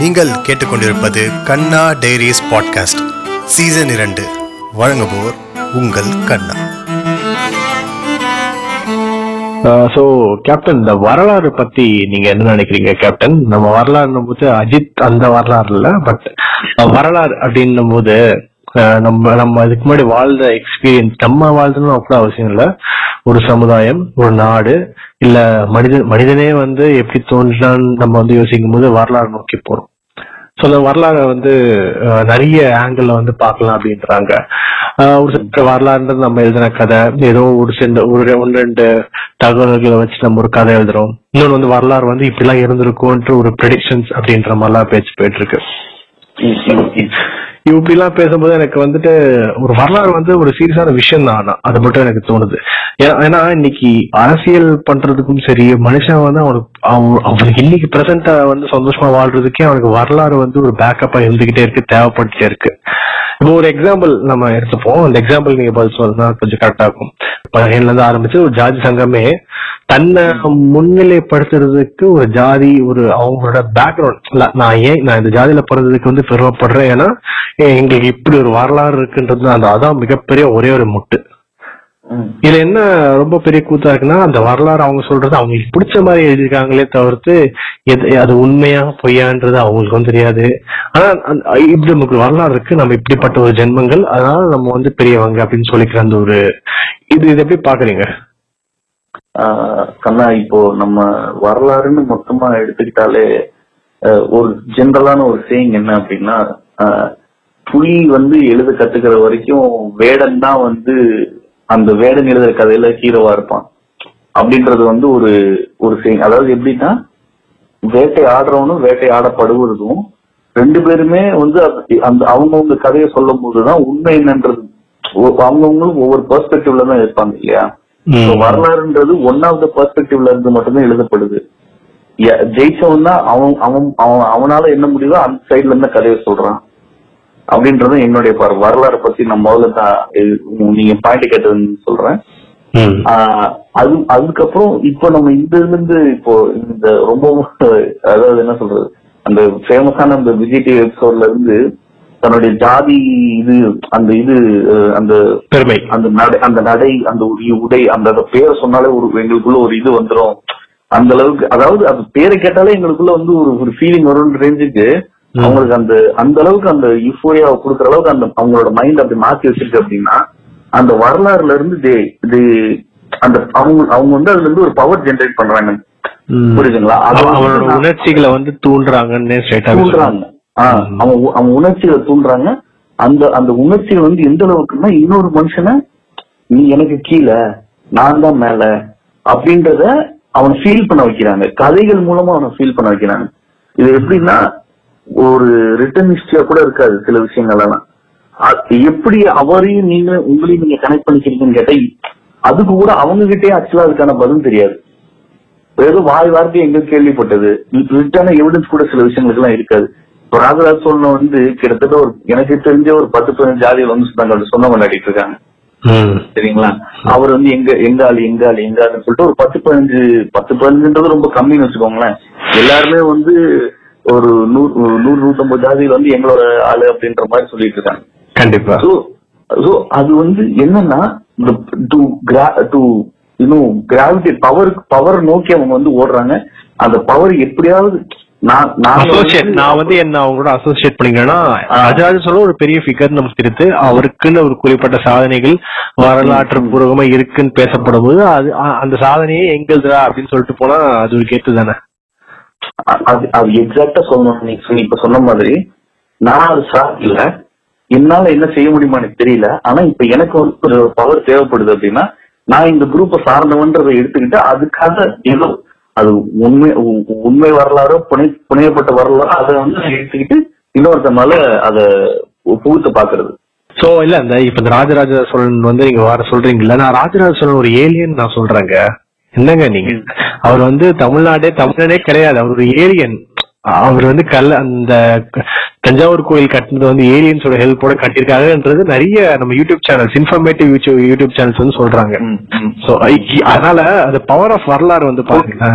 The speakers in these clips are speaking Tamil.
நீங்கள் கேட்டுக்கொண்டிருப்பது கண்ணா டைரிஸ் பாட்காஸ்ட் சீசன் இரண்டு. வழங்குவோர் உங்கள் கண்ணா. ஸோ கேப்டன் இந்த வரலாறு பத்தி நீங்க என்ன நினைக்கிறீங்க கேப்டன் நம்ம வரலாறுன்னும் போது அஜித் அந்த வரலாறு இல்ல பட் வரலாறு அப்படின்னும் போது நம்ம நம்ம இதுக்கு முன்னாடி வாழ்ந்த எக்ஸ்பீரியன்ஸ் நம்ம வாழ்ந்தணும் அவ்வளோ அவசியம் இல்ல. ஒரு சமுதாயம் ஒரு நாடு இல்ல மனிதன் மனிதனே வந்து எப்படி தோன்றினான்னு நம்ம வந்து யோசிக்கும் போது வரலாறு நோக்கி போறோம். ஸோ அந்த வரலாறை வந்து நிறைய ஆங்கிள் வந்து பார்க்கலாம் அப்படின்றாங்க. ஒரு சில வரலாறுன்றது நம்ம எழுதின கதை ஏதோ ஒரு சில ஒரு ஒன்று ரெண்டு தகவல்களை வச்சு நம்ம ஒரு கதை எழுதுறோம். இன்னொன்று வந்து வரலாறு வந்து இப்படிலாம் இருந்திருக்கும்ன்ற ஒரு ப்ரெடிக்ஷன்ஸ் அப்படின்ற மாதிரிலாம் பேச்சு போயிட்டு இருக்கு. இப்படிலாம் பேசும்போது எனக்கு வந்துட்டு ஒரு வரலாறு வந்து ஒரு சீரியஸான விஷயம் தான் ஆனா அது மட்டும் எனக்கு தோணுது. ஏன்னா ஏன்னா இன்னைக்கு அரசியல் பண்றதுக்கும் சரி மனுஷன் வந்து அவனுக்கு அவன் அவனுக்கு இன்னைக்கு பிரசண்டா வந்து சந்தோஷமா வாழ்றதுக்கே அவனுக்கு வரலாறு வந்து ஒரு பேக்கப்பா இருந்துகிட்டே இருக்கு தேவைப்பட்டுட்டே இருக்கு. இப்போ ஒரு எக்ஸாம்பிள் நம்ம எடுத்துப்போம். அந்த எக்ஸாம்பிள் நீங்க பதில் சொன்னா கொஞ்சம் கரெக்டா இருக்கும். பகையில இருந்து ஆரம்பிச்சு ஒரு ஜாதி சங்கமே தன்னை முன்னிலைப்படுத்துறதுக்கு ஒரு ஜாதி ஒரு அவங்களோட பேக்ரவுண்ட் நான் ஏன் நான் இந்த ஜாதியில பிறந்ததுக்கு வந்து பெருமைப்படுறேன் ஏன்னா எங்களுக்கு இப்படி ஒரு வரலாறு இருக்குன்றது அந்த அதான் மிகப்பெரிய ஒரே ஒரு முட்டு. இதுல என்ன ரொம்ப பெரிய கூத்தா இருக்குன்னா அந்த வரலாறு அவங்க சொல்றது அவங்களுக்கு பிடிச்ச மாதிரி எழுதியிருக்காங்களே தவிர்த்து எது அது உண்மையா பொய்யான்றது அவங்களுக்கும் தெரியாது. ஆனா இப்படி நமக்கு வரலாறு இருக்கு நம்ம இப்படிப்பட்ட ஒரு ஜென்மங்கள் அதனால நம்ம வந்து பெரியவங்க அப்படின்னு சொல்லிக்கிற அந்த ஒரு இது இது எப்படி பாக்குறீங்க கண்ணா இப்போ நம்ம வரலாறுன்னு மொத்தமா எடுத்துக்கிட்டாலே ஒரு ஜென்ரலான ஒரு சேயிங் என்ன அப்படின்னா புலி வந்து எழுத கத்துக்கிற வரைக்கும் வேடன் தான் வந்து அந்த வேடன் எழுதுற கதையில ஹீரோவா இருப்பான். அப்படின்றது வந்து ஒரு ஒரு சேயிங் அதாவது எப்படின்னா வேட்டை ஆடுறவனும் வேட்டை ஆடப்படுவதும் ரெண்டு பேருமே வந்து அந்த அவங்கவுங்க கதையை சொல்லும் போதுதான் உண்மை என்னன்றது அவங்கவங்களும் ஒவ்வொரு பெர்ஸ்பெக்டிவ்ல தான் இருப்பாங்க இல்லையா? வரலாறுன்றது ஒன் ஆஃப் த பெர்ஸ்பெக்டிவ்ல இருந்து மட்டும்தான் எழுதப்படுது. ஜெயிச்சவன் தான் அவன் அவன் அவன் அவனால என்ன முடியுதோ அந்த சைடுல இருந்து கதையை சொல்றான். அப்படின்றது என்னுடைய பார்வை வரலாறு பத்தி நான் முதல்ல தான் நீங்க பாயிண்ட் கேட்டதுன்னு சொல்றேன். அது அதுக்கப்புறம் இப்போ நம்ம இந்த இதுல இருந்து இப்போ இந்த ரொம்ப அதாவது என்ன சொல்றது அந்த ஃபேமஸான அந்த விஜய் டிவி எபிசோட்ல இருந்து தன்னுடைய ஜாதி இது அந்த இது அந்த பெருமை. அந்த நடை அந்த நடை அந்த உடை அந்த பேரை சொன்னாலே ஒரு எங்களுக்குள்ள ஒரு இது வந்துரும். அந்த அளவுக்கு அதாவது அந்த பேரை கேட்டாலே எங்களுக்குள்ள வந்து ஒரு ஒரு ஃபீலிங் வரும் ரேஞ்சுக்கு அவங்களுக்கு அந்த அந்த அளவுக்கு அந்த யூஃபோரியாவை கொடுக்குற அளவுக்கு அந்த அவங்களோட மைண்ட் அப்படி மாத்தி வச்சிருக்கு அப்படின்னா அந்த வரலாறுல இருந்து they- they அந்த அவங்க அவங்க வந்து அதுல இருந்து ஒரு பவர் ஜெனரேட் பண்றாங்க. புரியுதுங்களா? அது அவ- வந்து அவனோட நான் உணர்ச்சிகளை வந்து தூண்டுறாங்கன்னு தூண்டுறாங்க. அவன் அவன் உணர்ச்சிகளை தூண்டுறாங்க. அந்த அந்த உணர்ச்சிகள் வந்து எந்த அளவுக்குன்னா இன்னொரு மனுஷனை நீ எனக்கு கீழே நான் தான் மேல அப்படின்றத அவனை ஃபீல் பண்ண வைக்கிறாங்க. கதைகள் மூலமா அவனை ஃபீல் பண்ண வைக்கிறாங்க. இது எப்படின்னா ஒரு ரிட்டன் ஹிஸ்டரியா கூட இருக்காது சில விஷயங்கள் எல்லாம் எப்படி அவரையும் நீங்க உங்களையும் நீங்க கனெக்ட் பண்ணிக்கிறீங்கன்னு கேட்டா அதுக்கு கூட அவங்க கிட்டே ஆக்சுவலா அதுக்கான பதில் தெரியாது. ஏதோ வாய் வார்த்தை எங்க கேள்விப்பட்டது. ரிட்டான எவிடன்ஸ் கூட சில விஷயங்களுக்கு எல்லாம் இருக்காது. இப்போ ராஜராஜ சோழன் வந்து கிட்டத்தட்ட ஒரு எனக்கு தெரிஞ்ச ஒரு பத்து பதினஞ்சு ஜாதிகள் வந்து சொன்னாங்க சொந்தம் கொண்டாடிட்டு இருக்காங்க. சரிங்களா? அவர் வந்து எங்க எங்க ஆளு எங்க ஆளு எங்க ஆளுன்னு சொல்லிட்டு ஒரு பத்து பதினஞ்சு பத்து பதினஞ்சுன்றது ரொம்ப கம்மின்னு வச்சுக்கோங்களேன். எல்லாருமே வந்து ஒரு நூறு நூறு நூத்தம்பது ஜாதிகள் வந்து எங்களோட ஆளு அப்படின்ற மாதிரி சொல்லிட்டு இருக்காங்க. கண்டிப்பா. சோ அது வந்து என்னன்னா டு டு இன்னும் கிராவிட்டி பவர் பவர் நோக்கி அவங்க வந்து ஓடுறாங்க. அந்த பவர் எப்படியாவது நான் நான் அசோசியேட் நான் வந்து என்ன அவங்களோட அசோசியேட் பண்ணிக்கிறேன்னா ராஜராஜ சோழன் ஒரு பெரிய ஃபிகர் நமக்கு தெரியுது அவருக்குன்னு ஒரு குறிப்பிட்ட சாதனைகள் வரலாற்று பூர்வமா இருக்குன்னு பேசப்படும் போது அது அந்த சாதனையே எங்களுதுடா அப்படின்னு சொல்லிட்டு போனா அது ஒரு கேட்டு தானே. அது அது எக்ஸாக்டா சொல்லணும். நீங்க இப்ப சொன்ன மாதிரி நான் அது சாப்பிடல என்னால என்ன செய்ய முடியுமா எனக்கு தெரியல. ஆனா இப்ப எனக்கு வந்து ஒரு பவர் தேவைப்படுது அப்படின்னா நான் இந்த குரூப்பை சார்ந்தவன்றதை எடுத்துக்கிட்டு அதுக்காக ஏதோ அது உண்மை உண்மை வரலாறோ புனை புனையப்பட்ட வரலாறோ அதை வந்து நான் எடுத்துக்கிட்டு இன்னொருத்த மேல அதை புகுத்து பாக்குறது சோ இல்ல இந்த இப்ப இந்த ராஜராஜ சோழன் வந்து நீங்க வர சொல்றீங்கல்ல. நான் ராஜராஜ சோழன் ஒரு ஏலியன் நான் சொல்றேங்க. என்னங்க நீங்க? அவர் வந்து தமிழ்நாடே தமிழ்நாடே கிடையாது. அவர் ஒரு ஏலியன் அவர் வந்து கல்ல அந்த தஞ்சாவூர் கோயில் கட்டினது வந்து ஏலியன்ஸோட ஹெல்ப்போட கட்டியிருக்காங்கன்றது நிறைய நம்ம YouTube channels informative YouTube channels வந்து சொல்றாங்க. சோ அதனால அந்த பவர் ஆஃப் வரலாறு வந்து பாருங்க.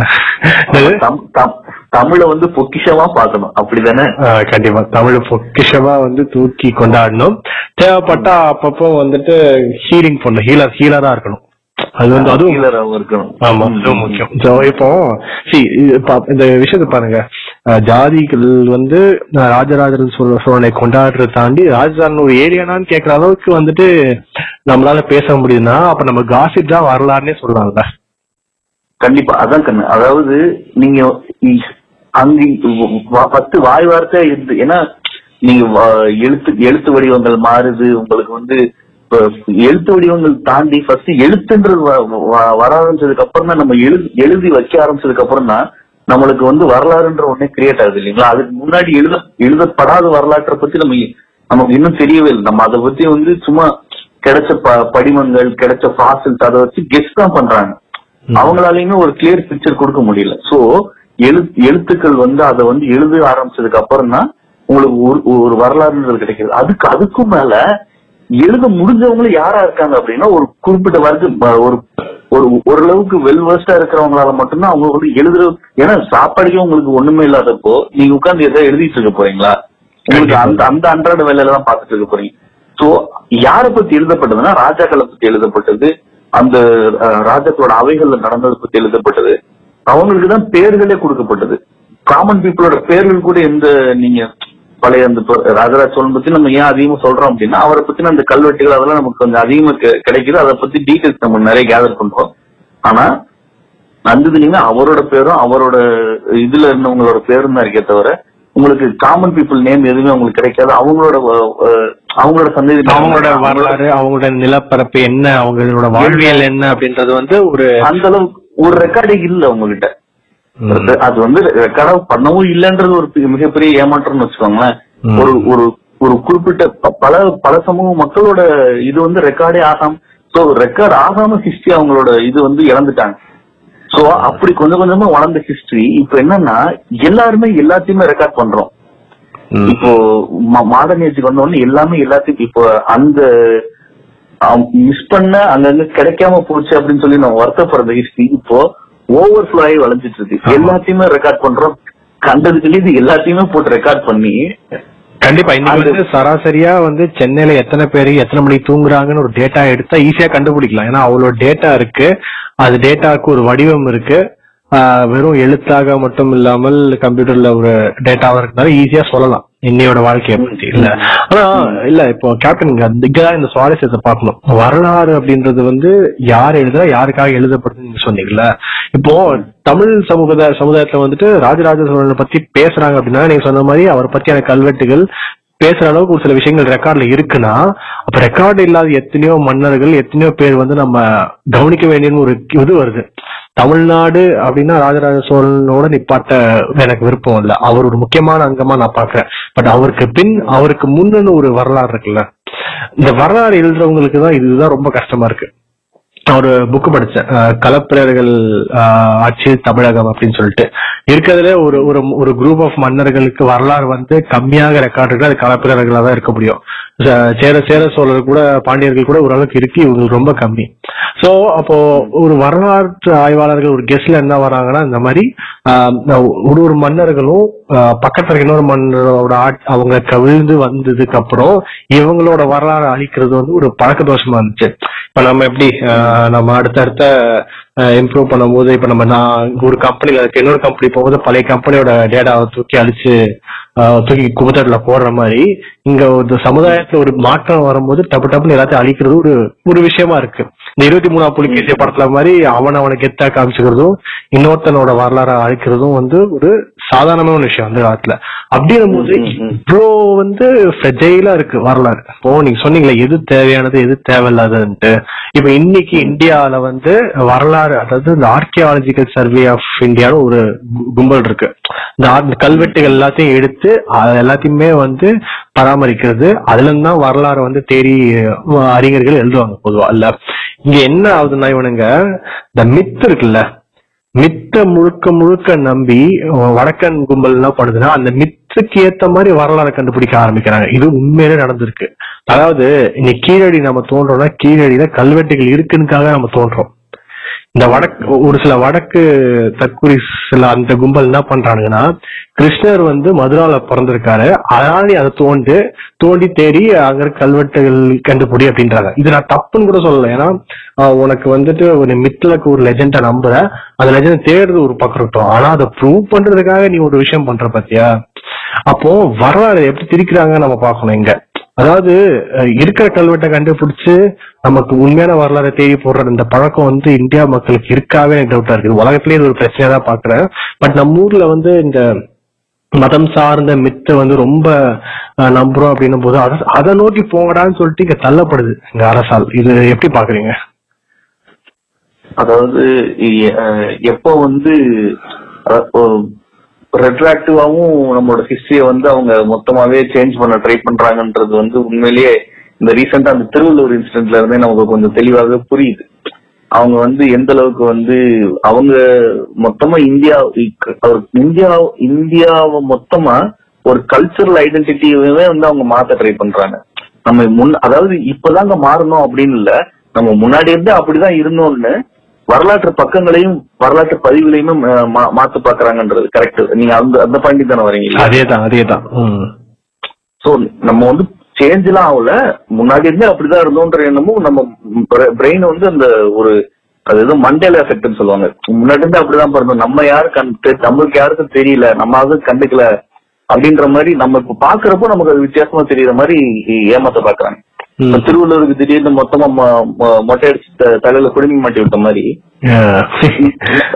தம்- தம்- தமிழை வந்து பொக்கிஷமா பார்க்கணும். அப்படிதானே? கண்டிப்பா. தமிழ் பொக்கிஷமா வந்து தூக்கி கொண்டாடணும். தேவைப்பட்டா அப்பப்போ வந்துட்டு ஹீலிங் பண்ணணும். ஹீலர் ஹீலரா இருக்கணும். அது வந்து அதுவும் இருக்கணும். ஆமா அதுவும் முக்கியம். So, இப்போ பா- இந்த விஷயத்தை பாருங்க. ஜாதிகள் வந்து அஹ், ராஜராஜ சோழ சோழனை கொண்டாடுறத தாண்டி ராஜஸ்தான் ஒரு ஏரியானான்னு கேக்குற அளவுக்கு வந்துட்டு நம்மளால பேச முடியுதுன்னா அப்ப நம்ம காசிப் தான் வரலாறுனே சொல்லலாம்ல கண்டிப்பா அதான் கண்ணு. அதாவது நீங்க அங்க பத்து வாய் வார்த்தை இருந்து ஏன்னா நீங்க வ- எழுத்து எழுத்து வடிவங்கள் மாறுது உங்களுக்கு வந்து இப்ப எழுத்து வடிவங்கள் தாண்டி ஃபர்ஸ்ட் எழுத்துன்றது வர ஆரம்பிச்சதுக்கு அப்புறம் தான் நம்ம எழுதி எழுதி வைக்க ஆரம்பிச்சதுக்கு அப்புறம் தான் நம்மளுக்கு வந்து வரலாறுன்ற ஒண்ணே கிரியேட் ஆகுது இல்லைங்களா? அதுக்கு முன்னாடி எழுத எழுதப்படாத வரலாற்றை பத்தி நம்ம நமக்கு இன்னும் தெரியவே இல்லை. நம்ம அதை பத்தி வந்து சும்மா கிடைச்ச ப- படிமங்கள் கிடைச்ச ஃபாசில்ஸ் அதை வச்சு கெஸ்ட் தான் பண்றாங்க. அவங்களாலையுமே ஒரு கிளியர் பிக்சர் கொடுக்க முடியல. சோ எழு எழுத்துக்கள் வந்து அதை வந்து எழுத ஆரம்பிச்சதுக்கு அப்புறம் தான் உங்களுக்கு ஒரு ஒரு வரலாறுன்றது கிடைக்குது. அதுக்கு அதுக்கும் மேல எழுத முடிஞ்சவங்களும் யாரா இருக்காங்க அப்படின்னா ஒரு குறிப்பிட்ட வர்க்கம் ஒரு ஒரு ஓரளவுக்கு வெல் வேர்ஸ்டா இருக்கிறவங்களால மட்டும்தான் அவங்க வந்து எழுதுற ஏன்னா சாப்பாடுக்கே உங்களுக்கு ஒண்ணுமே இல்லாதப்போ நீங்க உட்கார்ந்து எதாவது எழுதிட்டு இருக்க போறீங்களா? உங்களுக்கு அந்த அந்த அன்றாட வேலையில தான் பார்த்துட்டு இருக்க போறீங்க. சோ யாரை பத்தி எழுதப்பட்டதுன்னா ராஜாக்களை பத்தி எழுதப்பட்டது அந்த ராஜாக்களோட அவைகள்ல நடந்ததை பத்தி எழுதப்பட்டது. அவங்களுக்கு தான் பேர்களே கொடுக்கப்பட்டது. காமன் பீப்புளோட பேர்கள் கூட எந்த நீங்க பழைய அந்த ராஜராஜ சோழன் பத்தி நம்ம ஏன் அதிகமா சொல்றோம் அப்படின்னா அவரை பத்தின அந்த கல்வெட்டுகள் அதெல்லாம் நமக்கு கொஞ்சம் அதிகமா கிடைக்குது. அதை பத்தி டீடைல்ஸ் நம்ம நிறைய கேதர் பண்றோம். ஆனா இதுலயுமே அவரோட பேரும் அவரோட இதுல இருந்தவங்களோட பேரும் தான் இருக்கே தவிர உங்களுக்கு காமன் பீப்புள் நேம் எதுவுமே உங்களுக்கு கிடைக்காது. அவங்களோட அவங்களோட சந்ததி அவங்களோட வரலாறு அவங்களோட நிலப்பரப்பு என்ன அவங்களோட வாழ்வியல் என்ன அப்படின்றது வந்து ஒரு அந்த அளவுக்கு ஒரு ரெக்கார்டிங் இல்ல உங்ககிட்ட அது வந்து ரெக்கார்ட் பண்ணவும் இல்லைன்றது ஒரு மிகப்பெரிய ஏமாற்றம்னு வச்சுக்கோங்களேன். ஒரு ஒரு ஒரு குறிப்பிட்ட பல பல சமூக மக்களோட இது வந்து ரெக்கார்டே ஆகாம சோ ரெக்கார்ட் ஆகாம ஹிஸ்டரி அவங்களோட இது வந்து இழந்துட்டாங்க சோ அப்படி கொஞ்சம் கொஞ்சமா வளர்ந்த ஹிஸ்டரி இப்ப என்னன்னா எல்லாருமே எல்லாத்தையுமே ரெக்கார்ட் பண்றோம். இப்போ மாடர்ன் ஏஜுக்கு வந்தோடனே எல்லாமே எல்லாத்தையும் இப்போ அந்த மிஸ் பண்ண அங்கங்க கிடைக்காம போச்சு அப்படின்னு சொல்லி நம்ம வருத்தப்படுற ஹிஸ்டரி இப்போ ஓவர் ஃப்ளோ ஆகி வளைஞ்சிட்டு இருக்கு. எல்லாத்தையுமே ரெக்கார்ட் பண்றோம். கண்டதுக்கு இது எல்லாத்தையுமே போட்டு ரெக்கார்ட் பண்ணி கண்டிப்பா இன்னைக்கு வந்து சராசரியா வந்து சென்னையில எத்தனை பேர் எத்தனை மணிக்கு தூங்குறாங்கன்னு ஒரு டேட்டா எடுத்தா ஈஸியா கண்டுபிடிக்கலாம். ஏன்னா அவ்வளவு டேட்டா இருக்கு. அது டேட்டாவுக்கு ஒரு வடிவம் இருக்கு. வெறும் எழுத்தாக மட்டும் இல்லாமல் கம்ப்யூட்டர்ல ஒரு டேட்டாவா இருக்கனால ஈஸியா சொல்லலாம். என்னையோட வாழ்க்கையை பத்தி இல்ல. ஆனா இல்ல இப்போ கேப்டன் இங்க இங்கதான் இந்த சுவாரஸ்யத்தை பார்க்கணும். வரலாறு அப்படின்றது வந்து யார் எழுதுறா யாருக்காக எழுதப்படுதுன்னு நீங்க சொன்னீங்கல்ல? இப்போ தமிழ் சமூக சமுதாயத்துல வந்துட்டு ராஜராஜ சோழனை பத்தி பேசுறாங்க அப்படின்னா நீங்க சொன்ன மாதிரி அவரை பத்தியான கல்வெட்டுகள் பேசுற அளவுக்கு ஒரு சில விஷயங்கள் ரெக்கார்ட்ல இருக்குன்னா அப்ப ரெக்கார்டு இல்லாத எத்தனையோ மன்னர்கள் எத்தனையோ பேர் வந்து நம்ம கவனிக்க வேண்டியன்னு ஒரு இது வருது. தமிழ்நாடு அப்படின்னா ராஜராஜ சோழனோட நிப்பாட்ட எனக்கு விருப்பம் இல்ல. அவர் ஒரு முக்கியமான அங்கமா நான் பாக்குறேன் பட் அவருக்கு பின் அவருக்கு முன்னன்னு ஒரு வரலாறு இருக்குல்ல. இந்த வரலாறு எழுதுறவங்களுக்கு தான் இதுதான் ரொம்ப கஷ்டமா இருக்கு. ஒரு புக்கு படிச்சேன். அஹ், கலப்பிரர்கள் ஆட்சி ஆட்சியில் தமிழகம் அப்படின்னு சொல்லிட்டு. இருக்கிறதுல ஒரு ஒரு ஒரு குரூப் ஆஃப் மன்னர்களுக்கு வரலாறு வந்து கம்மியாக ரெக்கார்டு இருக்கு அது கலப்பிரர்களா தான் இருக்க முடியும். சேர சேர சோழர் கூட பாண்டியர்கள் கூட ஓரளவுக்கு இருக்கு இவங்களுக்கு ரொம்ப கம்மி. சோ அப்போ ஒரு வரலாற்று ஆய்வாளர்கள் ஒரு கெஸ்ட்ல என்ன வராங்கன்னா இந்த மாதிரி ஆஹ், ஒரு ஒரு மன்னர்களும் பக்கத்துல இருக்க இன்னொரு மன்னரோட அவங்க கவிழ்ந்து வந்ததுக்கு அப்புறம் இவங்களோட வரலாறு அழிக்கிறது வந்து ஒரு பழக்க தோஷமா இருந்துச்சு. இப்ப நம்ம எப்படி நம்ம அடுத்தடுத்த இம்ப்ரூவ் பண்ணும்போது இப்ப நம்ம நான் ஒரு கம்பெனில இருக்க இன்னொரு கம்பெனி போகும்போது பழைய கம்பெனியோட டேட்டாவை தூக்கி அழிச்சு தூக்கி குப்பத்தட்டுல போடுற மாதிரி இங்க ஒரு சமுதாயத்துல ஒரு மாற்றம் வரும்போது டப்பு டப்புன்னு எல்லாத்தையும் அழிக்கிறது ஒரு ஒரு விஷயமா இருக்கு. இந்த இருபத்தி மூணாம் புலிகேசிய படத்துல மாதிரி அவன் அவனை கெத்தா காமிச்சுக்கிறதும் இன்னொருத்தனோட வரலாற அழிக்கிறதும் வந்து ஒரு சாதாரணமான விஷயம் அந்த காலத்துல. அப்படின்னும் போது. இவ்வளோ வந்து ஃப்ரெஜைலா இருக்கு வரலாறு. இப்போ நீங்க சொன்னீங்களே எது தேவையானது எது தேவையில்லாததுன்ட்டு. இப்ப இன்னைக்கு இந்தியால வந்து வரலாறு அதாவது இந்த ஆர்கியாலஜிக்கல் சர்வே ஆஃப் இந்தியான்னு ஒரு கும்பல் இருக்கு. இந்த கல்வெட்டுகள் எல்லாத்தையும் எடுத்து அது எல்லாத்தையுமே வந்து பராமரிக்கிறது. அதுல தான் வரலாறு வந்து தேடி அறிஞர்கள் எழுதுவாங்க பொதுவா. இல்ல இங்க என்ன ஆகுதுன்னா இவனுங்க இந்த மித்து இருக்குல்ல மித்த முழுக்க முழுக்க நம்பி வடக்கன் கும்பல் என்ன பண்ணுதுன்னா அந்த மித்துக்கு ஏத்த மாதிரி வரலாறு கண்டுபிடிக்க ஆரம்பிக்கிறாங்க. இது உண்மையிலே நடந்திருக்கு. அதாவது இன்னைக்கு கீழடி நம்ம தோன்றோம்னா கீழடியில கல்வெட்டுகள் இருக்குன்னுக்காக நம்ம தோன்றோம். இந்த வடக்கு ஒரு சில வடக்கு தற்கொலை சில அந்த கும்பல் என்ன பண்றானுங்கன்னா கிருஷ்ணர் வந்து மதுரால பிறந்திருக்காரு. அதனால அதை தோண்டு தோண்டி தேடி அங்க இருக்க கல்வெட்டுகள் கண்டுபிடி அப்படின்றாங்க. இது நான் தப்புன்னு கூட சொல்லல. ஏன்னா உனக்கு வந்துட்டு ஒரு மித்தலுக்கு ஒரு லெஜெண்டை நம்புற. அந்த லெஜெண்ட் தேடுறது ஒரு பக்கம் இருக்கட்டும். ஆனா அதை ப்ரூவ் பண்றதுக்காக நீ ஒரு விஷயம் பண்ற பாத்தியா? அப்போ வரலாறு எப்படி திரிக்கிறாங்க நம்ம பார்க்கணும் இங்க. அதாவது இருக்கிற கல்வெட்டை கண்டுபிடிச்சு நமக்கு உண்மையான வரலாறு தேடி போடுற இந்த பழக்கம் வந்து இந்தியா மக்களுக்கு இருக்காவே எனக்கு டவுட்டா இருக்குது. உலகத்திலேயே இது ஒரு பிரச்சனையா தான் பாக்குறேன் பட் நம்ம ஊர்ல வந்து இந்த மதம் சார்ந்த மித்தை வந்து ரொம்ப நம்புறோம் அப்படின்னும் போது அதை அதை நோக்கி போங்கடான்னு சொல்லிட்டு இங்க தள்ளப்படுது இங்க அரசால். இது எப்படி பாக்குறீங்க அதாவது எப்போ வந்து ரெட்ராக்டிவாவும் நம்மளோட ஹிஸ்டரிய வந்து அவங்க மொத்தமாவே சேஞ்ச் பண்ண ட்ரை பண்றாங்கன்றது வந்து உண்மையிலேயே இந்த ரீசெண்டா அந்த திருவள்ளூர் இன்சிடென்ட்ல இருந்தே நமக்கு கொஞ்சம் தெளிவாகவே புரியுது. அவங்க வந்து எந்த அளவுக்கு வந்து அவங்க மொத்தமா இந்தியா அவர் இந்தியா இந்தியாவை மொத்தமா ஒரு கல்ச்சரல் ஐடென்டிட்டியவே வந்து அவங்க மாத்த ட்ரை பண்றாங்க. நம்ம முன் அதாவது இப்பதாங்க மாறணும் அப்படின்னு இல்ல நம்ம முன்னாடி இருந்து அப்படிதான் இருந்தோம்னு வரலாற்று பக்கங்களையும் வரலாற்று பதிவுகளையுமே மாத்த பாக்குறாங்கன்றது கரெக்ட் நீங்க அந்த அந்த பாயிண்ட் தானே வரீங்க அதேதான் அதேதான். ம். சோ நம்ம வந்து சேஞ்ச் எல்லாம் ஆகல. முன்னாடி இருந்தே அப்படிதான் இருந்தோன்ற எண்ணமும் நம்ம பிரெயின் வந்து அந்த ஒரு அது ஏதோ மண்டேல எஃபெக்ட்னு சொல்லுவாங்க. முன்னாடி இருந்து அப்படிதான் பிறந்தோம் நம்ம யாரும் கண் தெ- நம்மளுக்கு யாருக்கும் தெரியல. நம்ம அது கண்டுக்கல. அப்படின்ற மாதிரி நம்ம இப்ப பாக்குறப்போ நமக்கு அது வித்தியாசமா தெரியற மாதிரி ஏமாத்த பாக்குறாங்க. திருவள்ளூருக்கு திடீர்னு மொத்தமா மொட்டை அடிச்சு தலையில குடுமி மாட்டி விட்ட மாதிரி.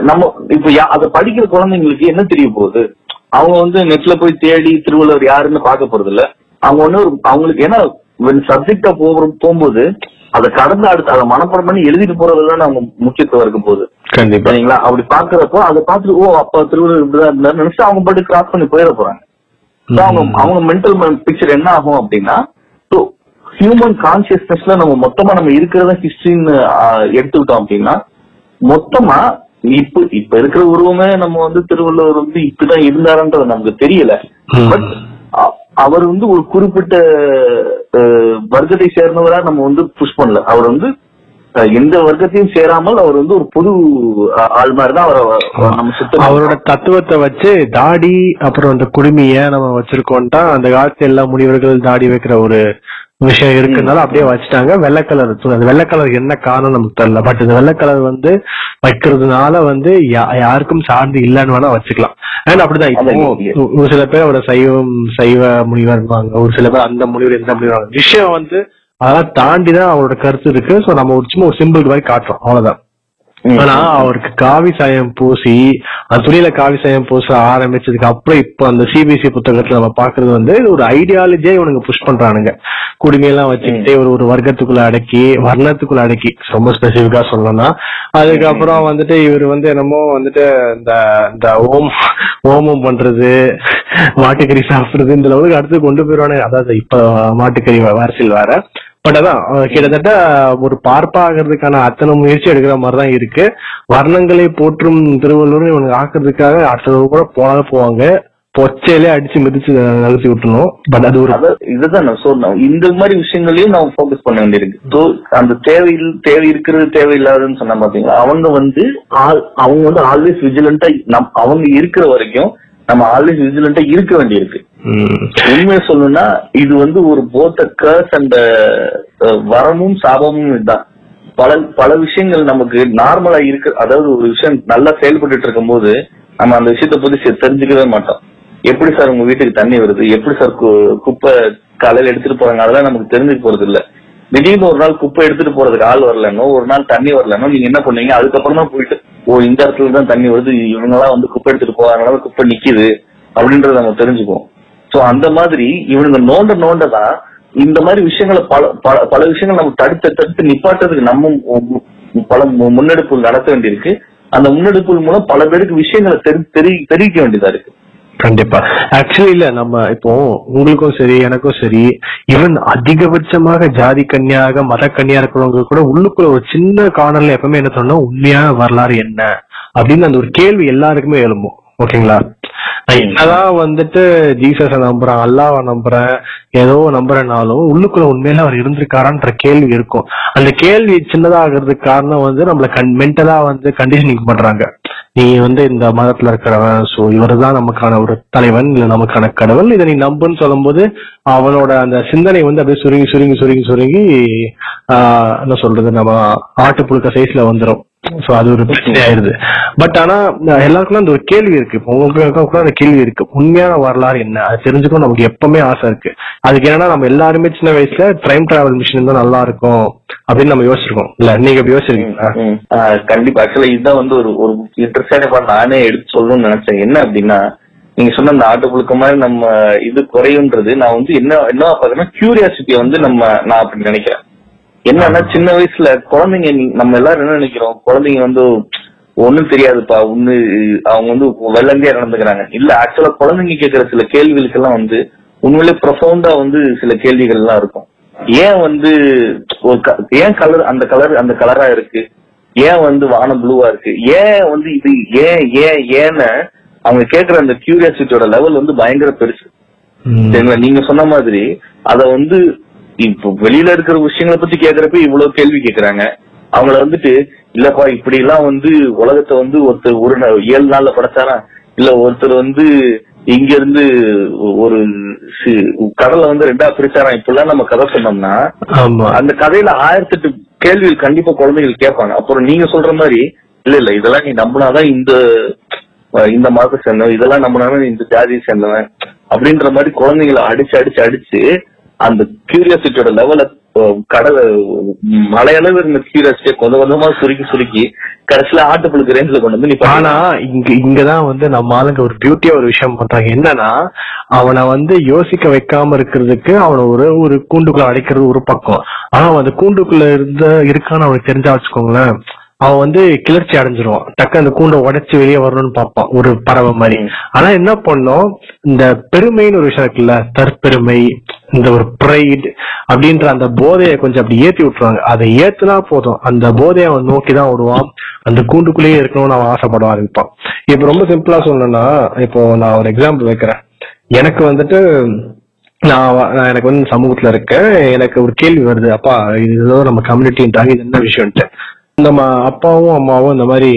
நம்ம இப்ப அத படிக்கிற குழந்தைங்களுக்கு என்ன தெரிய போகுது? அவங்க வந்து நெட்ல போய் தேடி திருவள்ளுவர் யாருன்னு பார்க்க போறது இல்ல அவங்க ஒண்ணு அவங்களுக்கு ஏன்னா சப்ஜெக்டா போகிற போகும்போது அதை கடந்து அடுத்து அதை மனப்பாடம் பண்ணி எழுதிட்டு போறதுதான் அவங்க முக்கியத்துவம் இருக்க போகுது. கண்டிப்பா. சரிங்களா? அப்படி பாக்குறப்போ அதை பார்த்துட்டு ஓ அப்ப திருவள்ளுவர் இப்படிதான் இருந்தாரு நினைச்சு அவங்க பாட்டு கிராஸ் பண்ணி போயிட போறாங்க. அவங்க அவங்க மென்டல் பிக்சர் என்ன ஆகும் அப்படின்னா ஹியூமன் கான்சியஸ்னஸ்ல நம்ம மொத்தமா நம்ம இருக்கிறத ஹிஸ்டரின்னு எடுத்துக்கிட்டோம் அப்படின்னா மொத்தமா இப்ப இப்ப இருக்கிற உருவமே நம்ம வந்து திருவள்ளுவர் வந்து இப்படிதான் இருந்தாருன்றது நமக்கு தெரியல. பட் அவர் வந்து ஒரு குறிப்பிட்ட வர்க்கத்தை சேர்ந்தவரா நம்ம வந்து புஷ் பண்ணல. அவர் வந்து எந்த வர்க்கத்தையும் சேராமல் அவர் வந்து ஒரு பொது ஆள் மாதிரி தான் அவரை நம்ம சுத்த அவரோட தத்துவத்தை வச்சு தாடி அப்புறம் அந்த குடுமிய நம்ம வச்சிருக்கோம்ட்டா அந்த காலத்து எல்லா முனிவர்கள் தாடி வைக்கிற ஒரு விஷயம் இருக்குனால அப்படியே வச்சுட்டாங்க. வெள்ளை கலர் அந்த வெள்ளை கலர் என்ன காரணம் நமக்கு தெரியல. பட் இந்த வெள்ளை கலர் வந்து வைக்கிறதுனால வந்து யாருக்கும் சார்ந்து இல்லைன்னு வேணா வச்சுக்கலாம். அண்ட் அப்படிதான் இப்போ ஒரு சில பேர் அவரோட சைவம் சைவ முனிவர் இருப்பாங்க ஒரு சில பேர் அந்த முனிவர் இந்த முனிவர் விஷயம் வந்து அதெல்லாம் தாண்டி தான் அவரோட கருத்து இருக்கு. சோ நம்ம ஒரு சும்மா ஒரு சிம்பிள் மாதிரி காட்டுறோம். அவ்வளவுதான். ஆனா அவருக்கு காவி சாயம் பூசி அந்த துணியில காவி சாயம் பூச ஆரம்பிச்சதுக்கு அப்புறம் இப்ப அந்த சிபிசி புத்தகத்துல நம்ம பாக்குறது வந்து ஒரு ஐடியாலஜியே இவனுங்க புஷ் பண்றானுங்க. குடிமையெல்லாம் வச்சுக்கிட்டு ஒரு ஒரு வர்க்கத்துக்குள்ள அடக்கி வர்ணத்துக்குள்ள அடக்கி ரொம்ப ஸ்பெசிபிக்கா சொல்லணும்னா அதுக்கப்புறம் வந்துட்டு இவர் வந்து என்னமோ வந்துட்டு இந்த இந்த ஓம் ஓமம் பண்றது மாட்டுக்கறி சாப்பிடுறது இந்த லெவலுக்கு அடுத்து கொண்டு போயிருவானுங்க. அதாவது இப்ப மாட்டுக்கறி அரசியல் வேற. பட் அதான் கிட்டத்தட்ட ஒரு பார்ப்பாகிறதுக்கான அத்தனை முயற்சி எடுக்கிற மாதிரி தான் இருக்கு. வர்ணங்களை போற்றும் திருவள்ளுவர் இவனுக்கு ஆக்குறதுக்காக அடுத்த கூட போனாலும் போவாங்க. பொச்சையிலே அடிச்சு மிதிச்சு நகர்த்தி விட்டுணும் பட் அது ஒரு இதுதான் நான் சொன்னேன். இந்த மாதிரி விஷயங்களையும் நம்ம ஃபோக்கஸ் பண்ண வேண்டியிருக்கு. அந்த தேவை தேவை இருக்கிறது தேவையில்லாதுன்னு சொன்னா பாத்தீங்களா? அவங்க வந்து ஆல்- அவங்க வந்து ஆல்வேஸ் விஜிலண்டா நம் அவங்க இருக்கிற வரைக்கும் நம்ம ஆல்வேஸ் விஜிலண்டா இருக்க வேண்டியிருக்கு. உண்மையை சொல்லணும்னா இது வந்து ஒரு போத்த கர்ஸ் அந்த வரமும் சாபமும் இதுதான். பல பல விஷயங்கள் நமக்கு நார்மலா இருக்கு. அதாவது ஒரு விஷயம் நல்லா செயல்பட்டு இருக்கும்போது நம்ம அந்த விஷயத்த பத்தி தெரிஞ்சுக்கவே மாட்டோம். எப்படி சார் உங்க வீட்டுக்கு தண்ணி வருது? எப்படி சார் குப்பை காலையில எடுத்துட்டு போறாங்க? அதெல்லாம் நமக்கு தெரிஞ்சுக்க போறது இல்ல திடீர்னு ஒரு நாள் குப்பை எடுத்துட்டு போறதுக்கு ஆள் வரலன்னோ ஒரு நாள் தண்ணி வரலன்னோ நீங்க என்ன பண்ணுவீங்க அதுக்கப்புறம் தான் போயிட்டு ஓ இந்த இடத்துல தான் தண்ணி வருது இவங்க எல்லாம் வந்து குப்பை எடுத்துட்டு போறாங்க குப்பை நிக்குது அப்படின்றத நம்ம தெரிஞ்சுக்குவோம். சோ அந்த மாதிரி இவனுங்க நோண்ட நோண்ட தான் இந்த மாதிரி விஷயங்களை பல பல பல விஷயங்கள் நம்ம தடுத்து தடுத்து நிப்பாட்டுறதுக்கு நம்ம பல முன்னெடுப்புகள் நடத்த வேண்டியிருக்கு. அந்த முன்னெடுப்புகள் மூலம் பல பேருக்கு விஷயங்களை தெரி- தெரிவிக்க வேண்டியதா இருக்கு. கண்டிப்பா. ஆக்சுவலி இல்ல நம்ம இப்போ உங்களுக்கும் சரி எனக்கும் சரி ஈவன் அதிகபட்சமாக ஜாதி கன்னியாக மத கன்னியா இருக்கிறவங்க கூட உள்ளுக்குள்ள ஒரு சின்ன கார்னர்ல எப்பவுமே என்ன சொன்னா உண்மையான வரலாறு என்ன? அப்படின்னு அந்த ஒரு கேள்வி எல்லாருக்குமே எழும்பும். ஓகேங்களா? நான் என்னதான் வந்துட்டு ஜீசஸ நம்புறேன் அல்லாவை நம்புறேன் ஏதோ நம்புறேனாலும் உள்ளுக்குள்ள உண்மையில அவர் இருந்திருக்காரான்ற கேள்வி இருக்கும். அந்த கேள்வி சின்னதாகிறதுக்கு காரணம் வந்து நம்மள கண் மென்டலா வந்து கண்டிஷனிங் பண்றாங்க. நீ வந்து இந்த மதத்துல இருக்கிறவன் சோ இவர்தான் நமக்கான ஒரு தலைவன் இல்ல நமக்கான கடவுள். இதை நீ நம்புன்னு சொல்லும் போது அவனோட அந்த சிந்தனை வந்து அப்படியே சுருங்கி சுருங்கி சுருங்கி சுருங்கி ஆஹ் என்ன சொல்றது நம்ம ஆட்டு புழுக்க சைஸ்ல வந்துரும். சோ அது ஒரு பிரச்சனை ஆயிருது பட் ஆனா எல்லாருக்கும் அந்த ஒரு கேள்வி இருக்கு. இப்போ உங்களுக்கு கூட அந்த கேள்வி இருக்கு. உண்மையான வரலாறு என்ன? அது தெரிஞ்சுக்கணும் நமக்கு எப்பவுமே ஆசை இருக்கு. அதுக்கு என்னன்னா நம்ம எல்லாருமே சின்ன வயசுல டைம் டிராவல் மிஷின் தான் நல்லா இருக்கும் அப்படின்னு நம்ம யோசிச்சிருக்கோம். இல்ல நீங்க எப்படி யோசிச்சிருக்கீங்களா? கண்டிப்பா. ஆக்சுவலா இதுதான் வந்து ஒரு ஒரு இன்ட்ரெஸ்டான நானே எடுத்து சொல்லணும்னு நினைச்சேன். என்ன அப்படின்னா நீங்க சொன்ன அந்த ஆட்டு புழுக்க மாதிரி நம்ம இது குறையுன்றது நான் வந்து என்ன என்ன பாத்தீங்கன்னா கியூரியாசிட்டியை வந்து நம்ம நான் அப்படி நினைக்கிறேன். என்னன்னா சின்ன வயசுல குழந்தைங்க நம்ம எல்லாரும் என்ன நினைக்கிறோம்? குழந்தைங்க வந்து ஒண்ணும் தெரியாதுப்பா ஒண்ணு அவங்க வந்து வெள்ளந்தியா நடந்துக்கிறாங்க. இல்ல ஆக்சுவலா குழந்தைங்க கேட்கிற சில கேள்விகளுக்கெல்லாம் வந்து உண்மையிலே ப்ரொஃபவுண்டா வந்து சில கேள்விகள் எல்லாம் இருக்கும். ஏன் வந்து ஒரு ஏன் கலர் அந்த கலர் அந்த கலரா இருக்கு? ஏன் வந்து வானம் ப்ளூவா இருக்கு? ஏன் வந்து இது ஏன் ஏன் ஏன்னு அவங்க கேக்குற அந்த கியூரியாசிட்டியோட லெவல் வந்து பயங்கர பெருசு. சரிங்களா? நீங்க சொன்ன மாதிரி அத வந்து இப்போ வெளியில இருக்கிற விஷயங்களை பத்தி கேக்குறப்ப இவ்வளவு கேள்வி கேக்குறாங்க. அவங்கள வந்துட்டு இல்லப்பா இப்படி எல்லாம் வந்து உலகத்தை வந்து ஒருத்தர் ஒரு ஏழு நாள்ல படைச்சாரா? இல்ல ஒருத்தர் வந்து இங்க இருந்து ஒரு கடலை வந்து ரெண்டா பிரிச்சாராம் இப்படிலாம் நம்ம கதை சொன்னோம்னா அந்த கதையில ஆயிரத்தெட்டு கேள்விகள் கண்டிப்பா குழந்தைகள் கேட்பாங்க. அப்புறம் நீங்க சொல்ற மாதிரி இல்ல இல்ல இதெல்லாம் நீ நம்பினாதான் இந்த இந்த மதத்தை சேர்ந்தவன் இதெல்லாம் நம்பினாதான் நீ இந்த ஜாதியை சேர்ந்தவன் அப்படின்ற மாதிரி குழந்தைகளை அடிச்சு அடிச்சு அடிச்சு அந்த கியூரியாசிட்டியோட லெவல கடலை மலையளவு இருந்த கியூரியாசிட்டியை கொஞ்சம் கொஞ்சமா சுருக்கி சுருக்கி கடைசியில ஆட்டுப்புழுக்கு ரேஞ்சில கொண்டு வந்து நீ ஆனா இங்க இங்கதான் வந்து நம்ம ஆளுங்க ஒரு பியூட்டியா ஒரு விஷயம் பண்றாங்க. என்னன்னா அவனை வந்து யோசிக்க வைக்காம இருக்கிறதுக்கு அவனை ஒரு ஒரு கூண்டுக்குள்ள அடைக்கிறது ஒரு பக்கம். ஆனா அவன் அந்த கூண்டுக்குள்ள இருந்த இருக்கான்னு அவனுக்கு தெரிஞ்சா வச்சுக்கோங்களேன் அவன் வந்து கிளர்ச்சி அடைஞ்சிருவான். டக்கு அந்த கூண்டை உடைச்சு வெளியே வரணும்னு பார்ப்பான் ஒரு பறவை மாதிரி. ஆனா என்ன பண்ணும் இந்த பெருமைன்னு ஒரு விஷயம் இருக்குல்ல தற்பெருமை இந்த ஒரு ப்ரைட் அப்படின்ற அந்த போதையை கொஞ்சம் அப்படி ஏத்தி விட்டுருவாங்க. அதை ஏத்துனா போதும். அந்த போதையை அவன் நோக்கி தான் விடுவான் அந்த கூண்டுக்குள்ளேயே இருக்கணும்னு அவன் ஆசைப்பட ஆரம்பிப்பான். இப்ப ரொம்ப சிம்பிளா சொல்லணும்னா இப்போ நான் ஒரு எக்ஸாம்பிள் வைக்கிறேன். எனக்கு வந்துட்டு நான் நான் எனக்கு வந்து சமூகத்துல இருக்கேன். எனக்கு ஒரு கேள்வி வருது. அப்பா இது ஏதோ நம்ம கம்யூனிட்டின்றாங்க இது என்ன விஷயம்ட்டு நம்ம அப்பாவும் அம்மாவும் இந்த மாதிரி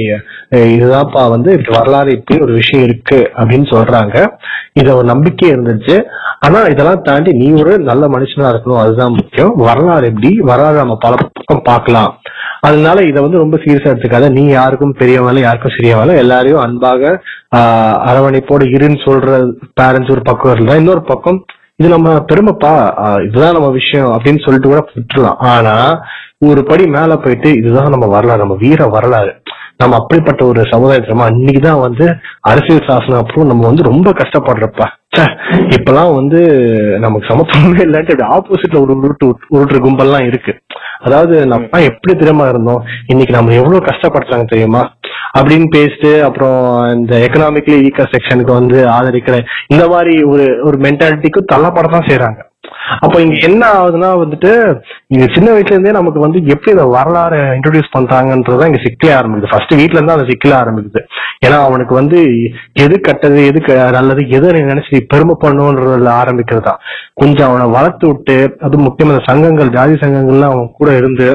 இதுதான்ப்பா வந்து இப்படி வரலாறு இப்படி ஒரு விஷயம் இருக்கு அப்படின்னு சொல்றாங்க. இத ஒரு நம்பிக்கை இருந்துச்சு. ஆனா இதெல்லாம் தாண்டி நீ ஒரு நல்ல மனுஷனா இருக்கணும். அதுதான் முக்கியம். வரலாறு எப்படி? வரலாறு நம்ம பல பக்கம் பார்க்கலாம். அதனால இதை வந்து ரொம்ப சீரியஸா எடுத்துக்காத. நீ யாருக்கும் பெரியவங்கள யாருக்கும் சிறியவங்கள எல்லாரையும் அன்பாக ஆஹ் அரவணைப்போடு இருன்னு சொல்ற பேரண்ட்ஸ் ஒரு பக்கம் இருந்தா இன்னொரு பக்கம் இது நம்ம பெருமைப்பா இதுதான் நம்ம விஷயம் அப்படின்னு சொல்லிட்டு கூட விட்டுறலாம் ஆனா ஒரு படி மேல போயிட்டு இதுதான் நம்ம வரலாறு நம்ம வீர வரலாறு. நம்ம அப்படிப்பட்ட ஒரு சமுதாயத்துல அன்னைக்குதான் வந்து அரசியல் சாசனம் அப்புறம் நம்ம வந்து ரொம்ப கஷ்டப்படுறப்பா. இப்பெல்லாம் வந்து நமக்கு சமத்துவமே இல்லாட்டி ஆப்போசிட்ல ஒரு உருட்டு உருட்டுற கும்பல்லாம் இருக்கு. அதாவது நம்ம எப்படி திறமா இருந்தோம்? இன்னைக்கு நம்ம எவ்வளவு கஷ்டப்படுறாங்க தெரியுமா? அப்படின்னு பேசிட்டு அப்புறம் இந்த எக்கனாமிக்கலி வீக்கர் செக்ஷனுக்கு வந்து ஆதரிக்கிற இந்த மாதிரி ஒரு ஒரு மென்டாலிட்டிக்கு தள்ளப்படத்தான் செய்யறாங்க அப்ப இங்க என்ன ஆகுதுன்னா வந்துட்டு இங்க சின்ன வயசுல இருந்தே நமக்கு வந்து எப்படி இந்த வரலாறு இன்ட்ரோடியூஸ் பண்றாங்கன்றதான் இங்க சிக்கலே ஆரம்பிக்குது. ஃபர்ஸ்ட் வீட்ல இருந்து அந்த சிக்கல ஆரம்பிக்குது. ஏன்னா அவனுக்கு வந்து எது கட்டது எது நல்லது எது நினைச்சு பெருமை பண்ணுன்றதுல ஆரம்பிக்கிறது தான் கொஞ்சம் அவனை வளர்த்து விட்டு அது முக்கியமான சங்கங்கள் ஜாதி சங்கங்கள்லாம் அவன் கூட இருந்து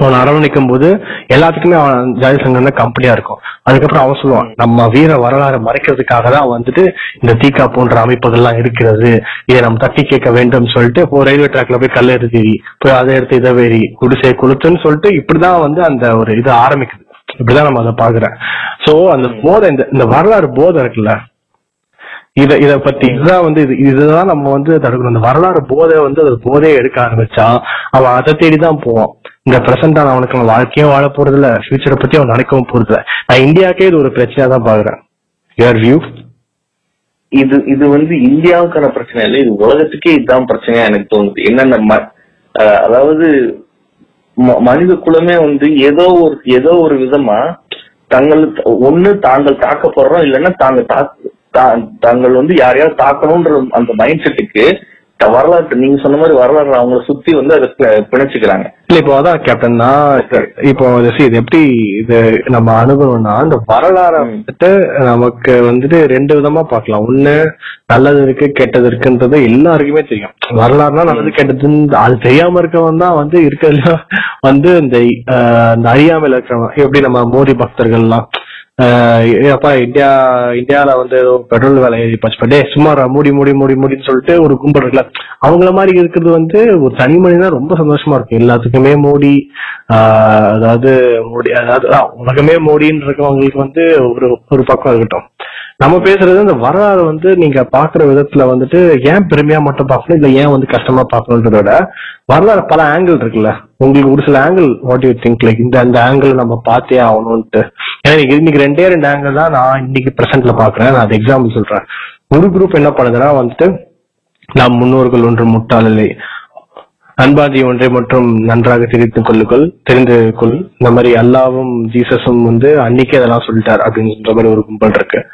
அவனை அரவணைக்கும் போது எல்லாத்துக்குமே அவன் ஜாதி சங்கம் தான் கம்பெனியா இருக்கும். அதுக்கப்புறம் அவன் சொல்லுவான் நம்ம வீர வரலாறு மறைக்கிறதுக்காக தான் வந்துட்டு இந்த தீக்கா போன்ற அமைப்புகள்லாம் இருக்கிறது. இதை நம்ம தட்டி கேட்க வேண்டும் சொல்லிட்டு இப்போ ரயில்வே டிராக்ல போய் கல் எடுத்து போய் அதை எடுத்து இதை வேறி குடிசை கொளுத்துன்னு சொல்லிட்டு இப்படிதான் வந்து அந்த ஒரு இது ஆரம்பிக்குது. இப்படிதான் நம்ம அதை பாக்குறேன் சோ அந்த போதை இந்த இந்த வரலாறு போதை இருக்குல்ல? இத இத பத்தி இதுதான் வந்து இது இதுதான் நம்ம வந்து தடுக்கணும். இந்த வரலாறு போதை வந்து அது போதையை எடுக்க ஆரம்பிச்சா அவன் அதை தேடி தான் போவான். இந்த பிரசன்டான அவனுக்கு அவன் வாழ்க்கையும் வாழ போறது இல்ல ஃபியூச்சரை பத்தி அவன் நினைக்கவும் போறது இல்ல நான் இந்தியாக்கே இது ஒரு பிரச்சனையா தான் பாக்குறேன் யுவர் வியூ இது இது வந்து இந்தியாவுக்கான பிரச்சனை இல்லை இது உலகத்துக்கே இதுதான் பிரச்சனையா எனக்கு தோணுது. என்னென்ன ம- அதாவது ம- மனித குலமே வந்து ஏதோ ஒரு ஏதோ ஒரு விதமா தங்கள் ஒண்ணு தாங்கள் தாக்கப்படுறோம் இல்லைன்னா தாங்க தா- தாங்கள் வந்து யாரையாவது தாக்கணும்ன்ற அந்த மைண்ட் செட்டுக்கு வரலாற்று நீங்க சொன்ன மாதிரி வரலாறு அவங்கள சுத்தி வந்து அதை பிணைச்சுக்கிறாங்க. இல்ல இப்போ அதான் கேப்டன் நான் இப்போ இது எப்படி இது நம்ம அனுபவம்னா இந்த வரலாறு. வந்துட்டு நமக்கு வந்துட்டு ரெண்டு விதமா பார்க்கலாம். ஒண்ணு நல்லது இருக்கு கெட்டது இருக்குன்றது எல்லாருக்குமே தெரியும். வரலாறுனா நல்லது கெட்டதுன்னு அது தெரியாம இருக்கவன் தான் வந்து இருக்கிறதுல வந்து இந்த அறியாமையில இருக்கிறவன். எப்படி நம்ம மோடி பக்தர்கள்லாம் ஏப்பா இந்தியா இந்தியால வந்து ஏதோ பெட்ரோல் விலை ஏறி டே சும்மா மூடி மூடி மூடி மூடின்னு சொல்லிட்டு ஒரு கும்பல் இருக்குல்ல. அவங்கள மாதிரி இருக்கிறது வந்து ஒரு தனி மனிதனா ரொம்ப சந்தோஷமா இருக்கும். எல்லாத்துக்குமே மோடி அதாவது மோடி அதாவது உலகமே மோடின்னு இருக்கவங்களுக்கு வந்து ஒரு ஒரு பக்கம் இருக்கட்டும். நம்ம பேசுறது இந்த வரலாறு வந்து நீங்க பாக்குற விதத்துல வந்துட்டு ஏன் பெருமையா மட்டும் பார்க்கணும்? இல்ல ஏன் வந்து கஷ்டமா பார்க்கணுன்றத விட வரலாறு பல ஆங்கிள் இருக்குல்ல. உங்களுக்கு ஒரு சில angle what you think like இந்த அந்த ஆங்கிள் நம்ம பார்த்தே ஆகணும்ட்டு ஏன்னா இன்னைக்கு- ரெண்டே ரெண்டு ஆங்கிள் தான் நான் இன்னைக்கு பிரசன்ட்ல பாக்குறேன் நான் அது எக்ஸாம்பிள் சொல்றேன். ஒரு குரூப் என்ன பண்ணுதுன்னா வந்துட்டு நாம் முன்னோர்கள் ஒன்று முட்டாளில்லை அன்பாதி ஒன்றை மட்டும் நன்றாக தெரிந்து கொள்ளுங்கள் தெரிந்து கொள். இந்த மாதிரி அல்லாவும் ஜீசஸும் வந்து அன்னைக்கே அதெல்லாம் சொல்லிட்டார் அப்படின்ற மாதிரி ஒரு கும்பல் இருக்கு.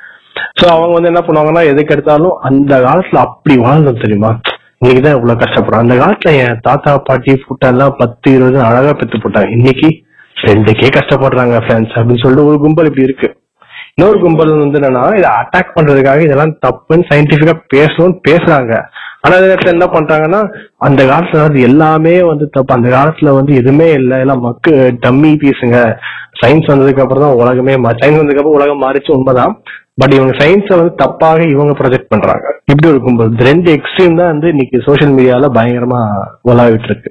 சோ அவங்க வந்து என்ன பண்ணுவாங்கன்னா எதுக்கு எடுத்தாலும் அந்த காலத்துல அப்படி வாழ்ந்தோம் தெரியுமா? இன்னைக்குதான் இவ்வளவு கஷ்டப்படுறோம் அந்த காலத்துல என் தாத்தா பாட்டி எல்லாம் பத்து இருபது அழகா பெத்து போட்டாங்க. இன்னைக்கு ரெண்டுக்கே கஷ்டப்படுறாங்க ஃப்ரெண்ட்ஸ் அப்படின்னு சொல்லிட்டு ஒரு கும்பல் இப்படி இருக்கு. இன்னொரு கும்பல் வந்து என்னன்னா இதை அட்டாக் பண்றதுக்காக இதெல்லாம் தப்புன்னு சயின்டிபிக்கா பேசணும்னு பேசுறாங்க. ஆனா அதே நேரத்துல என்ன பண்றாங்கன்னா அந்த காலத்துல வந்து எல்லாமே வந்து தப்பு. அந்த காலத்துல வந்து எதுவுமே இல்லை. எல்லாம் மக்கு டம்மி பீஸுங்க சயின்ஸ் வந்ததுக்கு அப்புறம் தான் உலகமே சயின்ஸ் வந்ததுக்கு அப்புறம் உலகம் மாறிச்சு உண்மைதான். பட் இவங்க சயின்ஸை வந்து தப்பாக இவங்க ப்ரொஜெக்ட் பண்றாங்க. இப்படி இந்த ரெண்டு எக்ஸ்ட்ரீம் தான் வந்து இன்னைக்கு சோஷியல் மீடியால பயங்கரமா உலாவிட்டு இருக்கு.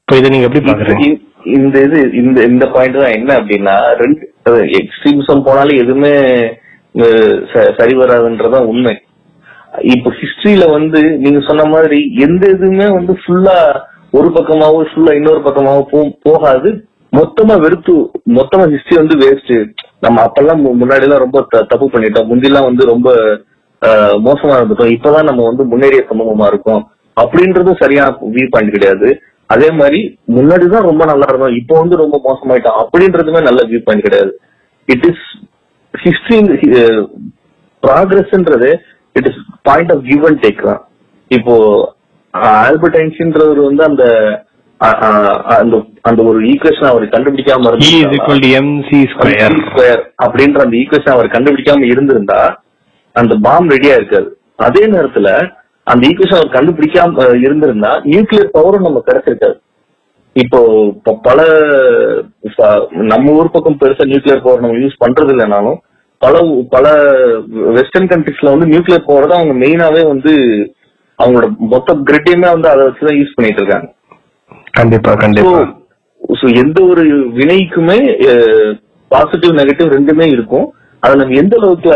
இப்போ இதை நீங்க எப்படி பாக்குறீங்க இந்த- இது இந்த இந்த பாயிண்ட் தான் என்ன அப்படின்னா ரெண்டு எக்ஸ்ட்ரீமிசம் போனாலும் எதுவுமே சரி வராதுன்றதான் உண்மை. இப்ப ஹிஸ்டரியில வந்து நீங்க சொன்ன மாதிரி எந்த இதுவுமே வந்து ஃபுல்லா ஒரு பக்கமாவோ ஃபுல்லா இன்னொரு பக்கமாவோ போகாது. மொத்தமா வெறுத்து மொத்தமா ஹிஸ்டரி வந்து வேஸ்ட் நம்ம அப்பெல்லாம் முன்னாடி எல்லாம் ரொம்ப த- தப்பு பண்ணிட்டோம். முந்திலாம் வந்து ரொம்ப மோசமா இருந்துட்டோம். இப்பதான் நம்ம வந்து முன்னேறிய சமூகமா இருக்கோம். அப்படின்றதும் சரியான வியூ பாயிண்ட் கிடையாது. அதே மாதிரி முன்னாடிதான் ரொம்ப நல்லா இருந்தோம். இப்போ வந்து ரொம்ப மோசமாயிட்டோம். அப்படின்றதுமே நல்ல வியூ பாயிண்ட் கிடையாது. It is history ப்ராக்ரஸ்ன்றது it is point of give and take தான். இப்போ ஆல்பர்ட் ஐன்ஸ்டின்றவர் வந்து அந்த அந்த அந்த ஒரு ஈக்குவேஷன் அவர் கண்டுபிடிக்காம ஸ்கொயர் அப்படின்ற அந்த ஈக்குவேஷன் அவர் கண்டுபிடிக்காம இருந்திருந்தா அந்த பாம் ரெடியா இருக்காது அதே நேரத்துல அந்த ஈக்குவேஷன் அவர் கண்டுபிடிக்காம இருந்திருந்தா நியூக்ளியர் பவரும் நம்ம கிடைச்சிருக்காது. இப்போ பல நம்ம ஊர் பக்கம் பெருசா நியூக்ளியர் பவர் நம்ம யூஸ் பண்றது இல்லைனாலும் பல பல வெஸ்டர்ன் கண்ட்ரிஸ்ல வந்து நியூக்ளியர் பவர் தான் அவங்க மெயினாவே வந்து அவங்களோட மொத்த கிரிட்டையுமே வந்து அதை வச்சுதான் யூஸ் பண்ணிட்டு இருக்காங்க. கண்டிப்பா கண்டிப்பா. So, so எந்த ஒரு வினைக்குமே பாசிட்டிவ் நெகட்டிவ் ரெண்டுமே இருக்கும். அதை நம்ம எந்த அளவுக்கு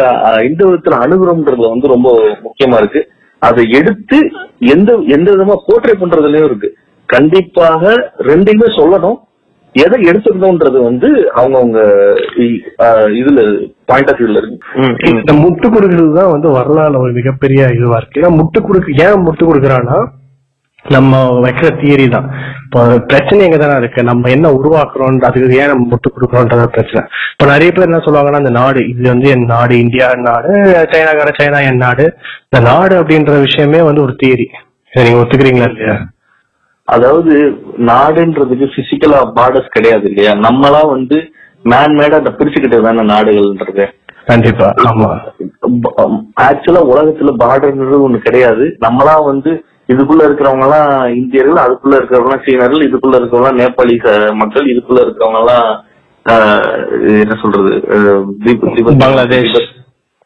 எந்த விதத்துல அணுகுறோம்ன்றதுல வந்து ரொம்ப முக்கியமா இருக்கு. அதை எடுத்து எந்த எந்த விதமா போர்ட்ரே பண்றதுலயும் இருக்கு. கண்டிப்பாக ரெண்டையுமே சொல்லணும். எதை எடுத்துக்கணும்ன்றது வந்து அவங்கவுங்க இதுல பாயிண்ட் ஆஃப் வியூல இருக்கு. இந்த முட்டு கொடுக்கறது தான் வந்து வரலாறு ஒரு மிகப்பெரிய இதுவா இருக்கு. ஏன்னா முட்டு கொடுக்க ஏன் முட்டு கொடுக்குறான்னா நம்ம வைக்கிற தியரி தான். இப்போ பிரச்சனை எங்க தானே இருக்கு? நம்ம என்ன உருவாக்குறோம் அதுக்கு ஏன் நம்ம முட்டு கொடுக்குறோன்றத பிரச்சனை. இப்போ நிறைய பேர் என்ன சொல்லுவாங்கன்னா இந்த நாடு இது வந்து என் நாடு இந்தியா நாடு சைனாக்கார சைனா என் நாடு. இந்த நாடு அப்படின்ற விஷயமே வந்து ஒரு தியரி நீங்க ஒத்துக்கிறீங்களா இல்லையா? அதாவது நாடுன்றதுக்கு பிசிக்கலா பார்டர்ஸ் கிடையாது இல்லையா? நம்மளா வந்து மேன் மேடா அந்த பிரிச்சுக்கிட்டது தானே நாடுகள்ன்றது. கண்டிப்பா. ஆமா. ஆக்சுவலா உலகத்துல பார்டர்ன்றது ஒண்ணு கிடையாது. நம்மளா வந்து இதுக்குள்ள இருக்கிறவங்க எல்லாம் இந்தியர்கள் அதுக்குள்ள இருக்கிறவங்க எல்லாம் சீனர்கள் இதுக்குள்ள இருக்கிறவங்க எல்லாம் நேபாளி மக்கள் இதுக்குள்ள இருக்கிறவங்க எல்லாம் என்ன சொல்றது பங்களாதேஷ்.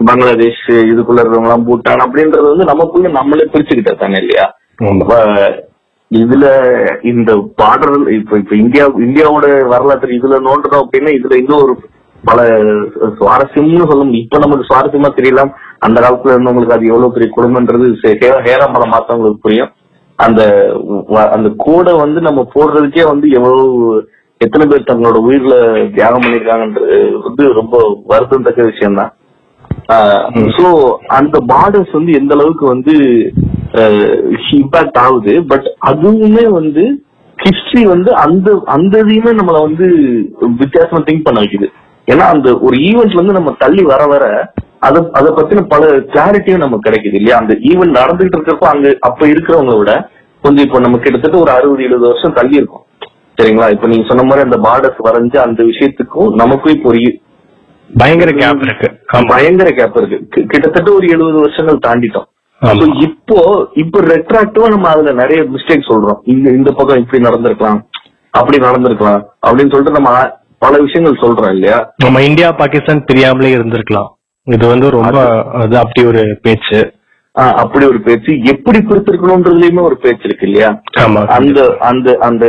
பங்களாதேஷ் இதுக்குள்ள இருக்கிறவங்க எல்லாம் பூட்டான் அப்படின்றது வந்து நமக்குள்ள நம்மளே பிரிச்சுக்கிட்டது தானே இல்லையா? இதுல இந்த பார்டர் இப்ப இப்ப இந்தியா இந்தியாவோட வரலாற்று இதுல நோண்டணும் அப்படின்னா இதுல இன்னும் ஒரு பல சுவாரஸ்யம்னு சொல்ல முடியும். இப்ப நமக்கு சுவாரஸ்யமா தெரியலாம். அந்த காலத்துல இருந்தவங்களுக்கு அது எவ்வளவு பெரிய குடும்பம்ன்றது ஹேராமலம் மாத்தவங்களுக்கு புரியும். அந்த அந்த கோடை வந்து நம்ம போடுறதுக்கே வந்து எவ்வளவு எத்தனை பேர் தங்களோட உயிர்ல தியாகம் பண்ணிருக்காங்கன்றது வந்து ரொம்ப வருத்தம் தக்க விஷயம் தான் சோ அந்த பார்டர்ஸ் வந்து எந்த அளவுக்கு வந்து இம்பாக்ட் ஆகுது பட் அதுவுமே வந்து ஹிஸ்டரி வந்து அந்த அந்த இதையுமே நம்மள வந்து வித்தியாசமா திங்க் பண்ண வைக்குது. ஏன்னா அந்த ஒரு ஈவெண்ட் வந்து நம்ம தள்ளி வர வர அத அத பத்தின பல கிளாரிட்டியும் நமக்கு கிடைக்குது இல்லையா? அந்த ஈவெண்ட் நடந்துகிட்டு இருக்கிறப்ப அங்க அப்ப இருக்கிறவங்க விட கொஞ்சம் இப்போ நம்ம கிட்டத்தட்ட ஒரு அறுபது எழுபது வருஷம் தள்ளி இருக்கும் சரிங்களா? இப்ப நீங்க சொன்ன மாதிரி அந்த பார்டர்ஸ் வரைஞ்சு அந்த விஷயத்துக்கும் நமக்கும் இப்போ ஒரு பயங்கர கேப் இருக்கு. பயங்கர கேப் இருக்கு. கிட்டத்தட்ட ஒரு எழுபது வருஷங்கள் தாண்டிட்டோம். இப்போ இப்போ ரெட்ராக்டிவா நம்ம அதுல நிறைய மிஸ்டேக் சொல்றோம். இந்த இந்த பக்கம் இப்படி நடந்திருக்கலாம் அப்படி நடந்திருக்கலாம் அப்படின்னு சொல்லிட்டு நம்ம பல விஷயங்கள் சொல்றோம் இல்லையா? நம்ம இந்தியா பாகிஸ்தான் தெரியாமலே இருந்திருக்கலாம். இது வந்து ரொம்ப அது அப்படி ஒரு பேச்சு. அப்படி ஒரு பேச்சு. எப்படி பிரித்திருக்கணும்ன்றதுலயுமே ஒரு பேச்சு இருக்கு இல்லையா? அந்த அந்த அந்த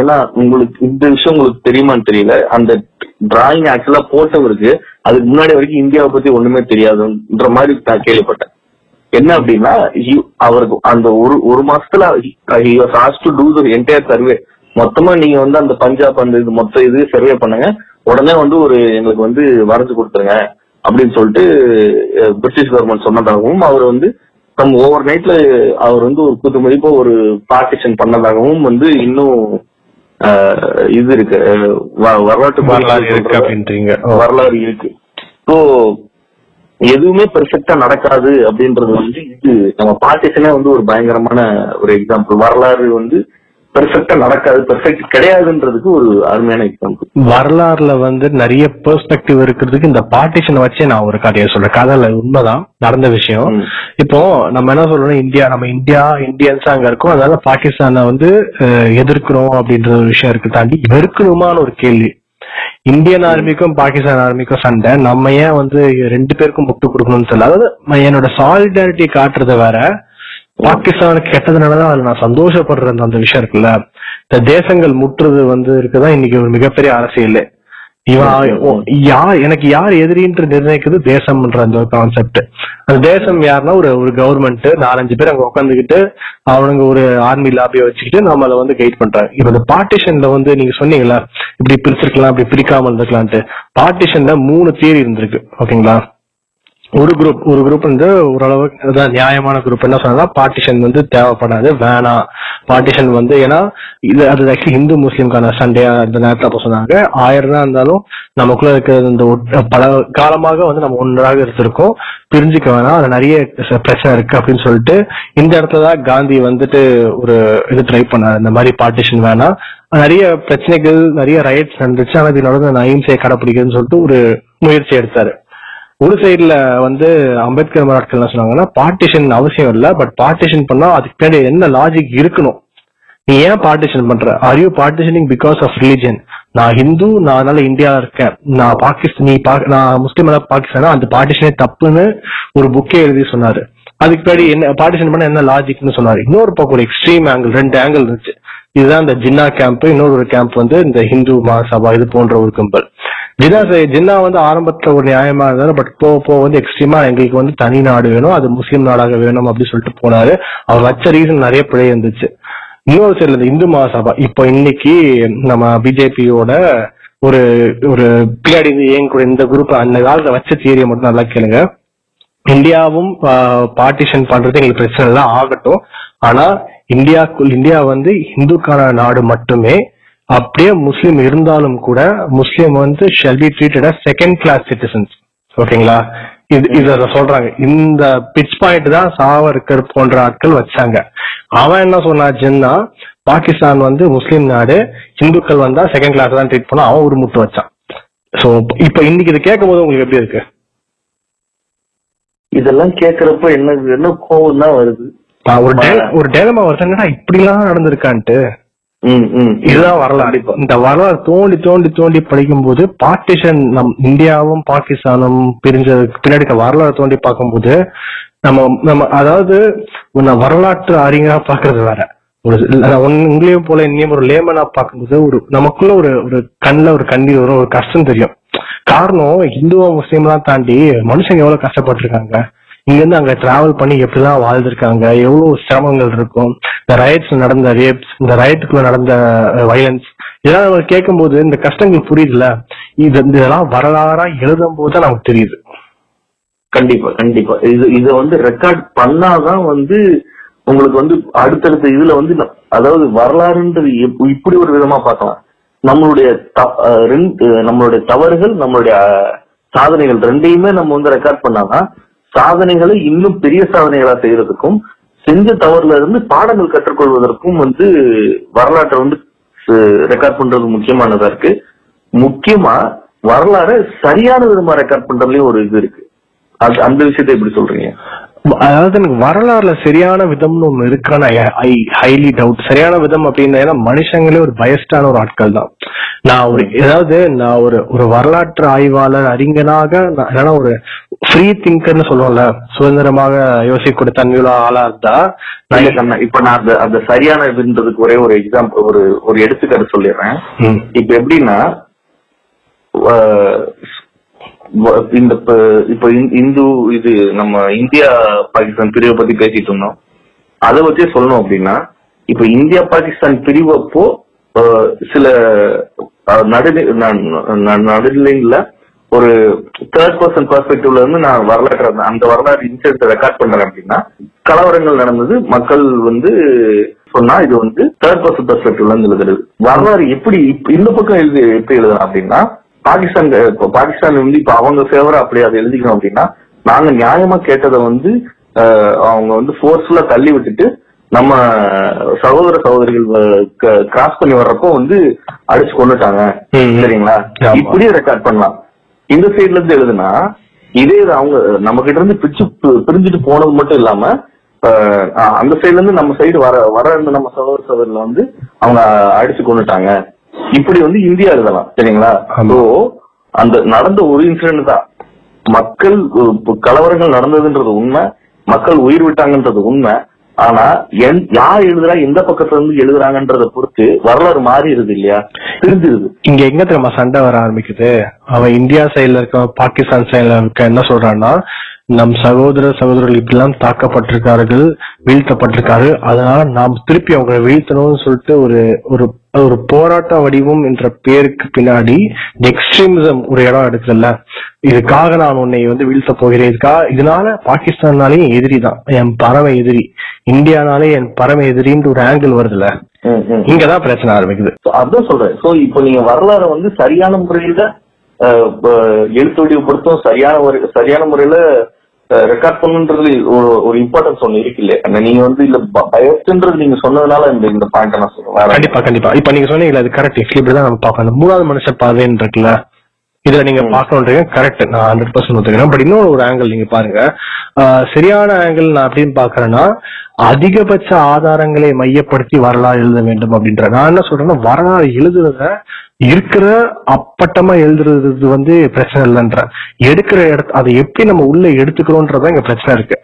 ஏன்னா உங்களுக்கு இந்த விஷயம் உங்களுக்கு தெரியுமான்னு தெரியல. அந்த டிராயிங் ஆக்சுவலா போட்டவருக்கு அதுக்கு முன்னாடி வரைக்கும் இந்தியாவை பத்தி ஒண்ணுமே தெரியாதுன்ற மாதிரி நான் கேள்விப்பட்டேன். என்ன அப்படின்னா அவருக்கு அந்த ஒரு ஒரு மாசத்துல to do the entire survey மொத்தமா நீங்க வந்து அந்த பஞ்சாப் அந்த இது மொத்த இது சர்வே பண்ணுங்க. உடனே வந்து ஒரு எங்களுக்கு வந்து வரைஞ்சு கொடுத்துருங்க. அப்படின்னு சொல்லிட்டு பிரிட்டிஷ் கவர்மெண்ட் சொன்னதாகவும் அவர் வந்து தம் ஓவர் நைட்ல அவர் வந்து ஒரு குத்து மதிப்பா ஒரு பார்ட்டிஷன் பண்ணதாகவும் வந்து இன்னும் இது இருக்கு. வரலாற்று வரலாறு இருக்கு அப்படின்றீங்க. வரலாறு இருக்கு. ஸோ எதுவுமே பெர்ஃபெக்டா நடக்காது அப்படின்றது வந்து இது நம்ம பார்ட்டிஷனே வந்து ஒரு பயங்கரமான ஒரு எக்ஸாம்பிள் வரலாறு வந்து பெர்ஃபெக்டா நடக்காது பெர்ஃபெக்ட் கிடையாதுன்றதுக்கு ஒரு அருமையான எக்ஸாம்பிள் வரலாறுல வந்து நிறைய பெர்ஸ்பெக்டிவ் இருக்கிறதுக்கு இந்த பார்ட்டிஷன் வச்சே நான் ஒரு கதையை சொல்றேன். கதையில உண்மைதான் நடந்த விஷயம். இப்போ நம்ம என்ன சொல்றோம் இந்தியா நம்ம இந்தியா இந்தியன்ஸ் அங்க இருக்கோம். அதனால பாகிஸ்தானை வந்து எதிர்க்கிறோம் அப்படின்ற ஒரு விஷயம் இருக்கு தாண்டி வெறுக்கணுமான ஒரு கேள்வி. இந்தியன் ஆர்மிக்கும் பாகிஸ்தான் ஆர்மிக்கும் சண்டை. நம்ம ஏன் வந்து ரெண்டு பேருக்கும் முட்டு கொடுக்கணும்னு தெரியல. அதாவது என்னோட சாலிடாரிட்டி காட்டுறத வேற. பாகிஸ்தானுக்கு கெட்டதுனாலதான் அதுல நான் சந்தோஷப்படுற அந்த- விஷயம் இருக்குல்ல? இந்த தேசங்கள் முற்றுறது வந்து இருக்குதான் இன்னைக்கு ஒரு மிகப்பெரிய அரசியல். இவன் யார் எனக்கு யார் எதிரின்று நிர்ணயிக்கிறது தேசம்ன்ற அந்த ஒரு கான்செப்ட் அந்த தேசம் யாருன்னா ஒரு ஒரு கவர்மெண்ட் நாலஞ்சு பேர் அங்க உட்காந்துக்கிட்டு அவனுங்க ஒரு ஆர்மி லாபியை வச்சுக்கிட்டு நம்மள வந்து கைட் பண்றாங்க. இப்ப இந்த பார்ட்டிஷன்ல வந்து நீங்க சொன்னீங்களா இப்படி பிரிச்சிருக்கலாம் இப்படி பிரிக்காம இருந்திருக்கலான்ட்டு பார்ட்டிஷன்ல மூணு தியரி இருந்திருக்கு ஓகேங்களா ஒரு குரூப் ஒரு குரூப் வந்து ஓரளவுக்கு அதான் நியாயமான குரூப் என்ன சொன்னா பார்ட்டிஷன் வந்து தேவைப்படாது வேணாம் பார்ட்டிஷன் வந்து ஏன்னா இது அது ஆக்சுவலி ஹிந்து முஸ்லீம்கான சண்டே அந்த நேரத்துல அப்போ சொன்னாங்க. ஆயிரம் தான் இருந்தாலும் நமக்குள்ள இருக்கிற இந்த ஒட்- பல காலமாக வந்து நம்ம ஒன்றாக இருந்திருக்கோம். பிரிஞ்சுக்க வேணாம். அது நிறைய பிரச்சனை இருக்கு அப்படின்னு சொல்லிட்டு இந்த இடத்துல தான் காந்தி வந்துட்டு ஒரு இது ட்ரை பண்ணாரு. இந்த மாதிரி பார்ட்டிஷன் வேணாம். நிறைய பிரச்சனைகள் நிறைய ரைட்ஸ் நடந்துச்சு. ஆனால் இதனோட நான் அஹிம்சையை கடைப்பிடிக்கிறதுன்னு சொல்லிட்டு ஒரு முயற்சி எடுத்தாரு. ஒரு சைடுல வந்து அம்பேத்கர் மராட்கள் என்ன சொன்னாங்கன்னா பார்ட்டிஷன் அவசியம் இல்ல பட் பார்ட்டிஷன் பண்ணா அதுக்கு பின்னாடி என்ன லாஜிக் இருக்கணும்? நீ ஏன் பார்ட்டிஷன் பண்ற? Are you partitioning because of religion நான் ஹிந்து நான் அதனால இந்தியாவில் இருக்கேன். நான் பாகிஸ்தான் நீ பா- நான் முஸ்லீம் பாகிஸ்தானா? அந்த பார்ட்டிஷனே தப்புன்னு ஒரு புக்கே எழுதி சொன்னாரு. அதுக்கு பின்னாடி என்ன பார்ட்டிஷன் பண்ண என்ன லாஜிக்னு சொன்னாரு. இன்னொரு பக்கம் ஒரு எக்ஸ்ட்ரீம் ஆங்கிள் ரெண்டு ஆங்கிள் இருந்துச்சு. இதுதான் இந்த ஜின்னா கேம்ப் இன்னொரு ஒரு கேம்ப் வந்து இந்த ஹிந்து மகாசபா இது போன்ற ஒரு கும்பல். ஜின்னா ஜின்னா வந்து ஆரம்பத்துல ஒரு நியாயமா இருந்தாரு பட் போக போக வந்து எக்ஸ்ட்ரீமா எங்களுக்கு வந்து தனி நாடு வேணும் அது முஸ்லீம் நாடாக வேணும் அப்படின்னு சொல்லிட்டு போனாரு. அவர் வச்ச ரீசன் நிறைய பிழை இருந்துச்சு. இன்னொரு சைடுல இந்த இந்து மகாசபா இப்போ இன்னைக்கு நம்ம பிஜேபியோட ஒரு ஒரு பின்னாடி இயங்கக்கூடிய இந்த குரூப் அந்த காலத்துல வச்ச தியரியை மட்டும் நல்லா கேளுங்க. இந்தியாவும் பார்ட்டிஷன் பண்றது எங்களுக்கு பிரச்சனை இல்லை ஆகட்டும். ஆனா இந்தியாக்குள் இந்தியா வந்து இந்துக்கான நாடு மட்டுமே அப்படியே முஸ்லீம் இருந்தாலும் கூட முஸ்லீம் வந்து shall be treated second class citizens ஓகேங்களா? இது இத சொல்றாங்க. இந்த பிச் பாயிண்ட் தான் சாவர்கர் போன்ற ஆட்கள் வச்சாங்க. அவன் என்ன சொன்னாச்சுன்னா பாகிஸ்தான் வந்து முஸ்லீம் நாடு இந்துக்கள் வந்தா செகண்ட் கிளாஸ் தான் ட்ரீட் பண்ணா அவன் ஒரு முட்டு வச்சான். சோ இப்ப இன்னைக்கு இது கேட்கும் போது உங்களுக்கு எப்படி இருக்கு? இதெல்லாம் கேக்குறப்ப என்ன என்ன கோவம் தான் வருது ஒரு ஒரு டேலமா வருதுன்னா இப்படி எல்லாம் நடந்திருக்கான்ட்டு. இதுதான் வரலாறு. இந்த வரலாறு தோண்டி தோண்டி தோண்டி படிக்கும்போது பார்ட்டிஷன் நம் இந்தியாவும் பாகிஸ்தானும் பிரிஞ்சதுக்கு பின்னாடி வரலாறு தோண்டி பார்க்கும்போது நம்ம நம்ம அதாவது வரலாற்று அறிஞரா பாக்குறது வேற. ஒரு உங்களையும் போல என்னையும் ஒரு லேமனா பார்க்கும்போது ஒரு நமக்குள்ள ஒரு ஒரு கண்ணுல ஒரு கண்ணீர் வரும் ஒரு கஷ்டம் தெரியும். காரணம் இந்துவா முஸ்லீம்லாம் தாண்டி மனுஷங்க எவ்வளவு கஷ்டப்பட்டிருக்காங்க? இங்க இருந்து அங்க டிராவல் பண்ணி எப்படிலாம் வாழ்ந்திருக்காங்க எவ்வளவு சிரமங்கள் இருக்கும் இந்த ரயட்ஸ் நடந்த ரேப்ஸ் இந்த ரயத்துக்குள்ள நடந்த வயலன்ஸ் இதெல்லாம் நம்ம கேட்கும்போது இந்த கஷ்டங்கள் புரியுதுல இது இதெல்லாம் வரலாறா எழுதும் போது தான் நமக்கு தெரியுது. கண்டிப்பா கண்டிப்பா. இது இத வந்து ரெக்கார்ட் பண்ணாதான் வந்து உங்களுக்கு வந்து அடுத்தடுத்த இதுல வந்து அதாவது வரலாறுன்றது இப்படி ஒரு விதமா பார்க்கலாம். நம்மளுடைய த- அஹ் ரெண்டு நம்மளுடைய தவறுகள் நம்மளுடைய சாதனைகள் ரெண்டையுமே நம்ம வந்து ரெக்கார்ட் பண்ணாதான் சாதனைகளை இன்னும் பெரிய சாதனைகளா செய்யறதுக்கும் செஞ்ச தவறுல இருந்து பாடங்கள் கற்றுக்கொள்வதற்கும் வந்து வரலாற்றை வந்து ரெக்கார்ட் பண்றது முக்கியமானதா இருக்கு. முக்கியமா வரலாறு சரியான விதமா ரெக்கார்ட் பண்றதுலயும் ஒரு இது இருக்கு. அது அந்த விஷயத்தை எப்படி சொல்றீங்க? அதாவது எனக்கு வரலாறுல சரியான விதம்னு ஒண்ணு இருக்கான ஐ ஹைலி டவுட் சரியான விதம் அப்படின்னா ஏன்னா மனுஷங்களே ஒரு பயஸ்டான ஒரு ஆட்கள் தான். நான் ஒரு ஏதாவது நான் ஒரு ஒரு வரலாற்று ஆய்வாளர் அறிஞனாக நான் ஒரு ஃப்ரீ திங்கர்னு சொல்லுவோம்ல சுதந்திரமாக யோசிக்கக்கூடிய தன்மையுள்ள ஆளா இருந்தா இப்ப நான் அந்த அந்த சரியான இதுன்றதுக்கு ஒரே ஒரு எக்ஸாம்பிள் ஒரு ஒரு எடுத்துக்காட்டு சொல்லிடுறேன். இப்ப எப்படின்னா இந்த இப்ப- இப்ப இந்- இந்து இது நம்ம இந்தியா பாகிஸ்தான் பிரிவை பத்தி பேசிட்டு இருந்தோம். அதை வச்சே சொல்லணும் அப்படின்னா இப்ப இந்தியா பாகிஸ்தான் பிரிவப்போ சில அஹ், ஒரு தேர்ட் பர்சன் பெர்ஸ்பெக்டிவ்ல இருந்து நான் வரலாற்று அந்த- வரலாறு இன்சிடென்ட் ரெக்கார்ட் பண்றேன் அப்படின்னா கலவரங்கள் நடந்தது மக்கள் வந்து சொன்னா இது வந்து தேர்ட் பர்சன் பெர்ஸ்பெக்டிவ்ல இருந்து எழுதுறது வரலாறு எப்படி இந்த பக்கம் எழுதி எப்படி எழுதலாம் அப்படின்னா பாகிஸ்தான் இப்ப பாகிஸ்தான் வந்து இப்ப அவங்க ஃபேவரா அப்படி அதை எழுதிக்கணும் அப்படின்னா நாங்க நியாயமா கேட்டதை வந்து அவங்க வந்து ஃபோர்ஸ்ஃபுல்லா தள்ளி விட்டுட்டு நம்ம சகோதர சகோதரிகள் கிராஸ் பண்ணி வர்றப்போ வந்து அடிச்சு கொண்டுட்டாங்க. சரிங்களா. இப்படியே ரெக்கார்ட் பண்ணலாம் இந்த சைடுல இருந்து எழுதுனா இதே அவங்க நம்ம கிட்ட இருந்து பிரிச்சு பிரிஞ்சுட்டு போனது மட்டும் இல்லாம அந்த சைடுல இருந்து நம்ம சைடு வர வர இருந்த நம்ம சகோதர சகோதரில வந்து அவங்க அடிச்சு கொண்டுட்டாங்க இப்படி வந்து இந்தியா எழுதலாம் சரிங்களா. So, அந்த நடந்த ஒரு இன்சிடென்ட் தான். மக்கள் கலவரங்கள் நடந்ததுன்றது உண்மை மக்கள் உயிர் விட்டாங்கன்றது உண்மை. ஆனா யார் எழுதுறா எந்த பக்கத்துல இருந்து எழுதுறாங்கன்றத பொறுத்து வரலாறு மாறிடுது இல்லையா? தெரிஞ்சிருது இங்க எங்க தெரியுமா சண்டை வர ஆரம்பிக்குது? அவன் இந்தியா சைடுல இருக்க பாகிஸ்தான் சைடுல இருக்க என்ன சொல்றான்னா நம் சகோதர சகோதரர்கள் இப்படிலாம் தாக்கப்பட்டிருக்கார்கள் வீழ்த்தப்பட்டிருக்காரு அதனால நாம் திருப்பி அவங்களை வீழ்த்தணும்னு சொல்லிட்டு ஒரு ஒரு ஒரு போராட்ட வடிவம் என்ற பேருக்கு பின்னாடி எக்ஸ்ட்ரீமிசம் ஒரு இடம் எடுக்குதுல்ல. இதுக்காக நான் உன்னை வந்து வீழ்த்த போகிறேன். இதுக்காக இதனால பாகிஸ்தான்னாலேயும் எதிரி தான். என் பரம எதிரி. இந்தியானாலே என் பரம எதிரின்ற ஒரு ஆங்கிள் வருதுல்ல. இங்கதான் பிரச்சனை ஆரம்பிக்குது. அதான் சொல்றேன். சோ இப்போ நீங்க வரலாறு வந்து சரியான முறையில எழுத்து வடிவப்படுத்தும் சரியான சரியான முறையில ரெக்கார்ட் பண்ணுன்றது ஒரு ஒரு இம்பார்ட்டன்ஸ் ஒண்ணு இருக்கு இல்லையா நீங்க வந்து இல்ல பயத்துன்றது நீங்க சொன்னதுனால இந்த இந்த பாயிண்ட் நான் சொல்றேன். கண்டிப்பா கண்டிப்பா. இப்ப நீங்க சொன்னீங்களா அது கரெக்ட் இப்படி இப்படிதான் நம்ம பார்க்கணும். மூணாவது மனுஷன் பார்வைன்னு இருக்குல்ல இதுல நீங்க பார்க்கணுன்றீங்க கரெக்ட் நான் ஹண்ட்ரட் பர்சன்ட் ஒத்துக்கிறேன். பட் இன்னொரு ஒரு ஆங்கிள் நீங்க பாருங்க. சரியான ஆங்கிள் நான் அப்படின்னு பாக்குறேன்னா அதிகபட்ச ஆதாரங்களை மையப்படுத்தி வரலாறு எழுத வேண்டும் அப்படின்ற நான் என்ன சொல்றேன்னா வரலாறு எழுதுறத இருக்கிற அப்பட்டமா எழுதுறது வந்து பிரச்சனை இல்லைன்ற. எடுக்கிற இடத்த அதை எப்படி நம்ம உள்ள எடுத்துக்கிறோன்றதான் இங்க பிரச்சனை இருக்கு.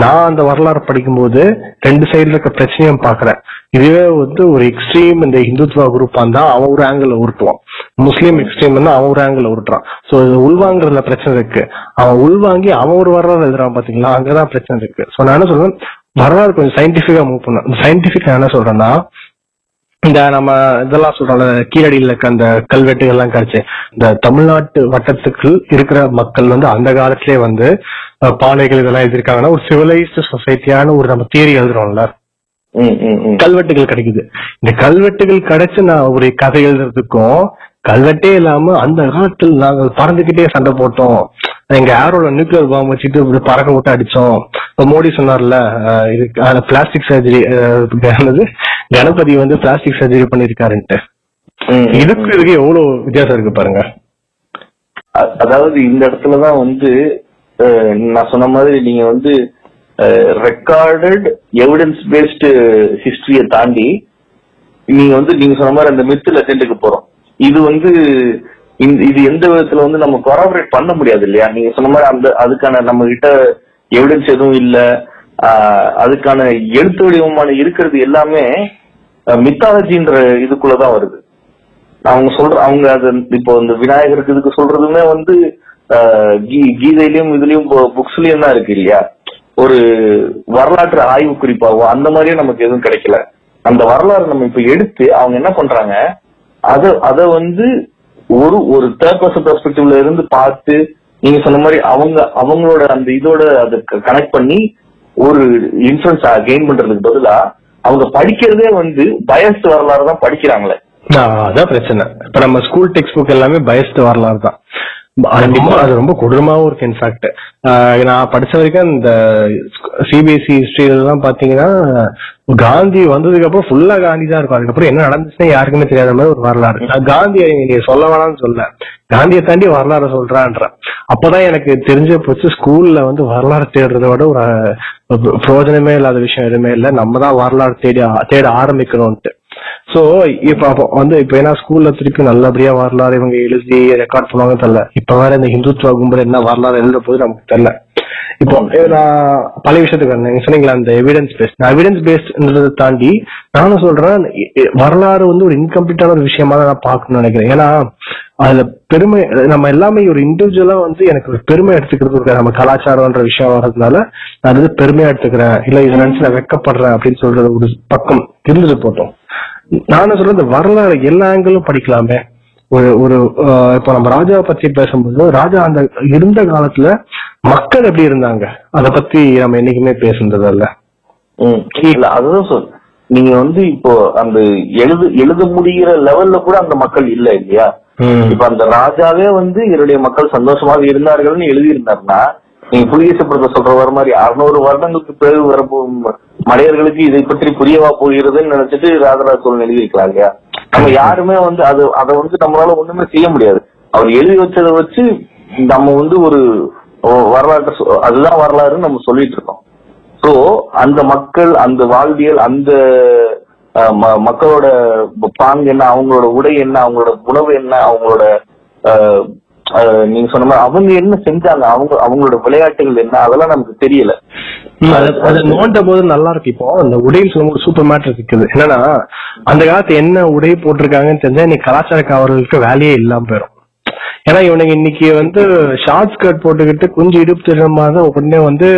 நான் அந்த வரலாறு படிக்கும்போது ரெண்டு சைடுல இருக்க பிரச்சனையும் பாக்குறேன் இதுவே வந்து ஒரு எக்ஸ்ட்ரீம் இந்த இந்துத்துவா குரூப் இருந்தா அவன் ஒரு ஆங்கிள் உருட்டுவான். முஸ்லீம் எக்ஸ்ட்ரீம் இருந்தா அவன் ஒரு ஆங்கிள் உருட்டுறான். சோ உள்வாங்குறதுல பிரச்சனை இருக்கு. அவன் உள்வாங்கி அவன் ஒரு வரலாறு எழுதுறான் பாத்தீங்களா? அங்கதான் பிரச்சனை இருக்கு. சோ நான் என்ன சொல்றேன்? வரலாறு கொஞ்சம் சயின்டிபிக்கா மூவ் பண்ண. சயின்டிபிக்கா என்ன சொல்றேன்னா இந்த நம்ம இதெல்லாம் சொல்றோம்ல கீழடியில் இருக்க அந்த கல்வெட்டுகள் எல்லாம் கிடைச்சு இந்த தமிழ்நாட்டு வட்டத்துக்குள் இருக்கிற மக்கள் வந்து அந்த காலத்திலே வந்து அஹ், பானைகள் இதெல்லாம் எழுதியிருக்காங்கன்னா ஒரு சிவிலைஸ்டு சொசைட்டியான ஒரு நம்ம தியரி எழுதுறோம்ல. கல்வெட்டுகள் கிடைக்குது. இந்த கல்வெட்டுகள் கிடைச்சு நான் ஒரு கதை எழுதுறதுக்கும் கல்வெட்டே இல்லாம அந்த காலத்தில் நாங்கள் பறந்துகிட்டே சண்டை போட்டோம். எங்க ஏரோல நியூக்ளியர் பாம்பு வச்சுட்டு இப்படி பறக்க விட்டு அடிச்சோம். இப்ப மோடி சொன்னார்ல இது பிளாஸ்டிக் சர்ஜரி கணபதி வந்து பிளாஸ்டிக் சர்ஜரி பண்ணிருக்காருன்ட்டு. இதுக்கு இதுக்கு எவ்வளவு வித்தியாசம் இருக்கு பாருங்க. அதாவது இந்த இடத்துலதான் வந்து நான் சொன்ன மாதிரி நீங்க வந்து ரெக்கார்டட் எவிடன்ஸ் பேஸ்டு ஹிஸ்டரியை தாண்டி நீங்க வந்து நீங்க சொன்ன மாதிரி அந்த மித்து லெஜெண்டுக்கு போறோம். இது வந்து இது எந்த விதத்துல வந்து நம்ம கொராபரேட் பண்ண முடியாது இல்லையா? நீங்க சொன்ன மாதிரி அந்த அதுக்கான நம்ம கிட்ட எவிடன்ஸ் எதுவும் இல்ல. அதுக்கான எழுத்து வடிவமான இருக்கிறது எல்லாமே மித்தாலஜின்ற இதுக்குள்ளதான் வருது. அவங்க சொல்ற அவங்க அது இப்போ இந்த விநாயகருக்கு இதுக்கு சொல்றதுமே வந்து கீதையிலயும் இதுலயும் புக்ஸ்லயும் தான் இருக்கு இல்லையா? ஒரு வரலாற்று ஆய்வு குறிப்பாவோ அந்த மாதிரியே நமக்கு எதுவும் கிடைக்கல. அந்த வரலாறு நம்ம இப்ப எடுத்து அவங்க என்ன பண்றாங்க? அத அத வந்து ஒரு ஒரு தேர்ட் பர்சன் பெர்ஸ்பெக்டிவ்ல இருந்து பார்த்து நீங்க சொன்ன மாதிரி அவங்க அவங்களோட அந்த இதோட அதை கனெக்ட் பண்ணி ஒரு இன்ஃபுளுன்ஸ் கெயின் பண்றதுக்கு பதிலா அவங்க படிக்கிறதே வந்து பயஸ்ட் வரலாறு தான் படிக்கிறாங்களே. அதான் பிரச்சனை. இப்ப நம்ம ஸ்கூல் டெக்ஸ்ட் புக் எல்லாமே பயஸ்ட் வரலாறு தான். அது ரொம்ப கொடூரமாவும் இருக்கு இன்ஃபேக்ட் நான் படிச்ச வரைக்கும் இந்த சிபிஎஸ்சி ஹிஸ்டரியிலாம் பாத்தீங்கன்னா காந்தி வந்ததுக்கு அப்புறம் ஃபுல்லா காந்தி தான் இருக்கும். அதுக்கப்புறம் என்ன நடந்துச்சுன்னா யாருக்குமே தெரியாத மாதிரி ஒரு வரலாறு. நான் காந்தியை நீ சொல்ல வேணாம்னு சொல்ல. காந்தியை தாண்டி வரலாறு சொல்றான்ற அப்பதான் எனக்கு தெரிஞ்ச போச்சு ஸ்கூல்ல வந்து வரலாறு தேடுறத விட ஒரு பிரயோஜனமே இல்லாத விஷயம் எதுவுமே இல்லை. நம்ம தான் வரலாறு தேடி தேட ஆரம்பிக்கணும்ட்டு சோ இப்ப வந்து இப்ப ஏன்னா ஸ்கூல்ல திருப்பி நல்லபடியா வரலாறு இவங்க எழுதி ரெக்கார்ட் பண்ணுவாங்க தெரியல. இப்ப வேற இந்த ஹிந்துத்துவ கும்பல் என்ன வரலாறு எழுத போது நமக்கு தெரியல. இப்போ நான் பழைய விஷயத்துக்கு வந்தேன் நீங்க சொன்னீங்களா அந்த எவிடன்ஸ் பேஸ்ட் நான் எவிடன்ஸ் பேஸ்ட்ன்றதை தாண்டி நானும் சொல்றேன் வரலாறு வந்து ஒரு இன்கம்ப்ளீட்டான ஒரு விஷயமா தான் நான் பாக்கணும்னு நினைக்கிறேன். ஏன்னா அதுல பெருமை நம்ம எல்லாமே ஒரு இண்டிவிஜுவலா வந்து எனக்கு ஒரு பெருமை எடுத்துக்கிறது நம்ம கலாச்சாரம்ன்ற விஷயம் வர்றதுனால நான் வந்து பெருமையா எடுத்துக்கிறேன். இல்ல இதை நினைச்சு நான் வெக்கப்படுறேன் அப்படின்னு சொல்றது ஒரு பக்கம் இருந்துட்டு போட்டோம். நானும் சொல்றேன் இந்த வரலாறு எல்லா ஆங்கிளும் படிக்கலாமே. ஒரு ஒரு இப்போ நம்ம ராஜாவை பத்தி பேசும்போது ராஜா அந்த இருந்த காலத்துல மக்கள் எப்படி இருந்தாங்க? அத பத்தி நம்ம என்னைக்குமே பேசுனது இல்ல ம். இல்ல அதுதான் சொல் நீங்க வந்து இப்போ அந்த எழுது எழுத முடிகிற லெவல்ல கூட அந்த மக்கள் இல்ல இல்லையா? இப்ப அந்த ராஜாவே வந்து என்னுடைய மக்கள் சந்தோஷமாக இருந்தார்கள்னு எழுதியிருந்தாருன்னா நீங்க புலிகேசப்படுத்த சொல்ற வர மாதிரி அறுநூறு வருடங்களுக்கு பிறகு வரப்போ மலையர்களுக்கு இதை பற்றி புரியவா போகிறதுன்னு நினைச்சிட்டு ராஜராஜ சோழன் எழுதியிருக்கலாம் இல்லையா? நம்ம யாருமே வந்து அது அதை வந்து நம்மளால ஒண்ணுமே செய்ய முடியாது. அவர் எழுதி வச்சதை வச்சு நம்ம வந்து ஒரு வரலாற்று அதுதான் வரலாறுன்னு நம்ம சொல்லிட்டு இருக்கோம். சோ அந்த மக்கள் அந்த வாழ்வியல் அந்த ம- மக்களோட பாங்கு என்ன அவங்களோட உடை என்ன அவங்களோட உணவு என்ன அவங்களோட நீங்க சொன்ன மாதிரி அவங்க என்ன செஞ்சாங்க? அவங்க அவங்களோட விளையாட்டுகள் என்ன? அதெல்லாம் நமக்கு தெரியல. அது நோண்ட போது நல்லா இருக்கு. இப்போ அந்த உடையில் சொல்லும்போது சூப்பர் மேட்டர் இருக்குது. என்னன்னா அந்த காலத்து என்ன உடை போட்டிருக்காங்கன்னு தெரிஞ்சா இன்னைக்கு கலாச்சார காவலர்களுக்கு வேலையே இல்லாம போயிடும் ஏன்னா இவனுங்க இன்னைக்கு வந்து ஷார்ட் ஸ்கர்ட் போட்டுக்கிட்டு கொஞ்சம் இடுப்பு தெரியுமா தான் உடனே வந்து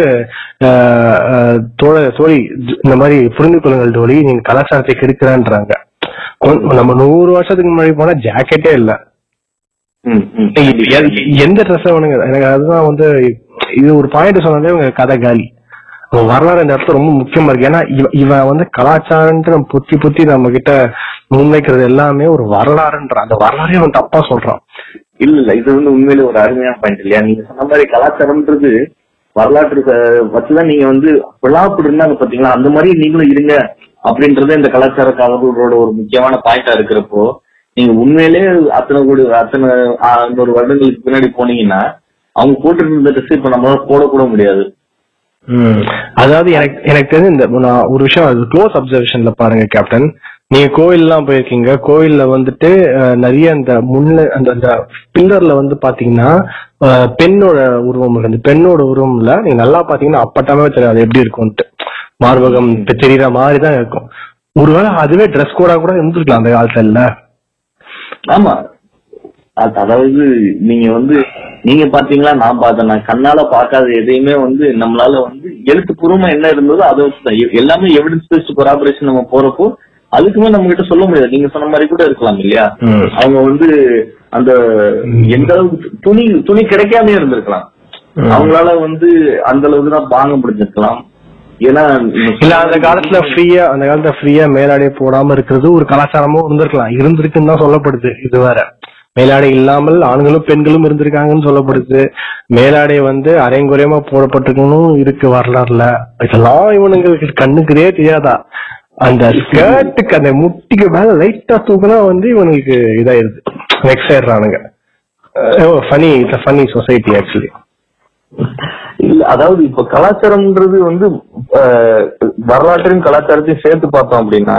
தோழ தோழி இந்த மாதிரி புரிந்து கொள்ளுங்கள் தோழி நீங்க கலாச்சாரத்தை கெடுக்கிறேன்றாங்க. நம்ம நூறு வருஷத்துக்கு முன்னாடி போனா ஜாக்கெட்டே இல்ல. எந்த ட்ரெஸ் வேணுங்க? எனக்கு அதுதான் வந்து இது ஒரு பாயிண்ட் சொன்னாலே உங்க கதை காலி. வரலாறு இந்த இடத்துல ரொம்ப முக்கியமா இருக்கு. ஏன்னா இவ- இவன் வந்து கலாச்சாரம்ன்ற நம்ம புத்தி புத்தி நம்ம கிட்ட முன்வைக்கிறது எல்லாமே ஒரு வரலாறுன்ற அந்த வரலாறே அவன் தப்பா சொல்றான். இல்ல இல்ல. இது வந்து உண்மையிலே ஒரு அருமையான பாயிண்ட் இல்லையா? நீங்க சொன்ன மாதிரி கலாச்சாரம்ன்றது வரலாற்று வச்சுதான் நீங்க வந்து அப்படி இருந்தாங்க பாத்தீங்களா? அந்த மாதிரி நீங்களும் இருங்க அப்படின்றது இந்த கலாச்சார காவலர்களோட ஒரு முக்கியமான பாயிண்டா இருக்கிறப்போ நீங்க உண்மையிலே அத்தனை கோடி அத்தனை இன்னொரு வருடங்களுக்கு பின்னாடி போனீங்கன்னா அவங்க போட்டுட்டு இருந்த ட்ரெஸ் இப்ப நம்மளால போடக்கூட முடியாது. அதாவது எனக்கு எனக்கு தெரிஞ்ச இந்த நான் ஒரு விஷயம் அது க்ளோஸ் அப்சர்வேஷன்ல பாருங்க கேப்டன் நீங்க கோயில்லாம் போயிருக்கீங்க. கோயில்ல வந்துட்டு நிறைய அந்த முன்ன அந்த அந்த பில்லர்ல வந்து பாத்தீங்கன்னா பெண்ணோட உருவம் இருக்கு. அந்த பெண்ணோட உருவம்ல நீங்க நல்லா பாத்தீங்கன்னா அப்பட்டமே தெரியாது. எப்படி இருக்கும்ட்டு மார்பகம் தெரியற மாதிரி தான் இருக்கும். ஒருவேளை அதுவே ட்ரெஸ் கோடா கூட இருந்திருக்கலாம் அந்த காலத்துல ஆமா. அது- அதாவது நீங்க வந்து நீங்க பாத்தீங்களா நான் பார்த்தேன் நான் கண்ணால பார்க்காத எதையுமே வந்து நம்மளால வந்து எழுத்துப்பூர்வமா என்ன இருந்ததோ அதை வச்சுதான் எல்லாமே எவிடன்ஸ் பேஸ்ட் கொராபரேஷன் நம்ம போறப்போ அதுக்குமே நம்ம கிட்ட சொல்ல முடியாது. நீங்க சொன்ன மாதிரி கூட இருக்கலாம் இல்லையா. அவங்க வந்து அந்த எந்த அளவுக்கு துணி துணி கிடைக்காம இருந்திருக்கலாம். அவங்களால வந்து அந்த அளவுக்கு தான் வாங்க முடிஞ்சிருக்கலாம் ஏன்னா இல்ல அந்த காலத்துல ஃப்ரீயா அந்த காலத்துல ஃப்ரீயா மேலாடை போடாம இருக்கிறது ஒரு கலாச்சாரமும் இருந்திருக்கலாம். இருந்திருக்குன்னு தான் சொல்லப்படுது இது வேற. மேலாடை இல்லாமல் ஆண்களும் பெண்களும் இருந்திருக்காங்கன்னு சொல்லப்படுது. மேலாடை வந்து அரைங்குறையமா போடப்பட்டிருக்கணும் இருக்கு வரலாறுல. இதெல்லாம் இவனுங்களுக்கு கண்ணுக்குதே தெரியாதா? அந்த ஸ்கர்ட்டுக்கு அந்த முட்டிக்கு மேல லைட்டா தூக்குனா வந்து இவனுக்கு இதாயிருது. Next ஆயிடுறானுங்க. Funny it's funny society actually இல்ல அதாவது இப்ப கலாச்சாரம்ன்றது வந்து வரலாற்றையும் கலாச்சாரத்தையும் சேர்த்து பார்த்தோம் அப்படின்னா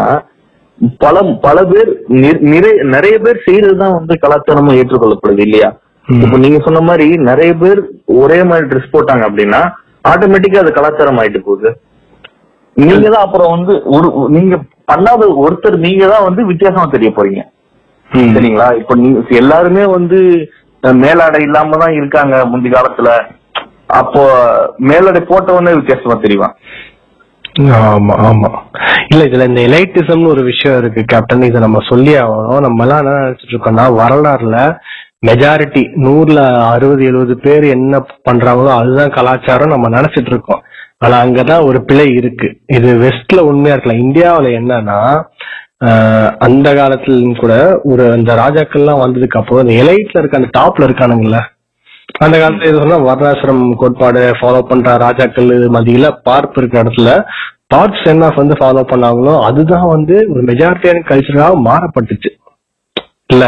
பல பல பேர் நிறைய நிறைய பேர் செய்யறதுதான் வந்து கலாச்சாரமா ஏற்றுக்கொள்ளப்படுது இல்லையா. இப்ப நீங்க சொன்ன மாதிரி நிறைய பேர் ஒரே மாதிரி ட்ரெஸ் போட்டாங்க அப்படின்னா ஆட்டோமேட்டிக்கா அது கலாச்சாரம் ஆயிட்டு போகுது. நீங்க தான் அப்புறம் வந்து ஒரு நீங்க பண்ணாத ஒருத்தர் நீங்க தான் வந்து வித்தியாசமா தெரிய போறீங்க. சரிங்களா? இப்ப நீங்க எல்லாருமே வந்து மேலாடை இல்லாம தான் இருக்காங்க முந்தி காலத்துல. அப்போ மேலாடை போட்டவனே வித்தியாசமா தெரியும் ஆமா ஆமா. இல்ல இதுல இந்த எலைட்டிசம்னு ஒரு விஷயம் இருக்கு கேப்டன் இதை நம்ம சொல்லி ஆகணும். நம்ம எல்லாம் என்ன நினைச்சிட்டு இருக்கோம்னா வரலாறுல மெஜாரிட்டி நூறுல அறுபது எழுபது பேர் என்ன பண்றாங்களோ அதுதான் கலாச்சாரம் நம்ம நினைச்சிட்டு இருக்கோம். ஆனா அங்கதான் ஒரு பிழை இருக்கு. இது வெஸ்ட்ல உண்மையா இருக்கலாம். இந்தியாவில என்னன்னா அந்த காலத்துல கூட ஒரு அந்த ராஜாக்கள்லாம் வந்ததுக்கு அப்புறம் அந்த எலைட்ல இருக்க அந்த டாப்ல இருக்கானுங்களே அந்த காலத்துல இது சொன்னா வர்ணாசிரம் கோட்பாடு ஃபாலோ பண்ற ராஜாக்கள் மத்தியில பார்ப்பு இருக்கிற இடத்துல பார்ட்ஸ் என்ன ஆஃப் வந்து ஃபாலோ பண்ணாங்களோ அதுதான் வந்து ஒரு மெஜாரிட்டியான கல்ச்சராக மாறப்பட்டுச்சு. இல்ல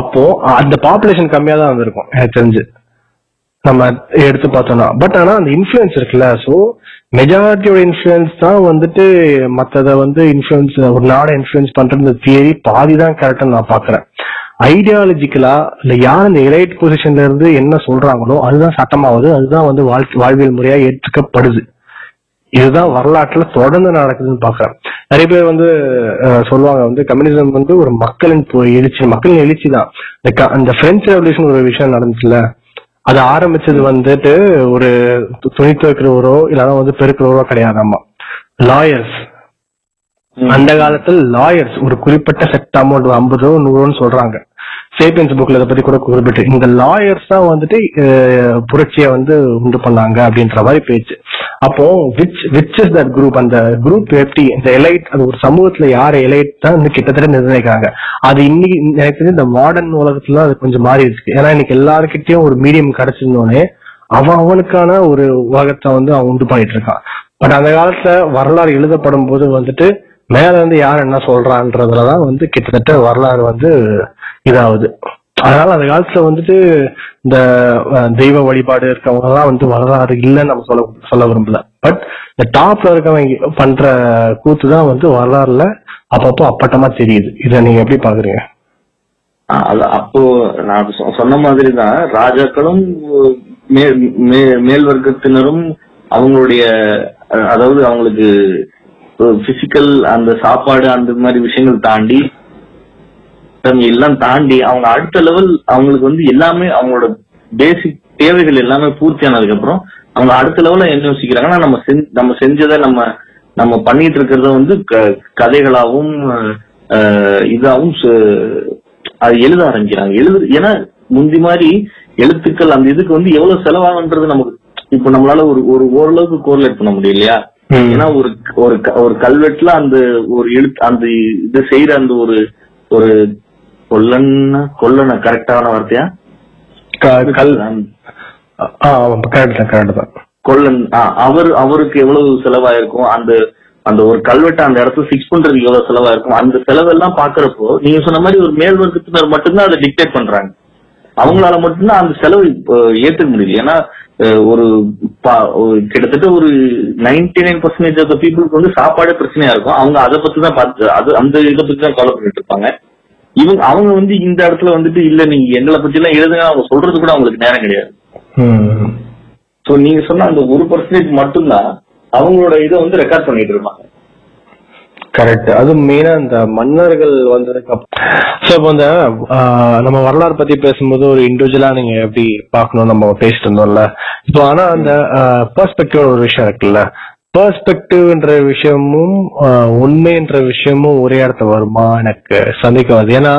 அப்போ அந்த பாப்புலேஷன் கம்மியா தான் வந்திருக்கும் எனக்கு தெரிஞ்சு. நம்ம எடுத்து பார்த்தோம்னா. பட் ஆனா அந்த இன்ஃபுளுன்ஸ் இருக்குல்ல ஸோ மெஜாரிட்டியோட இன்ஃபுளுன்ஸ் தான் வந்துட்டு மற்றதை வந்து இன்ஃபுளுன்ஸ் ஒரு நாடை இன்ஃபுளுன்ஸ் பண்ற தியரி பாதி தான் கரெக்டா நான் பாக்குறேன். ஐடியாலஜிக்கலா இல்ல யார் இந்த எலைட் பொசிஷன்ல இருந்து என்ன சொல்றாங்களோ அதுதான் சட்டமாவது அதுதான் வந்து வாழ் வாழ்வியல் முறையா ஏற்றுக்கப்படுது. இதுதான் வரலாற்றுல தொடர்ந்து நடக்குதுன்னு பாக்குறேன் நிறைய பேர் வந்து சொல்லுவாங்க வந்து கம்யூனிசம் வந்து ஒரு மக்களின் எழுச்சி மக்களின் எழுச்சி தான். அந்த பிரெஞ்சு ரெவல்யூஷன் ஒரு விஷயம் நடந்துச்சுல அது ஆரம்பிச்சது வந்துட்டு ஒரு துணி துவைக்கிறவரோ இல்லைன்னா வந்து பெருக்கிறவரோ கிடையாதாமா லாயர்ஸ் அந்த காலத்துல லாயர்ஸ் ஒரு குறிப்பிட்ட செட் அமௌண்ட் ஐம்பது ரூபா நூறுன்னு சொல்றாங்க. சேபியன்ஸ் புக்ல இதை பத்தி கூட குறிப்பிட்டு. இந்த லாயர்ஸ் தான் வந்துட்டு புரட்சியை வந்து உண்டு பண்ணாங்க அப்படின்ற மாதிரி பேச்சு அப்போ which which is that group அந்த குரூப் எப்படி இந்த எலைட் அது ஒரு சமூகத்துல யார் எலைட் தான் வந்து கிட்டத்தட்ட நிர்ணயிக்கிறாங்க. அது இன்னைக்கு எனக்கு தெரிஞ்சு இந்த மாடர்ன் உலகத்துல அது கொஞ்சம் மாறி இருக்கு. ஏன்னா இன்னைக்கு எல்லாருக்கிட்டையும் ஒரு மீடியம் கிடைச்சிருந்தோடனே அவன் அவனுக்கான ஒரு உலகத்தை வந்து அவன் உண்டு பண்ணிட்டு இருக்கான். பட் அந்த காலத்துல வரலாறு எழுதப்படும் போது வந்துட்டு மேல இருந்து யார் என்ன சொல்றான்றதுலதான் வந்து கிட்டத்தட்ட வரலாறு வந்து இதாகுது. அதனால அந்த காலத்துல வந்துட்டு இந்த தெய்வ வழிபாடு இருக்கவங்க எல்லாம் வந்து வரலாறு இல்லைன்னு நம்ம சொல்ல சொல்ல விரும்பல. பட் இந்த டாப்ல இருக்கவங்க பண்ற கூத்து தான் வந்து வரலாறுல அப்பப்போ அப்பட்டமா தெரியுது. இதை நீங்க எப்படி பாக்குறீங்க? அப்போ நான் சொ- சொன்ன மாதிரி தான் ராஜாக்களும் மேல் வர்க்கத்தினரும் அவங்களுடைய அதாவது அவங்களுக்கு பிசிக்கல் அந்த சாப்பாடு அந்த மாதிரி விஷயங்கள் தாண்டி எல்லாம் தாண்டி அவங்க அடுத்த லெவல் அவங்களுக்கு வந்து எல்லாமே அவங்களோட பேசிக் தேவைகள் எல்லாமே பூர்த்தி ஆனதுக்கு அப்புறம் அவங்க அடுத்த லெவல்ல என்ன யோசிக்கிறாங்கன்னா நம்ம செஞ்- நம்ம செஞ்சதை நம்ம நம்ம பண்ணிட்டு இருக்கிறத வந்து க- இதாகவும் அது எழுத ஆரம்பிக்கிறாங்க. எழுது ஏன்னா முந்தி மாதிரி எழுத்துக்கள் அந்த இதுக்கு வந்து எவ்வளவு செலவாகுன்றது நமக்கு இப்ப நம்மளால ஒரு ஒரு ஓரளவுக்கு கோர்லேட் பண்ண முடியும் இல்லையா? ஏன்னா ஒரு ஒரு ஒரு கல்வெட்டுல அந்த ஒரு எழுத்து அந்த இது செய்யற அந்த ஒரு ஒரு கொல்லன் கொல்லன கரெக்டான வார்த்தையா? கல். கொல்லன் அவர் அவருக்கு எவ்வளவு செலவாயிருக்கும்? அந்த அந்த ஒரு கல்வெட்டை அந்த இடத்துல ஃபிக்ஸ் பண்றதுக்கு எவ்வளவு செலவாயிருக்கும்? அந்த செலவெல்லாம் பாக்குறப்போ நீங்க சொன்ன மாதிரி ஒரு மேல் வர்க்கத்தினர் மட்டும்தான் அதை டிக்டேட் பண்றாங்க. அவங்களால மட்டும்தான் அந்த செலவு இப்போ ஏத்துக்க முடியுது. ஏன்னா ஒரு கிட்டத்தட்ட ஒரு நைன்டி நைன் பர்சன்டேஜ் ஆஃப் பீப்புளுக்கு வந்து சாப்பாடே பிரச்சனையா இருக்கும். அவங்க அதை பத்தி தான் பார்த்து அது அந்த இதை பத்தி தான் கவலை பண்ணிட்டு இருப்பாங்க. இவங்க அவங்க வந்து இந்த இடத்துல வந்துட்டு இல்ல நீங்க எங்களை பத்தி எல்லாம் எழுதுங்க. அவங்க சொல்றது கூட அவங்களுக்கு நேரம் கிடையாது. சோ நீங்க சொன்ன அந்த ஒரு பர்சன்டேஜ் மட்டும்தான் அவங்களோட இதை வந்து ரெக்கார்ட் பண்ணிட்டு இருப்பாங்க. கரெக்ட் அது மெயினா இந்த மன்னர்கள் வந்ததுக்கு சோ ஸோ இப்போ இந்த நம்ம வரலாறு பத்தி பேசும்போது ஒரு இண்டிவிஜுவலா நீங்க எப்படி பார்க்கணும் நம்ம பேசிட்டு இருந்தோம்ல? இப்போ ஆனா அந்த பெர்ஸ்பெக்டிவ் ஒரு விஷயம் இருக்குல்ல? பெர்ஸ்பெக்டிவ்ன்ற விஷயமும் உண்மைன்ற விஷயமும் ஒரே இடத்துல வருமா எனக்கு சந்தேகம். வருது ஏன்னா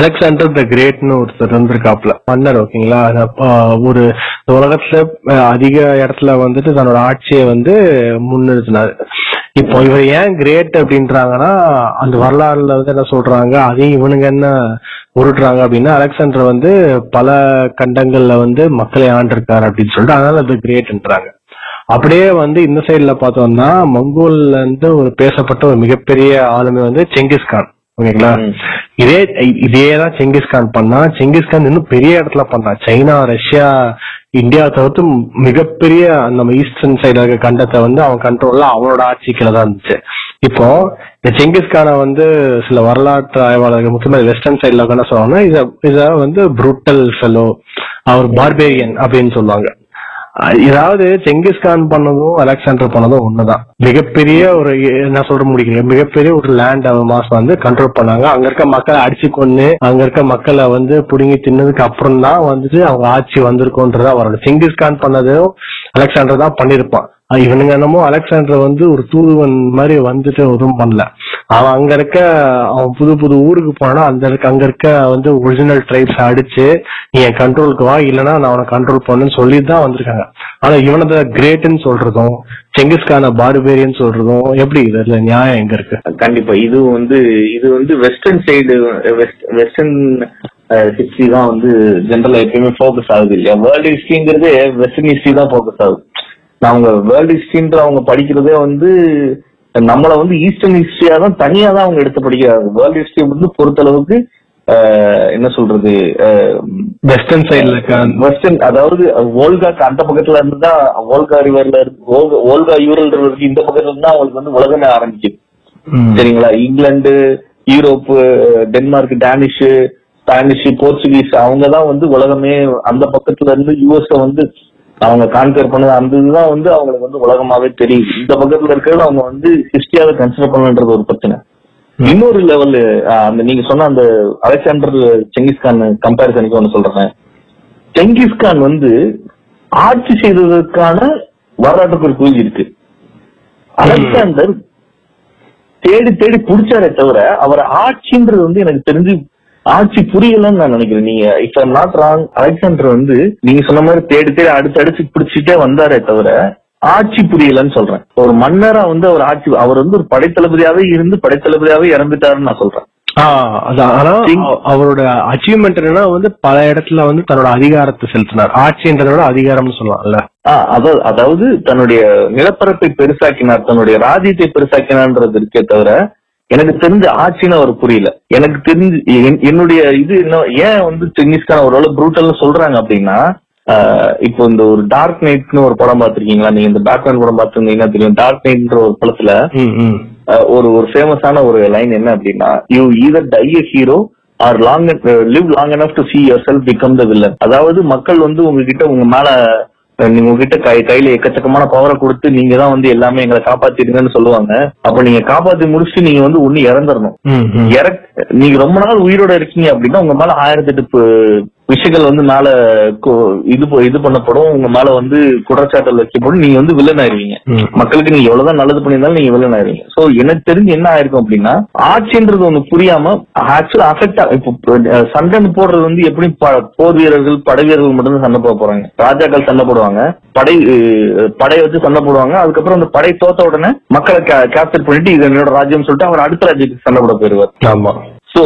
அலெக்சாண்டர் த கிரேட்னு ஒருத்தர் இருந்திருக்காப்ல மன்னர் ஓகேங்களா? ஒரு உலகத்துல அதிக இடத்துல வந்துட்டு தன்னோட ஆட்சியை வந்து முன்னிறுத்தினாரு. இப்போ இவர் ஏன் கிரேட் அப்படின்றாங்கன்னா அந்த வரலாறுல வந்து என்ன சொல்றாங்க அதையும் இவனுங்க என்ன உருட்டுறாங்க அப்படின்னா அலெக்சாண்டர் வந்து பல கண்டங்கள்ல வந்து மக்களை ஆண்டிருக்காரு அப்படின்னு சொல்லிட்டு அதனால அது கிரேட்ன்றாங்க அப்படியே வந்து இந்த சைடுல பார்த்தோம்னா மங்கோல்ல இருந்து ஒரு பேசப்பட்ட ஒரு மிகப்பெரிய ஆளுமை வந்து செங்கிஸ்கான் ஓகேங்களா. இதே இதே தான் செங்கிஸ்கான் பண்ணா செங்கிஸ்கான் இன்னும் பெரிய இடத்துல பண்ணான் சைனா ரஷ்யா இந்தியா தவிர்த்து மிகப்பெரிய நம்ம ஈஸ்டர்ன் சைடுல இருக்க கண்டத்தை வந்து அவன் கண்ட்ரோல்ல அவனோட ஆட்சி கீழே தான் இருந்துச்சு. இப்போ இந்த செங்கிஸ்கானை வந்து சில வரலாற்று ஆய்வாளர்கள் முக்கியமாக வெஸ்டர்ன் சைடுல என்ன சொல்லுவாங்கன்னா இத இத வந்து புரூட்டல் ஃபெலோ அவர் பார்பேரியன் அப்படின்னு சொல்லுவாங்க. ஏதாவது செங்கிஸ்கான் பண்ணதும் அலெக்சாண்டர் பண்ணதும் ஒண்ணுதான். மிகப்பெரிய ஒரு என்ன சொல்ற முடியல மிகப்பெரிய ஒரு லேண்ட் மாஸ் வந்து கண்ட்ரோல் பண்ணாங்க. அங்க இருக்க மக்களை அடிச்சு கொண்டு அங்க இருக்க மக்களை வந்து புடுங்கி தின்னதுக்கு அப்புறம் தான் வந்துட்டு அவங்க ஆட்சி வந்திருக்கோன்றதா வரணும் செங்கிஸ்கான் பண்ணதும் அலெக்சாண்டர் தான் பண்ணிருப்பான். இவனுங்க என்னமோ அலெக்சாண்டர் வந்து ஒரு தூதுவன் மாதிரி வந்துட்டு எதுவும் பண்ணல. அவன் அங்க இருக்க அவன் புது புது ஊருக்கு போனா அந்த இருக்க அங்க இருக்க வந்து ஒரிஜினல் ட்ரைப்ஸ் அடிச்சு நீ என் கண்ட்ரோலுக்கு வா இல்லைன்னா நான் அவனை கண்ட்ரோல் பண்ணுன்னு சொல்லி தான் வந்திருக்காங்க. ஆனா இவனத கிரேட்னு சொல்றதும் செங்கிஸ்கான பார்பேரியன் சொல்றதும் எப்படி இதுல நியாயம் எங்க இருக்கு? கண்டிப்பா இது வந்து இது வந்து வெஸ்டர்ன் சைடு வெஸ்டர்ன் ஹிஸ்டரி தான் வந்து ஜென்ரலா எப்பயுமே ஃபோக்கஸ் ஆகுது இல்லையா? வேர்ல்டு ஹிஸ்டரிங்கிறதே வெஸ்டர்ன் ஹிஸ்டரி தான் ஃபோக்கஸ் ஆகுது. நான் அவங்க வேர்ல்டு ஹிஸ்டரின்ற அவங்க படிக்கிறதே வந்து நம்மள வந்து ஈஸ்டர்ன் ஹிஸ்டரியா தான் தனியா தான் அவங்க எடுத்து படிக்கிறாங்க வேர்ல்டு ஹிஸ்டரி வந்து பொறுத்தளவுக்கு என்ன சொல்றது வெஸ்டர்ன் சைடுல வெஸ்டர்ன் அதாவது ஓல்காக்கு அந்த பக்கத்துல இருந்து தான் ஓல்கா ரிவர்ல இருந்து ஓல்கா- யூரல் ரிவருக்கு இந்த பக்கத்துல இருந்து தான் அவங்களுக்கு வந்து உலகமே ஆரம்பிக்குது. சரிங்களா England Europe Denmark Danish Spanish Portuguese அவங்க தான் வந்து உலகமே அந்த பக்கத்துல இருந்து யூஎஸ் வந்து அவங்க கான்கர் பண்ணது அந்த இதுதான் வந்து அவங்களுக்கு வந்து உலகமாவே தெரியுது. இந்த பக்கத்துல இருக்கிறது அவங்க வந்து ஹிஸ்டரியாவை கன்சிடர் பண்ணுன்றது ஒரு பிரச்சனை. இன்னொரு லெவல் அந்த நீங்க சொன்ன அந்த அலெக்சாண்டர் செங்கிஸ்கான் கம்பேரிசனுக்கு ஒண்ணு சொல்றேன். செங்கிஸ்கான் வந்து ஆட்சி செய்ததற்கான வரலாற்று ஒரு இருக்கு. அலெக்சாண்டர் தேடி தேடி புடிச்சாரே தவிர அவர் ஆட்சின்றது வந்து எனக்கு தெரிஞ்சு ஆட்சி புரியலன்னு நான் நினைக்கிறேன். நீங்க ஐம் நாட் ராங் அலெக்சாண்டர் வந்து நீங்க சொன்ன மாதிரி தேடி தேடி அடுத்து அடிச்சு பிடிச்சிட்டே வந்தாரே தவிர ஆட்சி புரியலன்னு சொல்றேன். ஒரு மன்னரா வந்து அவர் ஆட்சி அவர் வந்து ஒரு படைத்தளபதியாவே இருந்து படைத்தளபதியாவே இறந்துட்டாருன்னு நான் சொல்றேன். ஆனா அவரோட அச்சீவ்மெண்ட் என்னன்னா வந்து பல இடத்துல வந்து தன்னோட அதிகாரத்தை செலுத்தினார். ஆட்சின்றதை விட அதிகாரம்னு சொல்லலாம்ல. அதாவது அதாவது தன்னுடைய நிலப்பரப்பை பெருசாக்கினார் தன்னுடைய ராஜ்யத்தை பெருசாக்கினார்ன்றது இருக்கே தவிர எனக்கு தெரிஞ்ச ஆட்சின்னு அவர் புரியல. எனக்கு தெரிஞ்சு என்- என்னுடைய இது என்ன ஏன் வந்து செங்கிஸ்கான் ஒரு ப்ரூட்டல்னு சொல்றாங்க அப்படின்னா இப்போ இந்த ஒரு டார்க் நைட்னு ஒரு படம் பார்த்திருக்கீங்களா? நீங்க இந்த பேட்மேன் படம் பார்த்திருந்தீங்கன்னா தெரியும். டார்க் நைட்ன்ற ஒரு படத்துல ஒரு ஒரு ஃபேமஸான ஒரு லைன் என்ன அப்படின்னா you either die a hero or long live long enough to see yourself become the villain. அதாவது மக்கள் வந்து உங்ககிட்ட உங்க மேல நீங்க உங்ககிட்ட கை கையில எக்கச்சக்கமான பவரை கொடுத்து நீங்க தான் வந்து எல்லாமே எங்களை காப்பாத்திடுங்கன்னு சொல்லுவாங்க அப்ப நீங்க காப்பாத்தி முடிச்சுட்டு நீங்க வந்து ஒண்ணு இறந்துடணும். இறக் நீங்க ரொம்ப நாள் உயிரோட இருக்கீங்க அப்படின்னா உங்க மேல ஆயிரத்தி எட்டு விஷயங்கள் வந்து மேல இது இது பண்ணப்படும். உங்க மேல வந்து குற்றச்சாட்டுகள் வைக்கப்படும். நீங்க வந்து வில்லன் ஆயிருவீங்க. மக்களுக்கு நீங்க எவ்வளவுதான் நல்லது பண்ணியிருந்தாலும் நீங்க வில்லன் ஆயிருவீங்க. சோ எனக்கு தெரிஞ்சு என்ன ஆயிருக்கும் அப்படின்னா ஆட்சின்றது ஒண்ணு புரியாம ஆக்சுவலா அஃபெக்ட் இப்போ சண்டைன்னு போடுறது வந்து எப்படி போர் வீரர்கள் படை வீரர்கள் மட்டும் தான் சண்டை போட போறாங்க. ராஜாக்கள் சண்டை போடுவாங்க. படை படையை வச்சு சண்டை போடுவாங்க. அதுக்கப்புறம் அந்த படை தோத்த உடனே மக்களை கேப்சர் பண்ணிட்டு இது என்னோட ராஜ்யம் சொல்லிட்டு அவர் அடுத்த ராஜ்யத்துக்கு சண்டை போட போயிருவார் ஆமா. சோ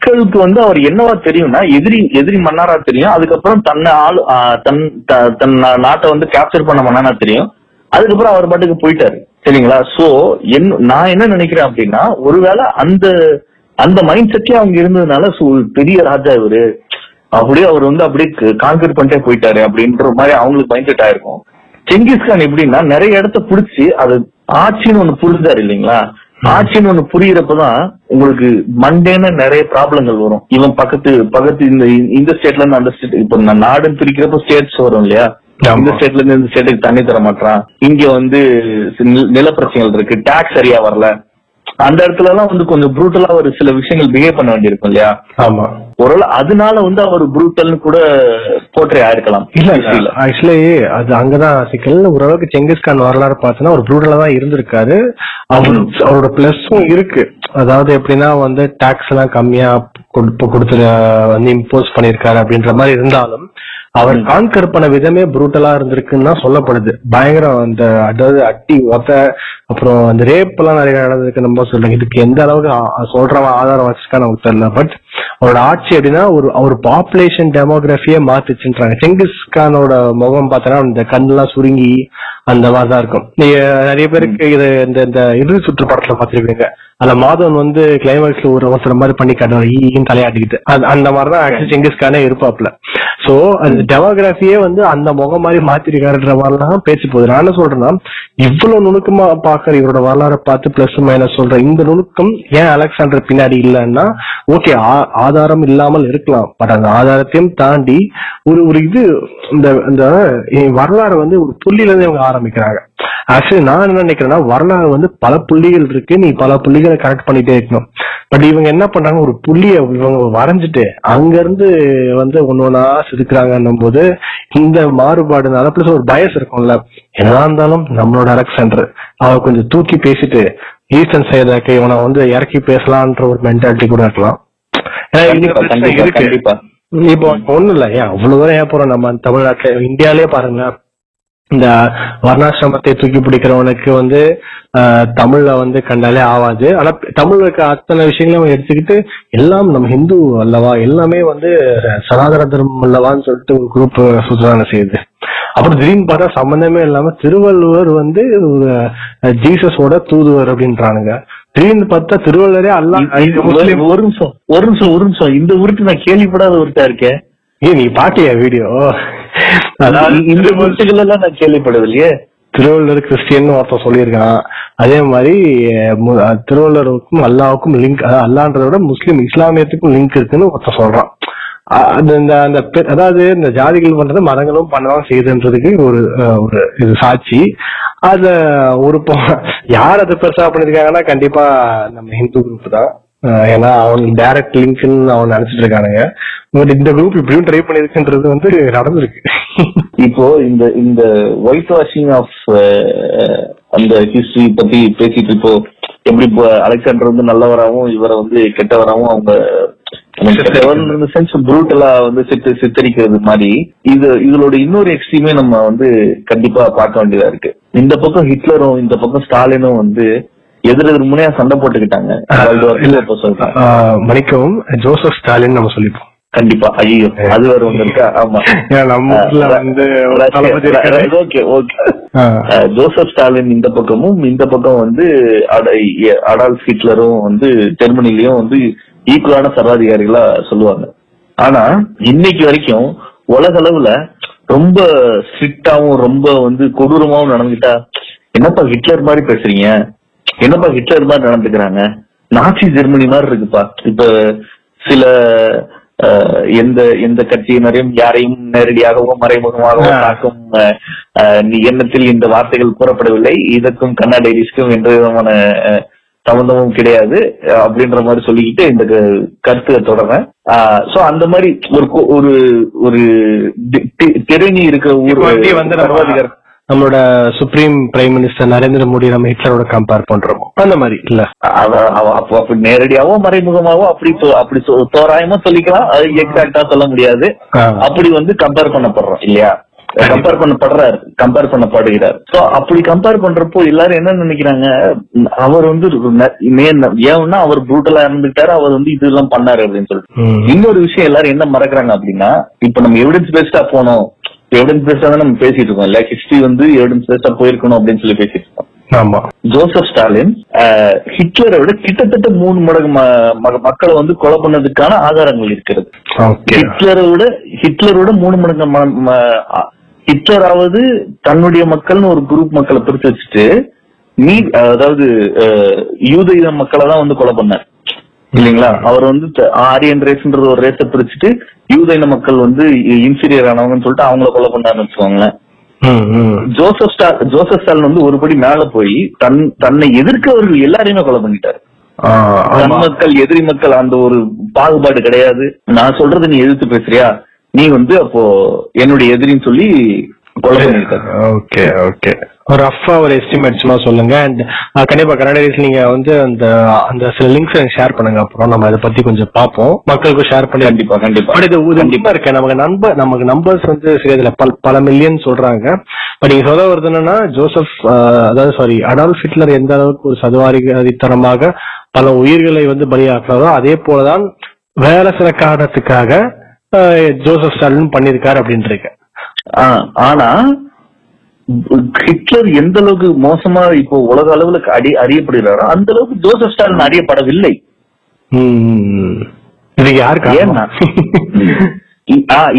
மக்களுக்கு வந்து அவர் என்னவா தெரியும்னா எதிரி எதிரி மன்னாரா தெரியும். அதுக்கப்புறம் தன்னை ஆள் தன் தன் நாட்டை வந்து கேப்சர் பண்ண மன்னாரா தெரியும். அதுக்கப்புறம் அவர் பாட்டுக்கு போயிட்டாரு. சரிங்களா? சோ என் நான் என்ன நினைக்கிறேன் அப்படின்னா ஒருவேளை அந்த அந்த மைண்ட் செட்டே அவங்க இருந்ததுனால சோ பெரிய ராஜா இவரு. அப்படியே அவர் வந்து அப்படியே கான்கிரீட் பண்ணிட்டே போயிட்டாரு அப்படின்ற மாதிரி அவங்களுக்கு மைண்ட் செட் ஆயிருக்கும். செங்கிஸ்கான் எப்படின்னா நிறைய இடத்த புடிச்சு அது ஆட்சின்னு ஒண்ணு புரிஞ்சாரு இல்லைங்களா? ஆட்சின்னு ஒண்ணு புரியுறப்பதான் உங்களுக்கு மண்டேன நிறைய ப்ராப்ளங்கள் வரும். இவன் பக்கத்து பக்கத்து இந்த இந்த ஸ்டேட்ல இருந்து அந்த ஸ்டேட் இப்போ நான் நாடுன்னு பிரிக்கிறப்ப ஸ்டேட்ஸ் வரும் இல்லையா. இந்த ஸ்டேட்ல இருந்து இந்த ஸ்டேட்டுக்கு தண்ணி தர மாட்டான் இங்க வந்து நில பிரச்சனைகள் இருக்கு. டாக்ஸ் சரியா வரல. அந்த இடத்துல எல்லாம் வந்து கொஞ்சம் ப்ரூட்டலா ஒரு சில விஷயங்கள் பிஹேவ் பண்ண வேண்டியிருக்கும் இல்லையா? ஆமா. ஒருவேளை அதனால வந்து அவர் ப்ரூட்டல்னு கூட போற்றே ஆயிருக்கலாம். இல்ல History-ல. ஆக்சுவலி அது அங்கதான் சிக்கல் ஓரளவுக்கு செங்கிஸ்கான் வரலாறு பார்த்தோன்னா ஒரு ப்ரூடலா தான் இருந்திருக்காரு. அவர் அவரோட பிளஸும் இருக்கு. அதாவது எப்படின்னா வந்து டாக்ஸ் எல்லாம் கம்மியா கொடுத்து வந்து இம்போஸ் பண்ணிருக்காரு அப்படின்ற மாதிரி இருந்தாலும் அவர் கான்கர் பண்ண விதமே ப்ரூட்டலா இருந்திருக்குன்னு தான் சொல்லப்படுது. பயங்கரம் அந்த அதாவது அட்டி ஒத்த அப்புறம் அந்த ரேப் எல்லாம் நிறைய நடந்திருக்கு நம்ம சொல்லுங்க இதுக்கு எந்த அளவுக்கு சொல்றவன் ஆதாரம் வச்சிருக்கா நமக்கு தெரியல. பட் அவரோட ஆட்சி எப்படின்னா ஒரு ஒரு பாப்புலேஷன் டெமோகிராஃபியே மாத்துச்சுன்றாங்க. செங்கிஸ் கானோட முகம் பார்த்தோன்னா இந்த கண்ணெல்லாம் சுருங்கி அந்த மாதிரி தான் இருக்கும் நிறைய பேருக்கு இது இந்த இந்த இறுதி சுற்று படத்துல பார்த்திருப்பீங்க. அந்த மாதவன் வந்து கிளைமேக்ஸ்ல ஒரு அவசரம் மாதிரி பண்ணி காட்டுவார். ஈன்னு தலையாட்டிக்கிட்டு. அந்த மாதிரி தான் ஆக்சுவலி செங்கிஸ் கானே இருப்பாப்ல சோ அந்த டெமோகிராஃபியே வந்து அந்த முகம் மாதிரி மாத்திருக்காருன்ற மாதிரிலாம் பேச்சு போகுது. நான் என்ன சொல்றேன்னா இவ்வளவு நுணுக்கமா பாக்குற இவரோட வரலாறை பார்த்து பிளஸ் மைனஸ் சொல்ற இந்த நுணுக்கம் ஏன் அலெக்சாண்டர் பின்னாடி இல்லைன்னா ஓகே ஆதாரம் இல்லாமல் இருக்கலாம். பட் அந்த ஆதாரத்தையும் தாண்டி ஒரு ஒரு இது இந்த இந்த வரலாறு வந்து ஒரு புள்ளியில இருந்து இவங்க ஆரம்பிக்கிறாங்க. ஆக்சுவலி நான் என்ன நினைக்கிறேன்னா வரலாறு வந்து பல புள்ளிகள் இருக்கு. நீ பல புள்ளிகளை கரெக்ட் பண்ணிட்டே இருக்கணும். பட் இவங்க என்ன பண்றாங்க ஒரு புள்ளிய இவங்க வரைஞ்சிட்டு அங்க இருந்து வந்து ஒன்னு ஒன்னா செதுக்குறாங்கன்னும் போது இந்த மாறுபாடுனால பிளஸ் ஒரு பயஸ் இருக்கும்ல. என்னதான் இருந்தாலும் நம்மளோட அலெக்சாண்டர் அவ கொஞ்சம் தூக்கி பேசிட்டு ஈஸ்டர்ன் சைடாக்க இவனை வந்து இறக்கி பேசலான்ற ஒரு மென்டாலிட்டி கூட இருக்கலாம். இருக்கு. இப்போ ஒண்ணும் இல்ல ஏன் அவ்வளவு தூரம் ஏன் போறோம் நம்ம? தமிழ்நாட்டுல இந்தியாலயே பாருங்க இந்த வர்ணாசிரமத்தை தூக்கி பிடிக்கிறவனுக்கு வந்து தமிழ்ல வந்து கண்டாலே ஆவாது. ஆனா தமிழ்ல இருக்க அத்தனை விஷயங்களும் அவன் எடுத்துக்கிட்டு எல்லாம் நம்ம ஹிந்து அல்லவா எல்லாமே வந்து சனாதன தர்மம் அல்லவான்னு சொல்லிட்டு ஒரு குரூப் சுத்ததான செய்யுது. அப்புறம் திடீர்னு பார்த்தா சம்பந்தமே இல்லாம திருவள்ளுவர் வந்து ஒரு ஜீசஸோட தூதுவர் அப்படின்றானுங்க. திடீர்னு பார்த்தா திருவள்ளுவரே அல்லா ஒரு நிமிஷம். ஒரு நிமிஷம் ஒரு நிமிஷம். இந்த உருட்டு நான் கேள்விப்படாத உருட்டா இருக்கேன்? ஏய் நீ பாக்கலையா வீடியோ? இந்த எல்லாம் நான் கேள்விப்படது இல்லையே திருவள்ளுவர் கிறிஸ்டியன் ஒருத்தன் சொல்லியிருக்கான். அதே மாதிரி திருவள்ளுவருக்கும் அல்லாவுக்கும் லிங்க் அல்லான்றத விட முஸ்லீம் இஸ்லாமியத்துக்கும் லிங்க் இருக்குன்னு ஒருத்தன் சொல்றான். அது இந்த அந்த அதாவது இந்த ஜாதிகள் பண்றது மதங்களும் பண்ணதான் செய்யுதுன்றதுக்கு ஒரு ஒரு இது சாட்சி. அத ஒரு யார் அதை பெருசா பண்ணிருக்காங்கன்னா கண்டிப்பா நம்ம ஹிந்து குரூப் தான். ஏன்னா அவனுக்கு டைரக்ட் லிங்க்னு அவன் நினைச்சிட்டு இருக்கானுங்க. பட் இந்த குரூப் இப்படியும் ட்ரை பண்ணிருக்குன்றது வந்து நடந்திருக்கு. இப்போ இந்த இந்த ஒயிட் வாஷிங் ஆஃப் அந்த ஹிஸ்டரி பத்தி பேசிட்டு இப்போ எப்படி அலெக்சாண்டர் வந்து நல்லவராகவும் இவரை வந்து கெட்டவராகவும் அவங்க சென்ஸ் ப்ரூட்டலா வந்து சித்து சித்தரிக்கிறது மாதிரி இது இதோட இன்னொரு எக்ஸ்ட்ரீமே நம்ம வந்து கண்டிப்பா பார்க்க வேண்டியதா இருக்கு. இந்த பக்கம் ஹிட்லரும் இந்த பக்கம் ஸ்டாலினும் வந்து எதிர் எதிர் முனையா சண்டை போட்டுக்கிட்டாங்க. மன்னிக்கவும் ஜோசப் ஸ்டாலின் நம்ம சொல்லிப்போம். கண்டிப்பா. ஐயோ அது வேற ஒண்ணு இருக்கா? ஆமா. நம்ம வந்து. Okay okay. ஜோசப் ஸ்டாலின் இந்த பக்கமும் இந்த பக்கம் வந்து அடால்ஃப் ஹிட்லரும் வந்து ஜெர்மனிலயும் வந்து ஈக்குவலான சர்வாதிகாரிகளா சொல்லுவாங்க. ஆனா இன்னைக்கு வரைக்கும் உலக அளவுல ரொம்ப ஸ்ட்ரிக்டாவும் ரொம்ப வந்து கொடூரமாவும் நடந்துட்டா என்னப்பா ஹிட்லர் மாதிரி பேசுறீங்க? என்னப்பா ஹிட்லர் மாதிரி நடந்துக்கிறாங்க? நாசி ஜெர்மனி மாதிரி இருக்குப்பா. இப்ப சில எந்த எந்த கட்சியினரையும் யாரையும் நேரடியாகவோ மறைமுகமாகவோ. தாக்கும் எண்ணத்தில் இந்த வார்த்தைகள் கூறப்படவில்லை. இதற்கும் கன்னட டைரிஸ்க்கும் எந்த விதமான சம்பந்தமும் கிடையாது அப்படின்ற மாதிரி சொல்லிக்கிட்டு இந்த க- கருத்தை தொடர்றேன். சோ அந்த மாதிரி ஒரு ஒரு ஒரு திறனி இருக்க ஊர் வந்து நம்மளோட supreme prime minister Narendra Modi நம்ம ஹிட்லரோட கம்பேர் பண்றோமோ? அந்த மாதிரி. இல்ல. அப்படி நேரடியாவோ மறைமுகமாவோ அப்படி அப்படி தோராயமா சொல்லிக்கலாம். அது எக்ஸாக்டா சொல்ல முடியாது. அப்படி வந்து கம்பேர் பண்ணப்படுறோம் இல்லையா? கம்பேர் பண்ணப்படுறாரு கம்பேர் பண்ணப்படுகிறார். சோ அப்படி கம்பேர் பண்றப்போ எல்லாரும் என்ன நினைக்கிறாங்க? அவர் வந்து ஏன்னா அவர் ப்ரூட்டலா இருந்துட்டாரு அவர் வந்து இதெல்லாம் பண்ணாரு அப்படின்னு சொல்லிட்டு. இன்னொரு விஷயம் எல்லாரும் என்ன மறக்கறாங்க அப்படின்னா இப்ப நம்ம எவிடன்ஸ் பேஸ்டா போனோம். எவிடன்ஸ் பேஸ்டா தான் நம்ம பேசிட்டு இருக்கோம். இல்ல ஹிஸ்டரி வந்து எவிடன்ஸ் பேஸ்டா போயிருக்கணும் அப்படின்னு சொல்லி பேசிட்டு இருக்கோம். ஆமா. ஜோசப் ஸ்டாலின் ஹிட்லரை விட கிட்டத்தட்ட மூணு மடங்கு மக்களை வந்து கொலை பண்ணதுக்கான ஆதாரங்கள் இருக்கிறது. ஹிட்லரை விட ஹிட்லரோட மூணு மடங்கு ஹிட்லராவது தன்னுடைய மக்கள்னு ஒரு குரூப் மக்களை பிரிச்சு வச்சுட்டு நீ அதாவது யூத இன மக்களை தான் வந்து கொலை பண்ணார். இல்லைங்களா? அவர் வந்து ஆரியன் ரேஸ்ன்றது ஒரு ரேஸை பிரிச்சுட்டு யூத இன மக்கள் வந்து இன்ஃபீரியர் ஆனவங்கன்னு சொல்லிட்டு அவங்கள கொலை பண்ணாருன்னு வச்சுக்கோங்களேன். ஜோசப் ஸ்டா ஜோசப் ஸ்டாலின் வந்து ஒருபடி மேல போய் தன் தன்னை எதிர்க்கவர்கள் எல்லாரையுமே கொலை பண்ணிட்டாரு. மக்கள் எதிரி மக்கள் அந்த ஒரு பாகுபாடு கிடையாது. நான் சொல்றதை நீ எதிர்த்து பேசுறியா? நீ வந்து அப்போ என்னுடைய எதிரின்னு சொல்லி கொலை ஓகே ஓகே. ரஃபா ஒரு எஸ்டிமேட் சும்மா சொல்லுங்க. அண்ட் கண்டிப்பா கன்னடா நீங்க வந்து அந்த அந்த சில லிங்க்ஸ் எனக்கு ஷேர் பண்ணுங்க. அப்புறம் நம்ம அதை பத்தி கொஞ்சம் பார்ப்போம். மக்களுக்கும் ஷேர் பண்ணி கண்டிப்பா கண்டிப்பா. பட் இது கண்டிப்பா இருக்கு. நமக்கு நம்ப நமக்கு நம்பர்ஸ் வந்து சரி இதுல பல மில்லியன் சொல்றாங்க. பட் நீங்க சொல்ல வருது என்னன்னா ஜோசப் அதாவது சாரி அடால்ஃப் ஹிட்லர் எந்த அளவுக்கு ஒரு சதுவாரித்தனமாக பல உயிர்களை வந்து பலியாக்குறதோ அதே போலதான் வேற சில காரணத்துக்காக ஜோசப் ஸ்டாலின் பண்ணிருக்காரு அப்படின்ட்டு ஆனா ஹிட்லர் எந்த அளவுக்கு மோசமா இப்போ உலக அளவுல அடி அறியப்படுகிறாரோ அந்த அளவுக்கு ஜோசப் ஸ்டாலின் அறியப்படவில்லை ம். இதுக்கு யாரு ஏன்னா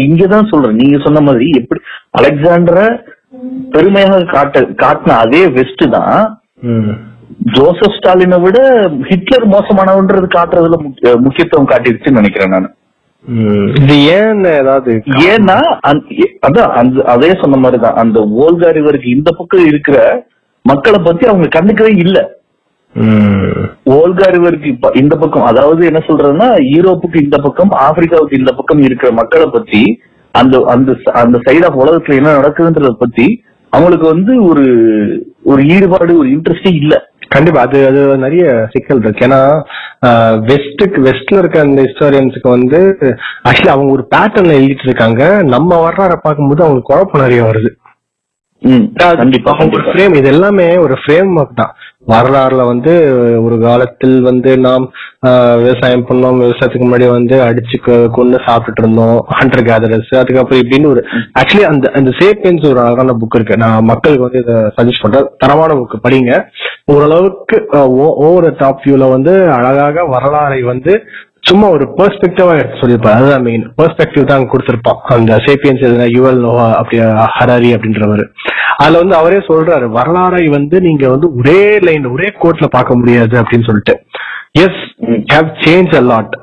இங்கதான் சொல்றேன் நீங்க சொன்ன மாதிரி எப்படி அலெக்சாண்டரை பெருமையாக காட்ட காட்டின அதே வெஸ்ட் தான். ஜோசப் ஸ்டாலினை விட ஹிட்லர் மோசமானவன்றது காட்டுறதுல முக்கிய- முக்கியத்துவம் காட்டிருச்சுன்னு நினைக்கிறேன் நான். இது ஏன் ஏதாவது ஏன்னா அதான் அந்த அதே சொன்ன மாதிரிதான். அந்த ஓல்கா ரிவருக்கு இந்த பக்கம் இருக்கிற மக்களை பத்தி அவங்க கண்டுக்கவே இல்ல. ஓல்கா ரிவருக்கு இந்த பக்கம் அதாவது என்ன சொல்றதுன்னா யூரோப்புக்கு இந்த பக்கம் ஆப்பிரிக்காவுக்கு இந்த பக்கம் இருக்கிற மக்களை பத்தி அந்த அந்த அந்த சைடு ஆஃப் உலகத்துல என்ன நடக்குதுன்றத பத்தி அவங்களுக்கு வந்து ஒரு ஒரு ஈடுபாடு ஒரு இன்ட்ரெஸ்டே இல்ல. கண்டிப்பா அது அது நிறைய சிக்கல் இருக்கு. ஏன்னா வெஸ்ட்டுக்கு வெஸ்ட்ல இருக்க அந்த ஹிஸ்டோரியன்ஸுக்கு வந்து ஆக்சுவலி அவங்க ஒரு பேட்டர்ன்ல எழுதிட்டு இருக்காங்க. நம்ம வரலாற பார்க்கும்போது அவங்களுக்கு குழப்பம் நிறைய வருது. அவங்க ஒரு ஃப்ரேம் இது எல்லாமே ஒரு ஃப்ரேம் ஒர்க் தான். வரலாறுல வந்து ஒரு காலத்தில் வந்து நாம் ஆஹ், விவசாயம் பண்ணோம். விவசாயத்துக்கு முன்னாடி வந்து அடிச்சு கொண்டு கொன்னு சாப்பிட்டுட்டு இருந்தோம். ஹண்டர் கேதரர்ஸ் அதுக்கப்புறம் இப்படின்னு ஒரு ஆக்சுவலி அந்த அந்த சேப்பியன்ஸ் ஒரு அழகான புக் இருக்கு. நான் மக்களுக்கு வந்து இதை சஜஸ்ட் பண்றேன். தரமான புக் படிங்க. ஓரளவுக்கு ஓவர் டாப் வியூல வந்து அழகாக வரலாறை வந்து சும்மா ஒரு பெர்ஸ்பெக்டிவா எடுத்து சொல்லியிருப்பாரு. அதுதான் மெயின் பெர்ஸ்பெக்டிவ் தான் கொடுத்திருப்பான். அந்த சேப்பியன்ஸ் எதுனா யுவல் நோவா அப்படி ஹராரி அப்படின்றவர். அதுல வந்து அவரே சொல்றாரு வரலாறை வந்து நீங்க வந்து ஒரே லைன் ஒரே கோட்ல பார்க்க முடியாது அப்படின்னு சொல்லிட்டு. Yes have change a lot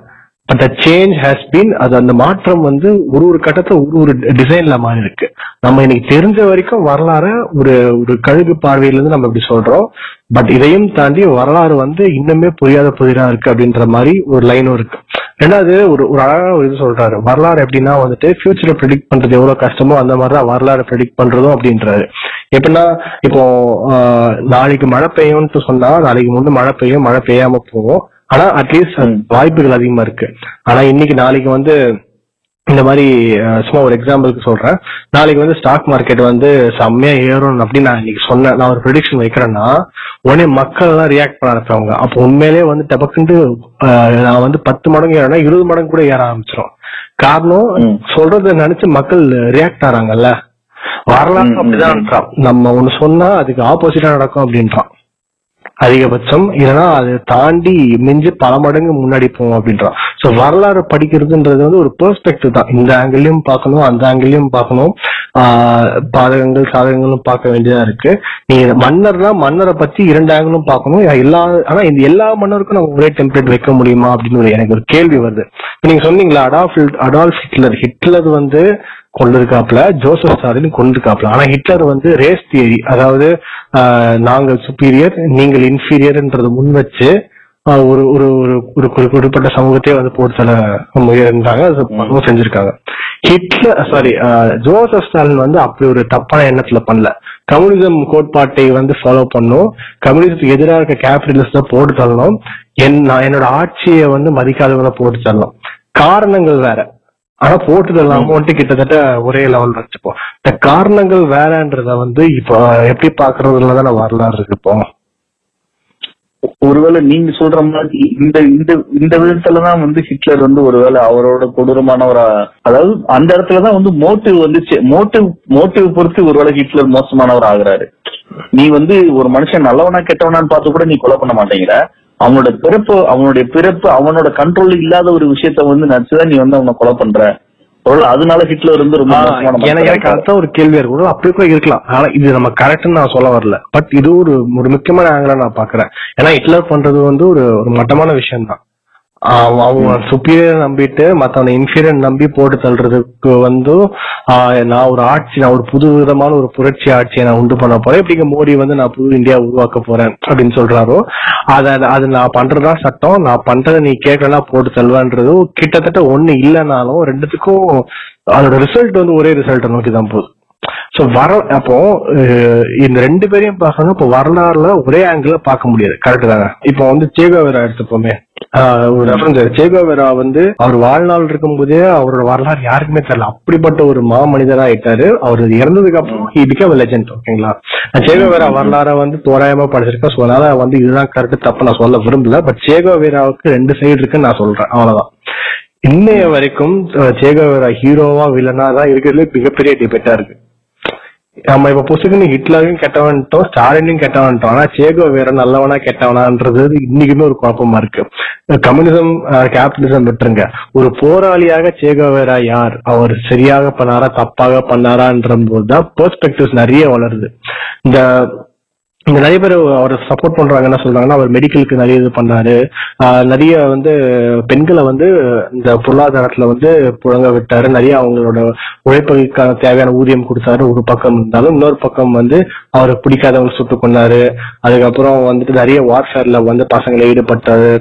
but the change has been அது அந்த மாற்றம் வந்து ஒரு ஒரு கட்டத்தில் ஒரு ஒரு டிசைன்ல மாறி இருக்கு நம்ம இன்னைக்கு தெரிஞ்ச வரைக்கும் வரலாறு ஒரு ஒரு கழுகு பார்வையிலேருந்து நம்ம இப்படி சொல்றோம். பட் இதையும் தாண்டி வரலாறு வந்து இன்னுமே புரியாத புதிராக இருக்கு அப்படின்ற மாதிரி ஒரு லைனும் இருக்கு. ரெண்டாவது ஒரு ஒரு அழகான ஒரு இது சொல்றாரு. வரலாறு எப்படின்னா வந்துட்டு ஃபியூச்சரை ப்ரெடிக்ட் பண்றது எவ்வளவு கஷ்டமோ அந்த மாதிரி தான் வரலாறு ப்ரெடிக்ட் பண்றதும் அப்படின்றாரு. எப்படின்னா இப்போ நாளைக்கு மழை பெய்யும்னு சொன்னா நாளைக்கு முன்ன மழை பெய்யும் மழை பெய்யாம போகும். ஆனா அட்லீஸ்ட். வாய்ப்புகள் அதிகமா இருக்கு. ஆனா இன்னைக்கு நாளைக்கு வந்து இந்த மாதிரி சும்மா ஒரு எக்ஸாம்பிளுக்கு சொல்றேன். நாளைக்கு வந்து ஸ்டாக் மார்க்கெட் வந்து செம்மையா ஏறும் அப்படின்னு நான் இன்னைக்கு சொன்னேன். நான் ஒரு ப்ரெடிக்ஷன் வைக்கிறேன்னா உடனே மக்கள் எல்லாம் ரியாக்ட் பண்ண ஆரம்பிப்பாங்க அப்போ உண்மையிலேயே வந்து டபக்குன்ட்டு நான் வந்து பத்து மடங்கு ஏறனா இருபது மடங்கு கூட ஏற ஆரம்பிச்சிடும் காரணம். சொல்றத நினைச்சு மக்கள் ரியாக்ட் ஆறாங்கல்ல. வரலாறு ம், ம், அப்படிதான். நம்ம ஒண்ணு சொன்னா அதுக்கு ஆப்போசிட்டா நடக்கும் அப்படின்றான். அதிகபட்சம். இல்லைன்னா அதை தாண்டி மிஞ்சி பல மடங்கு முன்னாடி போவோம் அப்படின்றான் சோ வரலாறு படிக்கிறதுன்றது வந்து ஒரு பெர்ஸ்பெக்டிவ் தான். இந்த ஆங்கிளையும் பார்க்கணும் அந்த ஆங்கிளையும் பார்க்கணும். பாதகங்கள் சாதகங்களும் பார்க்க வேண்டியதா இருக்கு. நீ மன்னர்னா மன்னரை பத்தி இரண்டு ஆங்கிளும் பார்க்கணும். எல்லா ஆனா இந்த எல்லா மன்னருக்கும் நம்ம ஒரே டெம்ப்ளேட் வைக்க முடியுமா? அப்படின்னு ஒரு எனக்கு ஒரு கேள்வி வருது. நீங்க சொன்னீங்களா அடால்ஃப் அடால்ஃப் ஹிட்லர். ஹிட்லர் வந்து கொண்டிருக்காப்ல ஜோசப் ஸ்டாலின் கொண்டிருக்காப்ல ஆனா ஹிட்லர் வந்து ரேஸ் தியரி அதாவது நாங்கள் சுப்பீரியர் நீங்கள் இன்ஃபீரியர்ன்றத முன் வச்சு ஒரு ஒரு ஒரு ஒரு குறி- குறிப்பிட்ட சமூகத்தையே வந்து போட்டு தர முயன்றாங்க. அது செஞ்சிருக்காங்க. ஹிட்லர் சாரி ஜோசப் ஸ்டாலின் வந்து அப்படி ஒரு தப்பான எண்ணத்துல பண்ணல. கம்யூனிசம் கோட்பாட்டை வந்து ஃபாலோ பண்ணும். கம்யூனிசத்துக்கு எதிராக இருக்க கேபிட்டலிஸ்ட போட்டு தள்ளணும். என் என்னோட ஆட்சியை வந்து மதிக்காதவங்களை போட்டு தள்ளணும். காரணங்கள் வேற. ஆனா போட்டுதல் அமௌண்ட் கிட்டத்தட்ட ஒரே லெவல் வச்சுப்போம் இந்த காரணங்கள் வேறன்றத வந்து இப்போ எப்படி பாக்குறதுல தானே வரலாறு இருக்கு இப்போ. ஒருவேளை நீங்க சொல்ற மாதிரி இந்த இந்த இந்த விதத்துலதான் வந்து ஹிட்லர் வந்து ஒருவேளை அவரோட கொடூரமானவரா அதாவது அந்த இடத்துலதான் வந்து மோட்டிவ் வந்து மோட்டிவ் மோட்டிவ் பொறுத்து ஒருவேளை ஹிட்லர் மோசமானவர் ஆகுறாரு நீ வந்து ஒரு மனுஷன் நல்லவனா கெட்டவனான்னு பார்த்து கூட நீ கொலை பண்ண மாட்டேங்கிற. அவனோட பிறப்பு அவனுடைய பிறப்பு அவனோட கண்ட்ரோல் இல்லாத ஒரு விஷயத்த வந்து நினைச்சுதான் நீ வந்து அவனை கொலை பண்ற. அதனால ஹிட்லர் வந்து ரொம்ப எனக்கு அடுத்த ஒரு கேள்வி இருக்கும் அப்படி கூட இருக்கலாம். ஆனா இது நம்ம கரெக்ட்னு நான் சொல்ல வரல. பட் இது ஒரு ஒரு முக்கியமான ஆங்கில நான் பாக்குறேன் ஏன்னா ஹிட்லர் பண்றது வந்து ஒரு ஒரு மட்டமான விஷயம் தான் அவங்க சுப்பீரியர் நம்பிட்டு மத்தவனை இன்ஃபீரியர் நம்பி போட்டு தள்ளுறதுக்கு வந்து ஆஹ் நான் ஒரு ஆட்சி நான் ஒரு புது விதமான ஒரு புரட்சி ஆட்சியை நான் உண்டு பண்ண போறேன். இப்படிங்க மோடி வந்து நான் புது இந்தியா உருவாக்க போறேன் அப்படின்னு சொல்றாரோ அத அது நான் பண்றதா சட்டம் நான் பண்றதை நீ கேட்கலாம் போட்டு தள்ளுவான்றது கிட்டத்தட்ட ஒண்ணு இல்லைனாலும் ரெண்டுத்துக்கும் அதோட ரிசல்ட் வந்து ஒரே ரிசல்ட்டை நோக்கி தான் போகுது. சோ வர அப்போ இந்த ரெண்டு பேரையும் பார்க்கணும் இப்போ வரலாறுல ஒரே ஆங்கிள் பார்க்க முடியாது. கரெக்ட் தானே? இப்போ வந்து சேகோவேரா எடுத்துப்போமே. ஒரு ரெஃபரன்ஸ் சேகோவேரா வந்து அவர் வாழ்நாள் இருக்கும்போதே அவரோட வரலாறு யாருக்குமே தெரியல. அப்படிப்பட்ட ஒரு மா மனிதரா ஆயிட்டாரு. அவர் இறந்ததுக்கு அப்புறம் ஹி பிகம் ஓகேங்களா? சேகோவேரா வரலாற வந்து தோராயமா படிச்சிருக்கேன். ஸோ அதனால வந்து இதுதான் கரெக்ட் தப்பு நான் சொல்ல விரும்பல. பட் சேகோவேராவுக்கு ரெண்டு சைடு இருக்குன்னு நான் சொல்றேன். அவ்வளவுதான். இன்னைய வரைக்கும் அஹ், ஹீரோவா வில்லனா தான் இருக்கிறதுல மிகப்பெரிய டிபேட்டா இருக்கு. நம்ம இப்ப புசுக்குன்னு ஹிட்லரையும் கெட்டவன்ட்டோம் ஸ்டாலினையும் கெட்டவன்ட்டோம். ஆனா சேகோ வேற நல்லவனா கெட்டவனான்றது இன்னைக்குமே ஒரு குழப்பமா இருக்கு. கம்யூனிசம் கேபிட்டலிசம் விட்டுருங்க. ஒரு போராளியாக சேகோ வேற யார்? அவர் சரியாக பண்ணாரா தப்பாக பண்ணாரான்ற போதுதான் பெர்ஸ்பெக்டிவ்ஸ் நிறைய வளருது. இந்த இந்த நிறைய பேர் அவர் சப்போர்ட் பண்றாங்க என்ன சொல்றாங்கன்னா அவர் மெடிக்கலுக்கு நிறைய இது பண்ணாரு. நிறைய வந்து பெண்களை வந்து இந்த பொருளாதாரத்துல வந்து புழங்க விட்டாரு. நிறைய அவங்களோட உழைப்புக்கான தேவையான ஊதியம் கொடுத்தாரு. ஒரு பக்கம் இருந்தாலும் இன்னொரு பக்கம் வந்து அவரை பிடிக்காதவங்க சுட்டு கொண்டாரு. அதுக்கப்புறம் வந்துட்டு நிறைய வார்ஃபேர்ல வந்து பசங்களை ஈடுபட்டாரு.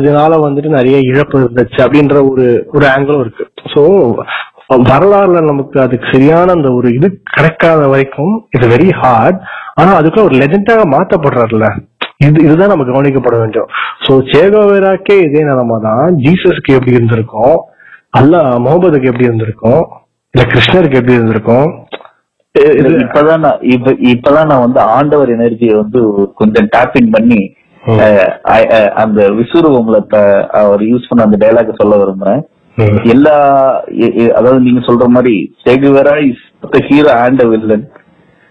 இதனால வந்துட்டு நிறைய இழப்பு இருந்துச்சு அப்படின்ற ஒரு ஒரு ஆங்கிளும் இருக்கு. ஸோ வரலாறுல நமக்கு அதுக்கு சரியான அந்த ஒரு இது கிடைக்காத வரைக்கும் இது வெரி ஹார்ட் ஆனா அதுக்குள்ள ஒரு லெஜெண்டாக மாத்தப்படுறாருல இது இதுதான் நம்ம கவனிக்கப்பட வேண்டும். சோ சேகோவேராக்கே இதே நிலைமை தான் ஜீசஸ்க்கு எப்படி இருந்திருக்கும்? அல்ல முகமதுக்கு எப்படி இருந்திருக்கும்? இல்ல கிருஷ்ணருக்கு எப்படி இருந்திருக்கும்? இப்பதான் நான் இப்ப இப்பதான் நான் வந்து ஆண்டவர் எனர்ஜியை வந்து கொஞ்சம் டேப்பிங் பண்ணி அந்த விசுருவங்களை அவர் யூஸ் பண்ண அந்த டைலாக் சொல்ல விரும்புறேன். எல்லா எ- எ- அதாவது நீங்க சொல்ற மாதிரி Che Guevara is hero and villain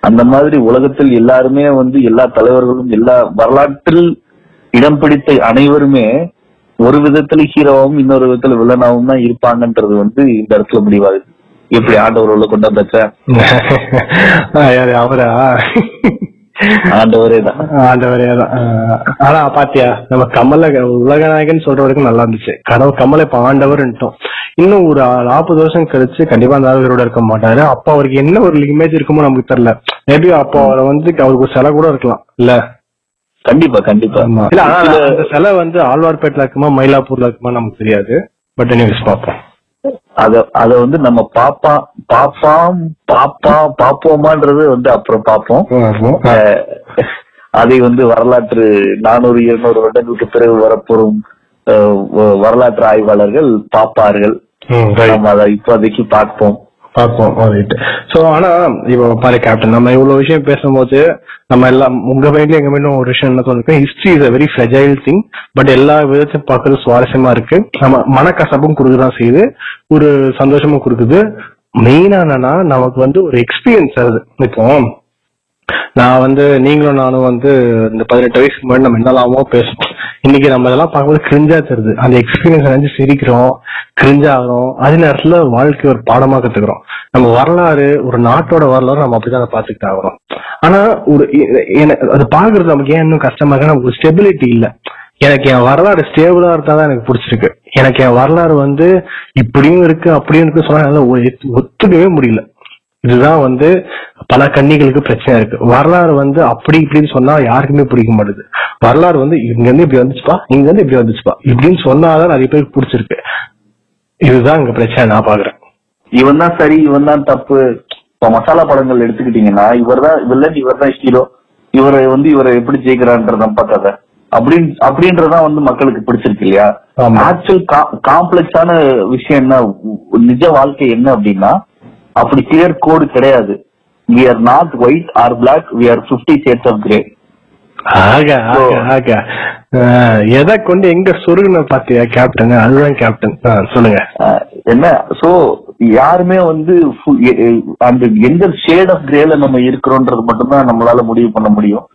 அந்த மாதிரி உலகத்தில் எல்லாருமே வந்து எல்லா தலைவர்களும் எல்லா வரலாற்றில் இடம் பிடித்த அனைவருமே ஒரு விதத்துல ஹீரோவும் இன்னொரு விதத்துல வில்லனாவும் தான் இருப்பாங்கன்றது வந்து இந்த இடத்துல முடிவாகுது. எப்படி ஆண்டவர் உள்ள கொண்டு வந்தாச்சா அவரா? ஆண்டவரே தான் ஆண்டவரே தான் ஆனா பாத்தியா நம்ம கமல உலகநாயகன் சொல்ற வரைக்கும் நல்லா இருந்துச்சு. கடவுள் கமல இப்ப ஆண்டவர்ன்ட்டோம் இன்னும் ஒரு நாற்பது வருஷம் கழிச்சு கண்டிப்பா அந்த ஆளுகளோட இருக்க மாட்டாரு. அப்ப அவருக்கு என்ன ஒரு இமேஜ் இருக்குமோ நமக்கு தெரியல. மேபி அப்போ அவரை வந்து அவருக்கு ஒரு சிலை கூட இருக்கலாம். இல்ல? கண்டிப்பா கண்டிப்பா. இல்ல ஆனா சிலை வந்து ஆழ்வார்பேட்டில் இருக்குமா மயிலாப்பூர்ல இருக்குமா நமக்கு தெரியாது. பட் நியூஸ் பார்ப்போம். அத அத வந்து நம்ம பாப்பா பாப்பாம் பாப்பா பாப்போமான்றது வந்து அப்புறம் பார்ப்போம் அஹ், அதை வந்து வரலாற்று நானூறு இருநூறு வருடங்களுக்கு பிறகு வரப்போறும் வரலாற்று ஆய்வாளர்கள் right. நம்ம அதை இப்போதைக்கு பார்ப்போம். பார்ப்போம். ரைட் சோ ஆனா இப்போ பாரு கேப்டன் நம்ம இவ்வளவு விஷயம் பேசும்போது நம்ம எல்லாம் உங்க மைண்ட்ல எங்க மைண்ட்ல ஒரு விஷயம் என்ன சொல்லிருக்கோம் history is a very fragile thing but எல்லா விதத்தையும் பார்க்கறது சுவாரஸ்யமா இருக்கு. நம்ம மனக்கசப்பும் கொடுக்குதான் செய்யுது. ஒரு சந்தோஷமும் கொடுக்குது மெயினா என்னன்னா நமக்கு வந்து ஒரு எக்ஸ்பீரியன்ஸ் ஆகுது இப்போ நான் வந்து நீங்களும் நானும் வந்து இந்த பதினெட்டு வயசுக்கு முன்னாடி நம்ம என்னெல்லாமோ பேசணும் இன்னைக்கு நம்ம இதெல்லாம் பார்க்கும்போது கிரிஞ்சா தருது அந்த எக்ஸ்பீரியன்ஸ் நினைச்சு சிரிக்கிறோம் கிரிஞ்சாகிறோம் அதே நேரத்துல வாழ்க்கை ஒரு பாடமா கத்துக்கிறோம். நம்ம வரலாறு ஒரு நாட்டோட வரலாறு நம்ம அப்படிதான் அதை பார்த்துக்கிட்டு ஆகிறோம். ஆனா ஒரு எ- அது பாக்குறது நமக்கு ஏன் இன்னும் கஷ்டமா இருக்கு நமக்கு ஒரு ஸ்டெபிலிட்டி இல்ல. எனக்கு என் வரலாறு ஸ்டேபிளா இருந்தா தான் எனக்கு பிடிச்சிருக்கு. எனக்கு என் வரலாறு வந்து இப்படியும் இருக்கு அப்படியும் இருக்கு சொன்னா என்னால ஒத்துக்கவே முடியல. இதுதான் வந்து பல கன்னிகளுக்கு பிரச்சனை இருக்கு. வரலாறு வந்து அப்படி இப்படின்னு சொன்னா யாருக்குமே பிடிக்க மாட்டுது. வரலாறு வந்து இங்க இருந்து இப்படி வந்துச்சுப்பா இங்க இருந்து இப்படி வந்துச்சுப்பா. இப்படின்னு சொன்னாதான் நிறைய பேருக்கு பிடிச்சிருக்கு. இதுதான் இங்க பிரச்சனை நான் பாக்குறேன். இவன் தான் சரி இவன் தான் தப்பு. இப்போ மசாலா படங்கள் எடுத்துக்கிட்டீங்கன்னா இவர் தான் வில்லன் இவர் தான் ஹீரோ இவரை வந்து இவரை எப்படி ஜெயிக்கிறான்றதான் பார்க்காத. அப்படின்னு அப்படின்றதான் வந்து மக்களுக்கு பிடிச்சிருக்கு இல்லையா. ஆக்சுவல் காம்ப்ளெக்ஸான விஷயம் என்ன? நிஜ வாழ்க்கை என்ன அப்படின்னா அப்படி கிளியர் கோடு கிடையாது. We are not white or black we are fifty shades of grey ஆக ஆக ஆக. எதை கொண்டு எங்க சொருகுன பாத்தியா கேப்டன் அதுதான் கேப்டன் சொல்லுங்க. என்ன? சோ யாருமே வந்து அந்த எந்த ஷேட் ஆஃப் கிரேல நம்ம இருக்கிறோன்றது மட்டும்தான் நம்மளால முடிவு பண்ண முடியும்.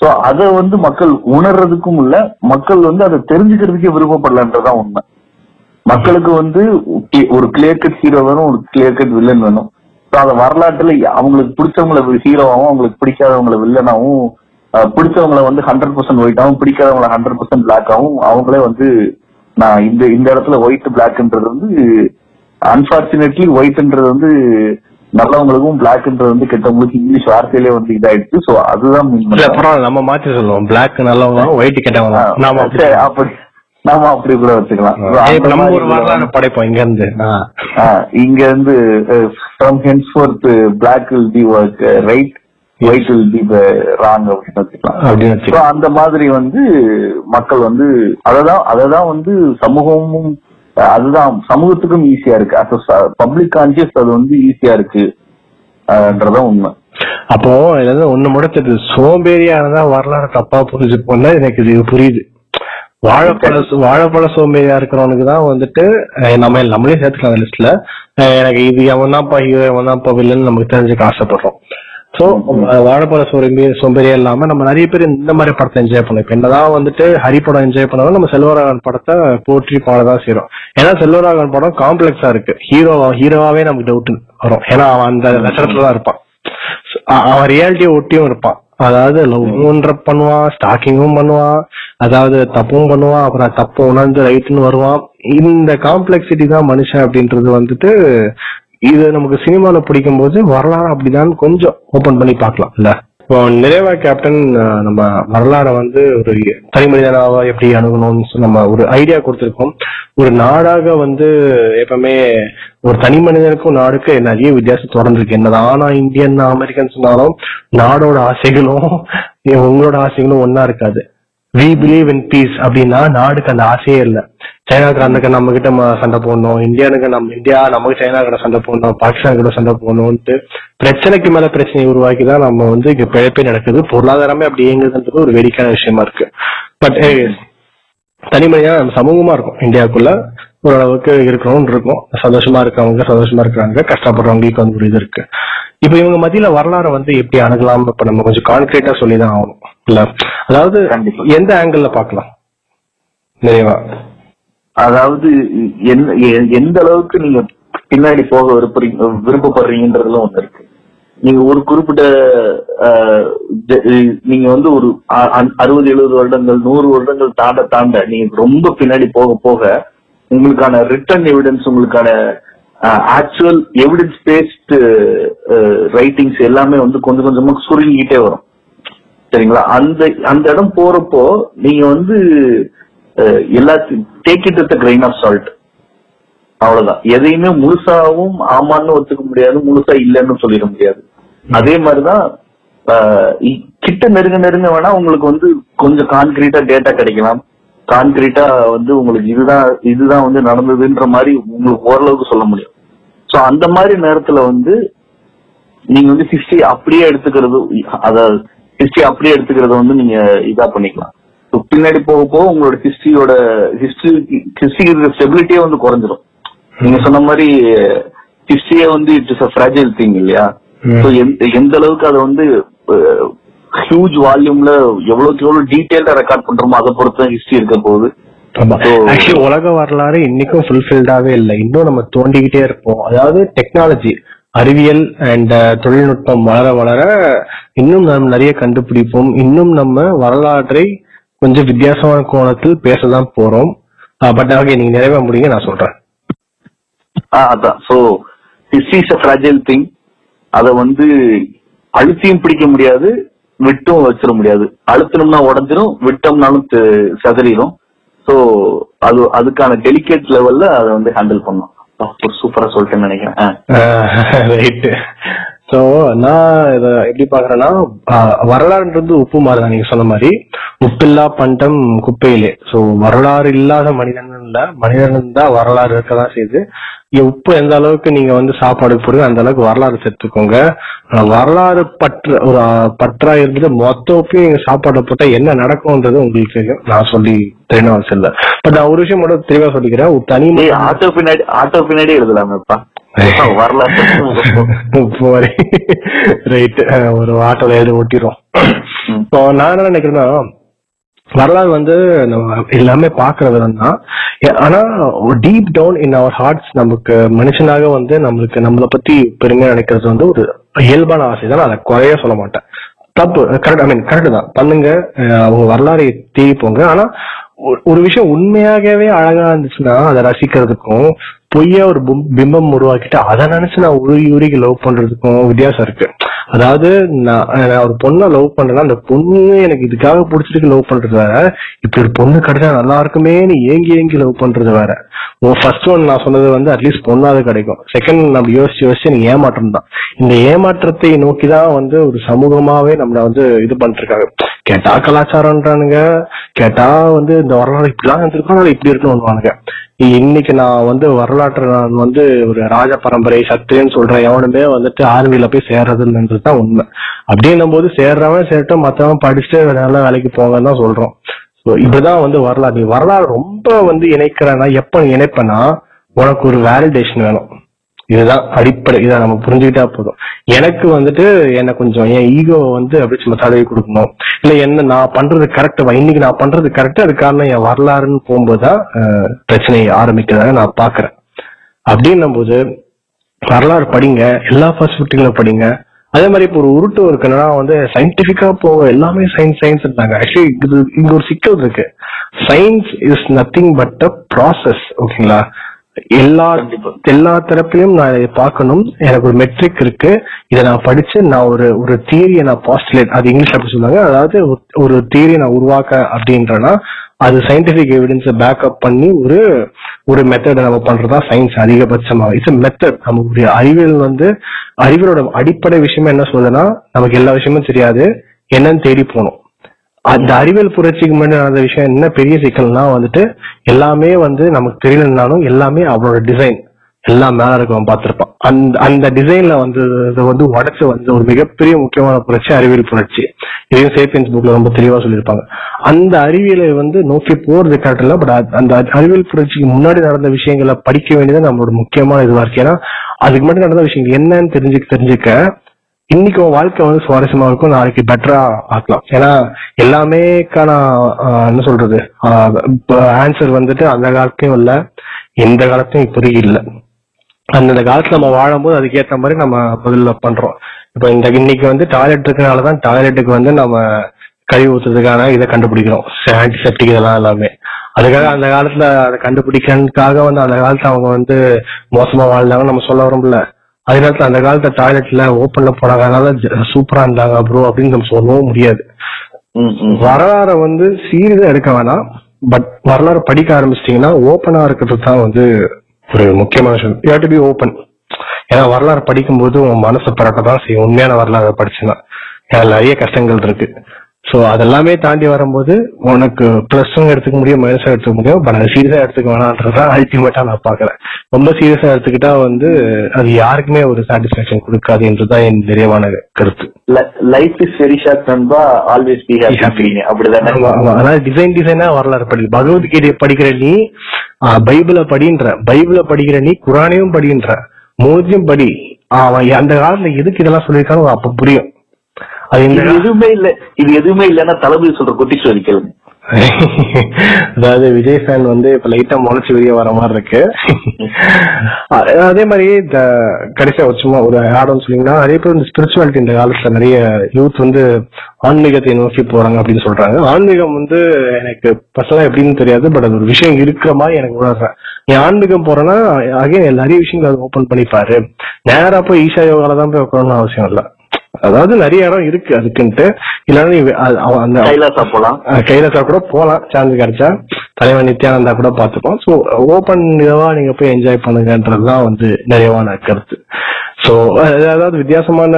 சோ அத வந்து மக்கள் உணர்றதுக்கும் இல்ல மக்கள் வந்து அதை தெரிஞ்சுக்கிறதுக்கே விருப்பப்படலன்றதுதான் உண்மை. மக்களுக்கு வந்து ஒரு கிளியர் கட் ஹீரோ வேணும் ஒரு கிளியர் கட் வில்லன் வேணும். அந்த வரலாற்றுல அவங்களுக்கு பிடிச்சவங்கள ஹீரோவாகவும் அவங்களுக்கு பிடிக்காதவங்கள வில்லனாவும் அஹ், பிடிச்சவங்கள வந்து ஹண்ட்ரட் பர்சன்ட் ஒயிட்டாவும் பிடிக்காதவங்கள ஹண்ட்ரட் பர்சன்ட் பிளாக்காவும் அவங்களே வந்து நான் இந்த இந்த இடத்துல ஒயிட் பிளாக்ன்றது வந்து அன்பார்ச்சுனேட்லி ஒயிட்ன்றது வந்து நல்லவங்களுக்கும் பிளாக்ன்றது வந்து கெட்டவங்களுக்கு இங்கிலீஷ் வார்த்தையிலே வந்து இதாயிடுச்சு. ஸோ அதுதான். பரவாயில்ல நம்ம மாத்தி சொல்லுவோம். பிளாக் நல்லவங்க ஒயிட் கெட்டவங்க அப்படி. நாம அப்படி கூட வச்சுக்கலாம். நம்ம ஒரு வரலாறு படைப்போம் இங்க இருந்து இங்க இருந்து from henceforth black will be work right white will be wrong அப்படின்னு வச்சுக்கலாம். அந்த மாதிரி வந்து மக்கள் வந்து அததான் அததான் வந்து சமூகமும் அதுதான் சமூகத்துக்கும் ஈஸியா இருக்கு. அஸ் பப்ளிக் கான்சியஸ் அது வந்து ஈஸியா இருக்கு. அஹ், ன்றதுதான் உண்மை. அப்போ இருந்து ஒண்ணு முடிச்சது சோம்பேறியா இருந்தா வரலாறு தப்பா புரிஞ்சுப்போம்னா எனக்கு இது புரியுது. வாழைப்பழ வாழைப்பழ சோம்பேறியா இருக்கிறவனுக்கு தான் வந்துட்டு நம்ம நம்மளே சேர்த்துக்கலாம் அந்த லிஸ்ட்ல எனக்கு இது எவன் தான்ப்பா ஹீரோ எவன் தான்ப்பா நமக்கு தெரிஞ்சுக்க ஆசைப்படுறோம். சோ வாழைப்பழ சோம்பே சோம்பேறியா இல்லாம நம்ம நிறைய பேர் இந்த மாதிரி படத்தை என்ஜாய் பண்ணோம் இப்ப என்னதான் வந்துட்டு ஹரி படம் என்ஜாய் பண்ணாலும் நம்ம செல்வராகவன் படத்தை போற்றி பாடதான் செய்யறோம் ஏன்னா செல்வராகவன் படம் காம்ப்ளெக்ஸா இருக்கு. ஹீரோ ஹீரோவாவே நமக்கு டவுட் வரும். ஏன்னா அவன் அந்த லட்சணத்துல தான் இருப்பான். அவன் ரியாலிட்டியை ஒட்டியும் இருப்பான். அதாவது லவ் பண்ணுவான் ஸ்டாக்கிங்கும் பண்ணுவான் அதாவது தப்பும் பண்ணுவான் அப்புறம் தப்பு உணர்ந்து ரைட்னு வருவான் இந்த காம்ப்ளெக்சிட்டி தான் மனுஷன் அப்படின்றது வந்துட்டு இது நமக்கு சினிமால பிடிக்கும் போது வரலாறு அப்படிதான் கொஞ்சம் ஓபன் பண்ணி பார்க்கலாம் இல்ல? இப்போ நிறைவா கேப்டன் நம்ம வரலாறை வந்து ஒரு தனி மனிதனாக எப்படி அணுகணும்னு நம்ம ஒரு ஐடியா கொடுத்திருக்கோம். ஒரு நாடாக வந்து எப்பவுமே ஒரு தனி மனிதனுக்கும் நாடுக்கு நிறைய வித்தியாசம் தொடர்ந்துருக்கு. என்னதான் ஆனா இந்தியன் அமெரிக்கன் சொன்னாலும் நாடோட ஆசைகளும் உங்களோட ஆசைகளும் ஒன்னா இருக்காது. வி பிலீவ் இன் பீஸ் அப்படின்னா நாடுக்கு அந்த ஆசையே இல்ல. சைனாக்காரனுக்கு நம்ம கிட்ட சண்டை போடணும். இந்தியானுக்கு நம்ம இந்தியா நமக்கு சைனா கிட்ட சண்டை போடணும். பாகிஸ்தான் கிட்ட சண்டை போடணும்ட்டு பிரச்சனைக்கு மேல பிரச்சனையை உருவாக்கி தான் நம்ம வந்து இங்க பிழைப்பே நடக்குது. பொருளாதாரமே அப்படி இயங்குதுன்றது ஒரு வேடிக்கையான விஷயமா இருக்கு. பட் தனி மனிதனா நம்ம சமூகமா இருக்கும். இந்தியாவுக்குள்ள ஓரளவுக்கு இருக்கிறோம்னு இருக்கும். சந்தோஷமா இருக்கவங்க சந்தோஷமா இருக்கிறாங்க. கஷ்டப்படுறவங்களுக்கு வந்து ஒரு இது இருக்கு. இப்ப இவங்க மத்தியில வரலாறு வந்து எப்படி அணுகலாம்? இப்ப நம்ம கொஞ்சம் கான்கிரீட்டா சொல்லிதான் ஆகணும். இல்ல? அதாவது. எந்த ஆங்கிள் பார்க்கலாம்? நிறைவா. அதாவது எந்த அளவுக்கு நீங்க பின்னாடி போக விருப்பறீங்க விருப்பப்படுறீங்கன்றதுல ஒண்ணு இருக்கு. நீங்க ஒரு குறிப்பிட்ட நீங்க வந்து ஒரு அ- அறுபது எழுபது வருடங்கள் நூறு வருடங்கள் தாண்ட தாண்ட நீங்க ரொம்ப பின்னாடி போக போக உங்களுக்கான ரிட்டர்ன் எவிடன்ஸ் உங்களுக்கான ஆக்சுவல் எவிடன்ஸ் பேஸ்டு ரைட்டிங்ஸ் எல்லாமே வந்து கொஞ்சம் கொஞ்சமா சுருங்கிக்கிட்டே வரும். சரிங்களா? அந்த அந்த இடம் போறப்போ நீங்க வந்து எல்லாத்தையும் take it with grain of salt அவ்வளவுதான். எதையுமே முழுசாவும் ஆமான்னு ஒத்துக்க முடியாது முழுசா இல்லைன்னு சொல்லிட முடியாது. அதே மாதிரிதான் கிட்ட நெருங்க நெருங்க வேணா உங்களுக்கு வந்து கொஞ்சம் கான்கிரீட்டா டேட்டா கிடைக்கலாம். கான்கிரீட்டா வந்து உங்களுக்கு இதுதான் இதுதான் வந்து நடந்ததுன்ற மாதிரி உங்களுக்கு ஓரளவுக்கு சொல்ல முடியும். சோ அந்த மாதிரி நேரத்துல வந்து நீங்க வந்து ஹிஸ்டரி அப்படியே எடுத்துக்கிறது அதாவது ஹிஸ்டரி அப்படியே எடுத்துக்கிறத வந்து நீங்க இதா பண்ணிக்கலாம். பின்னாடி போக போக உங்களோட ஹிஸ்டரியோட ஹிஸ்டரி ஹிஸ்டரி இருக்கிற ஸ்டெபிலிட்டியே வந்து குறைஞ்சிரும். நீங்க சொன்ன மாதிரி ஹிஸ்டரியே வந்து இட்ஸ் அ ஃப்ராஜைல் திங் இல்லையா? எந்த எந்த அளவுக்கு அதை வந்து ஹியூஜ் வால்யூம்ல எவ்வளவுக்கு எவ்வளவு டீடைல்டா ரெக்கார்ட் பண்றோமோ அதை பொறுத்து ஹிஸ்டரி இருக்க போகுது. ஆக்சுவலி உலக வரலாறு இன்னைக்கும் ஃபுல்ஃபில்டாவே இல்லை. இன்னும் நம்ம தோண்டிக்கிட்டே இருப்போம். அதாவது டெக்னாலஜி அறிவியல் அண்ட் தொழில்நுட்பம் வளர வளர இன்னும் நாம் நிறைய கண்டுபிடிப்போம். இன்னும் நம்ம வரலாற்றை கொஞ்சம் வித்தியாசமான கோணத்தில் பேசதான் போறோம். பட் ஓகே நீங்க நிறைவேற முடியுங்க நான் சொல்றேன். அதான். So history is a fragile thing அத வந்து அழுத்தியும் பிடிக்க முடியாது விட்டும் வச்சிட முடியாது. அழுத்தணும்னா உடஞ்சிரும் விட்டோம்னாலும் தெ- சிதறிடும் சோ அது அதுக்கான டெலிகேட் லெவல்ல அதை வந்து ஹேண்டில் பண்ணும் சூப்பரா சொல்லிட்டேன்னு நினைக்கிறேன். சோ நான் இத எப்படி பாக்குறேன்னா வரலாறுன்றது உப்பு மாதிரி தான் நீங்க சொன்ன மாதிரி. உப்பில்லா பண்டம் குப்பையிலே. சோ வரலாறு இல்லாத மனிதன் இல்ல மனிதன் தான் வரலாறு இருக்கதான் செய்யுது உப்பு எந்த அளவுக்கு நீங்க வந்து சாப்பாடு போடுங்க அந்த அளவுக்கு வரலாறு சேர்த்துக்கோங்க. வரலாறு பற்று ஒரு பற்றா இருந்துட்டு மொத்த உப்பையும் நீங்க சாப்பாடு போட்டா என்ன நடக்கும்ன்றது உங்களுக்கு தெரியும் நான் சொல்லி தெரியணும் அவசியம் இல்ல. பட் நான் ஒரு விஷயம் மட்டும் தெளிவா சொல்லிக்கிறேன். தனி ஆட்டோ பின்னாடி ஆட்டோ பின்னாடி எழுதலாமேப்பா வரலாறு ரைட் ஒரு ஆட்டோல எழுதி ஒட்டிடும் ம். இப்போ நான் என்ன நினைக்கிறேன்னா வரலாறு வந்து நம்ம எல்லாமே பாக்குற விதம் தான் ஆனா deep down in our hearts நமக்கு மனுஷனாக வந்து நம்மளுக்கு நம்மளை பத்தி பெருமையா நினைக்கிறது வந்து ஒரு இயல்பான ஆசை தான் அதை குறைய சொல்ல மாட்டேன் தப்பு கரெக்ட் ஐ மீன் கரெக்ட் தான் பண்ணுங்க அவங்க வரலாறை தேடி போங்க ஆனா ஒரு விஷயம் உண்மையாகவே அழகா இருந்துச்சுன்னா அதை ரசிக்கிறதுக்கும் பொய்யா ஒரு பிம்பம் உருவாக்கிட்டு அதை நினைச்சு நான் உருகி உருகி லவ் பண்றதுக்கும் வித்தியாசம் இருக்கு. அதாவது நான் ஒரு பொண்ணை லவ் பண்றேன்னா அந்த பொண்ணு எனக்கு இதுக்காக பிடிச்சிருக்கு லவ் பண்றது வேற. இப்படி ஒரு பொண்ணு கிடைச்சா நல்லா இருக்குமே நீ ஏங்கி ஏங்கி லவ் பண்றது வேற. ஃபர்ஸ்ட் ஒன் நான் சொன்னது வந்து அட்லீஸ்ட் பொண்ணாவது கிடைக்கும். செகண்ட் நம்ம யோசிச்சு யோசிச்சு எனக்கு ஏமாற்றம் தான். இந்த ஏமாற்றத்தை நோக்கி தான் வந்து ஒரு சமூகமாவே நம்மளை வந்து இது பண்ணிட்டு இருக்காங்க கேட்டா கலாச்சாரம்ன்றானுங்க. கேட்டா வந்து இந்த வரலாறு இப்படிலாம் இருந்திருக்கோம் இப்படி இருக்குன்னு இருக்கணும்னுவானுங்க. இன்னைக்கு நான் வந்து வரலாற்று நான் வந்து ஒரு ராஜ பரம்பரை சத்திரியன்னு சொல்ற எவனுமே வந்துட்டு ஆர்மியில போய் சேர்றது இல்லைன்றது தான் உண்மை. அப்படின்னும் போது சேர்றவன் சேர்ட்டும் மத்தவன் படிச்சுட்டு நல்ல வேலைக்கு போங்கன்னு தான் சொல்றோம். ஸோ இப்படிதான் வந்து வரலாறு. நீ வரலாறு ரொம்ப வந்து இணைக்கிறேன்னா எப்ப இணைப்பனா உனக்கு ஒரு வேலிடேஷன் வேணும். இதுதான் அடிப்படை இதை நம்ம புரிஞ்சுக்கிட்டா போதும். எனக்கு வந்துட்டு என்ன கொஞ்சம் என் ஈகோவை வந்து அப்படி சும்மா தடவி கொடுக்கணும். இல்ல என்ன நான் பண்றது கரெக்ட் இன்னைக்கு நான் பண்றது கரெக்ட் அது காரணம் என் வரலாறுன்னு போகும்போதுதான் அஹ், பிரச்சனை ஆரம்பிக்கிறதாக நான் பாக்குறேன் அப்படின்னும் போது வரலாறு படிங்க எல்லா பர்ஸ்பெக்டிவ்ல படிங்க. அதே மாதிரி இப்போ ஒரு உருட்டு இருக்குன்னா வந்து சயின்டிபிக்கா போக எல்லாமே சயின்ஸ் சயின்ஸ் இருந்தாங்க ஆக்சுவலி இது இங்க ஒரு சிக்கல் இருக்கு. Science is nothing but a process ஓகேங்களா எல்லா எல்லா தரப்பிலும் நான் இதை பார்க்கணும். எனக்கு ஒரு மெட்ரிக் இருக்கு. இதை நான் படிச்சு நான் ஒரு ஒரு தியரியை நான் பாஸ்டுலேட் அது இங்கிலீஷ் அப்படி சொல்லுவாங்க. அதாவது ஒரு- ஒரு தியரியை நான் உருவாக்க அப்படின்றனா அது சயின்டிபிக் எவிடன்ஸை பேக்கப் பண்ணி ஒரு ஒரு மெத்தடை நம்ம பண்றதா சயின்ஸ் அதிகபட்சமாக இட்ஸ் மெத்தட் நமக்கு அறிவியல் வந்து அறிவியலோட அடிப்படை விஷயமா என்ன சொல்லுதுன்னா நமக்கு எல்லா விஷயமும் தெரியாது. என்னன்னு தேடி போகணும். அந்த அறிவியல் புரட்சிக்கு முன்னாடி நடந்த விஷயம் என்ன பெரிய சிக்கல்னா வந்துட்டு எல்லாமே வந்து நமக்கு தெரியலனாலும் எல்லாமே அவனோட டிசைன் எல்லாம் மேல இருக்கவன் பார்த்திருப்பான். அந்த அந்த டிசைன்ல வந்து வந்து உடச்சு வந்து ஒரு மிகப்பெரிய முக்கியமான புரட்சி அறிவியல் புரட்சி. இதையும் சேப்பியன்ஸ் புக்ல ரொம்ப தெளிவா சொல்லியிருப்பாங்க. அந்த அறிவியலை வந்து நோக்கி போறது கரெக்ட் பட் அந்த அறிவியல் புரட்சிக்கு முன்னாடி நடந்த விஷயங்களை படிக்க வேண்டியது நம்மளோட முக்கியமான இதுவா இருக்கு ஏன்னா அதுக்கு முன்னாடி நடந்த விஷயங்கள் என்னன்னு தெரிஞ்சுக்க தெரிஞ்சுக்க இன்னைக்கு உன் வாழ்க்கை வந்து சுவாரஸ்யமா இருக்கும் நாளைக்கு பெட்டரா ஆக்கலாம். ஏன்னா எல்லாமேக்கான என்ன சொல்றது? ஆன்சர் வந்துட்டு அந்த காலத்தையும் இல்ல இந்த காலத்தையும் இப்போதைக்கு இல்ல. அந்தந்த காலத்துல நம்ம வாழும்போது அதுக்கேற்ற மாதிரி நம்ம பதில பண்றோம். இப்போ இந்த இன்னைக்கு வந்து டாய்லெட் இருக்கனாலதான் டாய்லெட்டுக்கு வந்து நம்ம கழிவு ஊத்துறதுக்கான இதை கண்டுபிடிக்கிறோம். ஆன்டிசெப்டிக் இதெல்லாம் எல்லாமே. அதுக்காக அந்த காலத்துல அதை கண்டுபிடிக்கிறதுக்காக வந்து அந்த காலத்துல அவங்க வந்து மோசமா வாழ்ந்தாங்கன்னு நம்ம சொல்ல வரோம்ல அதே நேரத்துல அந்த காலத்துல டாய்லெட்ல ஓப்பன்ல போனாங்க அதனால சூப்பரா இருந்தாங்க ப்ரோ அப்படின்னு நம்ம சொல்லவும் முடியாது. வரலாறை வந்து சீரியஸா எடுக்க வேணாம். பட் வரலாறு படிக்க ஆரம்பிச்சிட்டீங்கன்னா ஓப்பனா இருக்கிறது தான் வந்து ஒரு முக்கியமான விஷயம். யூ டு பி ஓப்பன் ஏன்னா வரலாறு படிக்கும்போது உன் மனசு பரட்ட தான் செய்யும். உண்மையான வரலாறு படிச்சுன்னா. நிறைய கஷ்டங்கள் இருக்கு. சோ அதெல்லாமே தாண்டி வரும்போது உனக்கு பிளஸும் எடுத்துக்க முடியும் மைனஸும் எடுத்துக்க முடியும் பட் அதை சீரியஸா எடுத்துக்க வேணான்றதான் அல்டிமேட்டா நான் பாக்குறேன் ரொம்ப சீரியஸா எடுத்துக்கிட்டா வந்து அது யாருக்குமே ஒரு சாட்டிஸ்பாக்சன் கொடுக்காது என்றுதான் என் நிறைவான கருத்து. லைஃப் இஸ் வெரி ஷார்ட் நண்பா. ஆல்வேஸ் பி ஹாப்பி அப்படிதானே. அதாவது டிசைன் டிசைனா வரலாறு படி பகவத்கீதையை படிக்கிற நீ பைபிளை படின்ற பைபிளை படிக்கிற நீ குரானையும் படின்ற மூணுத்தையும் படி. அவன் அந்த காலத்துல எதுக்கு இதெல்லாம் சொல்லியிருக்கானோ அப்ப புரியும். அது இந்த எதுவுமே இல்ல. இது எதுவுமே இல்லன்னா தளபதி சொல்ற கொட்டிச்சு கேளுங்க. அதாவது விஜய் ஃபேன் வந்து இப்ப லைட்டா முளைச்சு வெளியே வர மாதிரி இருக்கு. அதே மாதிரி இந்த கடைசியா ஒரு சும்மா ஒரு ஆடம் சொன்னீங்கன்னா நிறைய பேர் இந்த ஸ்பிரிச்சுவாலிட்டி இந்த காலத்துல நிறைய யூத் வந்து ஆன்மீகத்தை நோக்கி போறாங்க அப்படின்னு சொல்றாங்க. ஆன்மீகம் வந்து எனக்கு பர்சனலா எப்படின்னு தெரியாது பட் அது ஒரு விஷயம் இருக்கிற மாதிரி எனக்கு உணர்றேன் நீ ஆன்மீகம் போறேன்னா அகைன் நிறைய விஷயங்கள் அதை ஓபன் பண்ணிப்பாரு நேரா போய் ஈஷா யோகால தான் போய் உட்காரணும் அவசியம் இல்ல. அதாவது நிறைய இடம் இருக்கு அதுக்குன்ட்டு. இல்லைன்னா நீ அந்த கைலாசா போலாம். கைலாசா கூட போலாம். சான்ஸ் கிடைச்சா தலைவன் நித்யானந்தா கூட பார்த்துப்போம். ஸோ ஓப்பன் இதுவா நீங்க போய் என்ஜாய் பண்ணுங்கன்றதுதான் வந்து நிறைவான கருத்து. ஸோ அதாவது வித்தியாசமான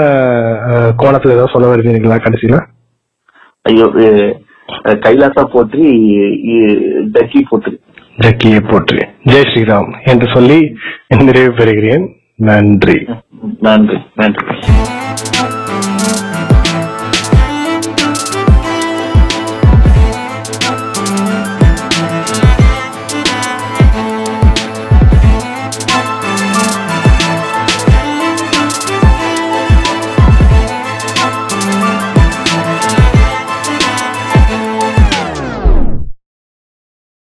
கோணத்துல ஏதாவது சொல்ல வருவீங்களா கடைசியில? ஐயோ கைலாசா போற்றி டக்கி போற்றி. ஜக்கியை போற்றி. ஜெய் ஸ்ரீராம் என்று சொல்லி நிறைவு பெறுகிறேன். நன்றி. நன்றி நன்றி.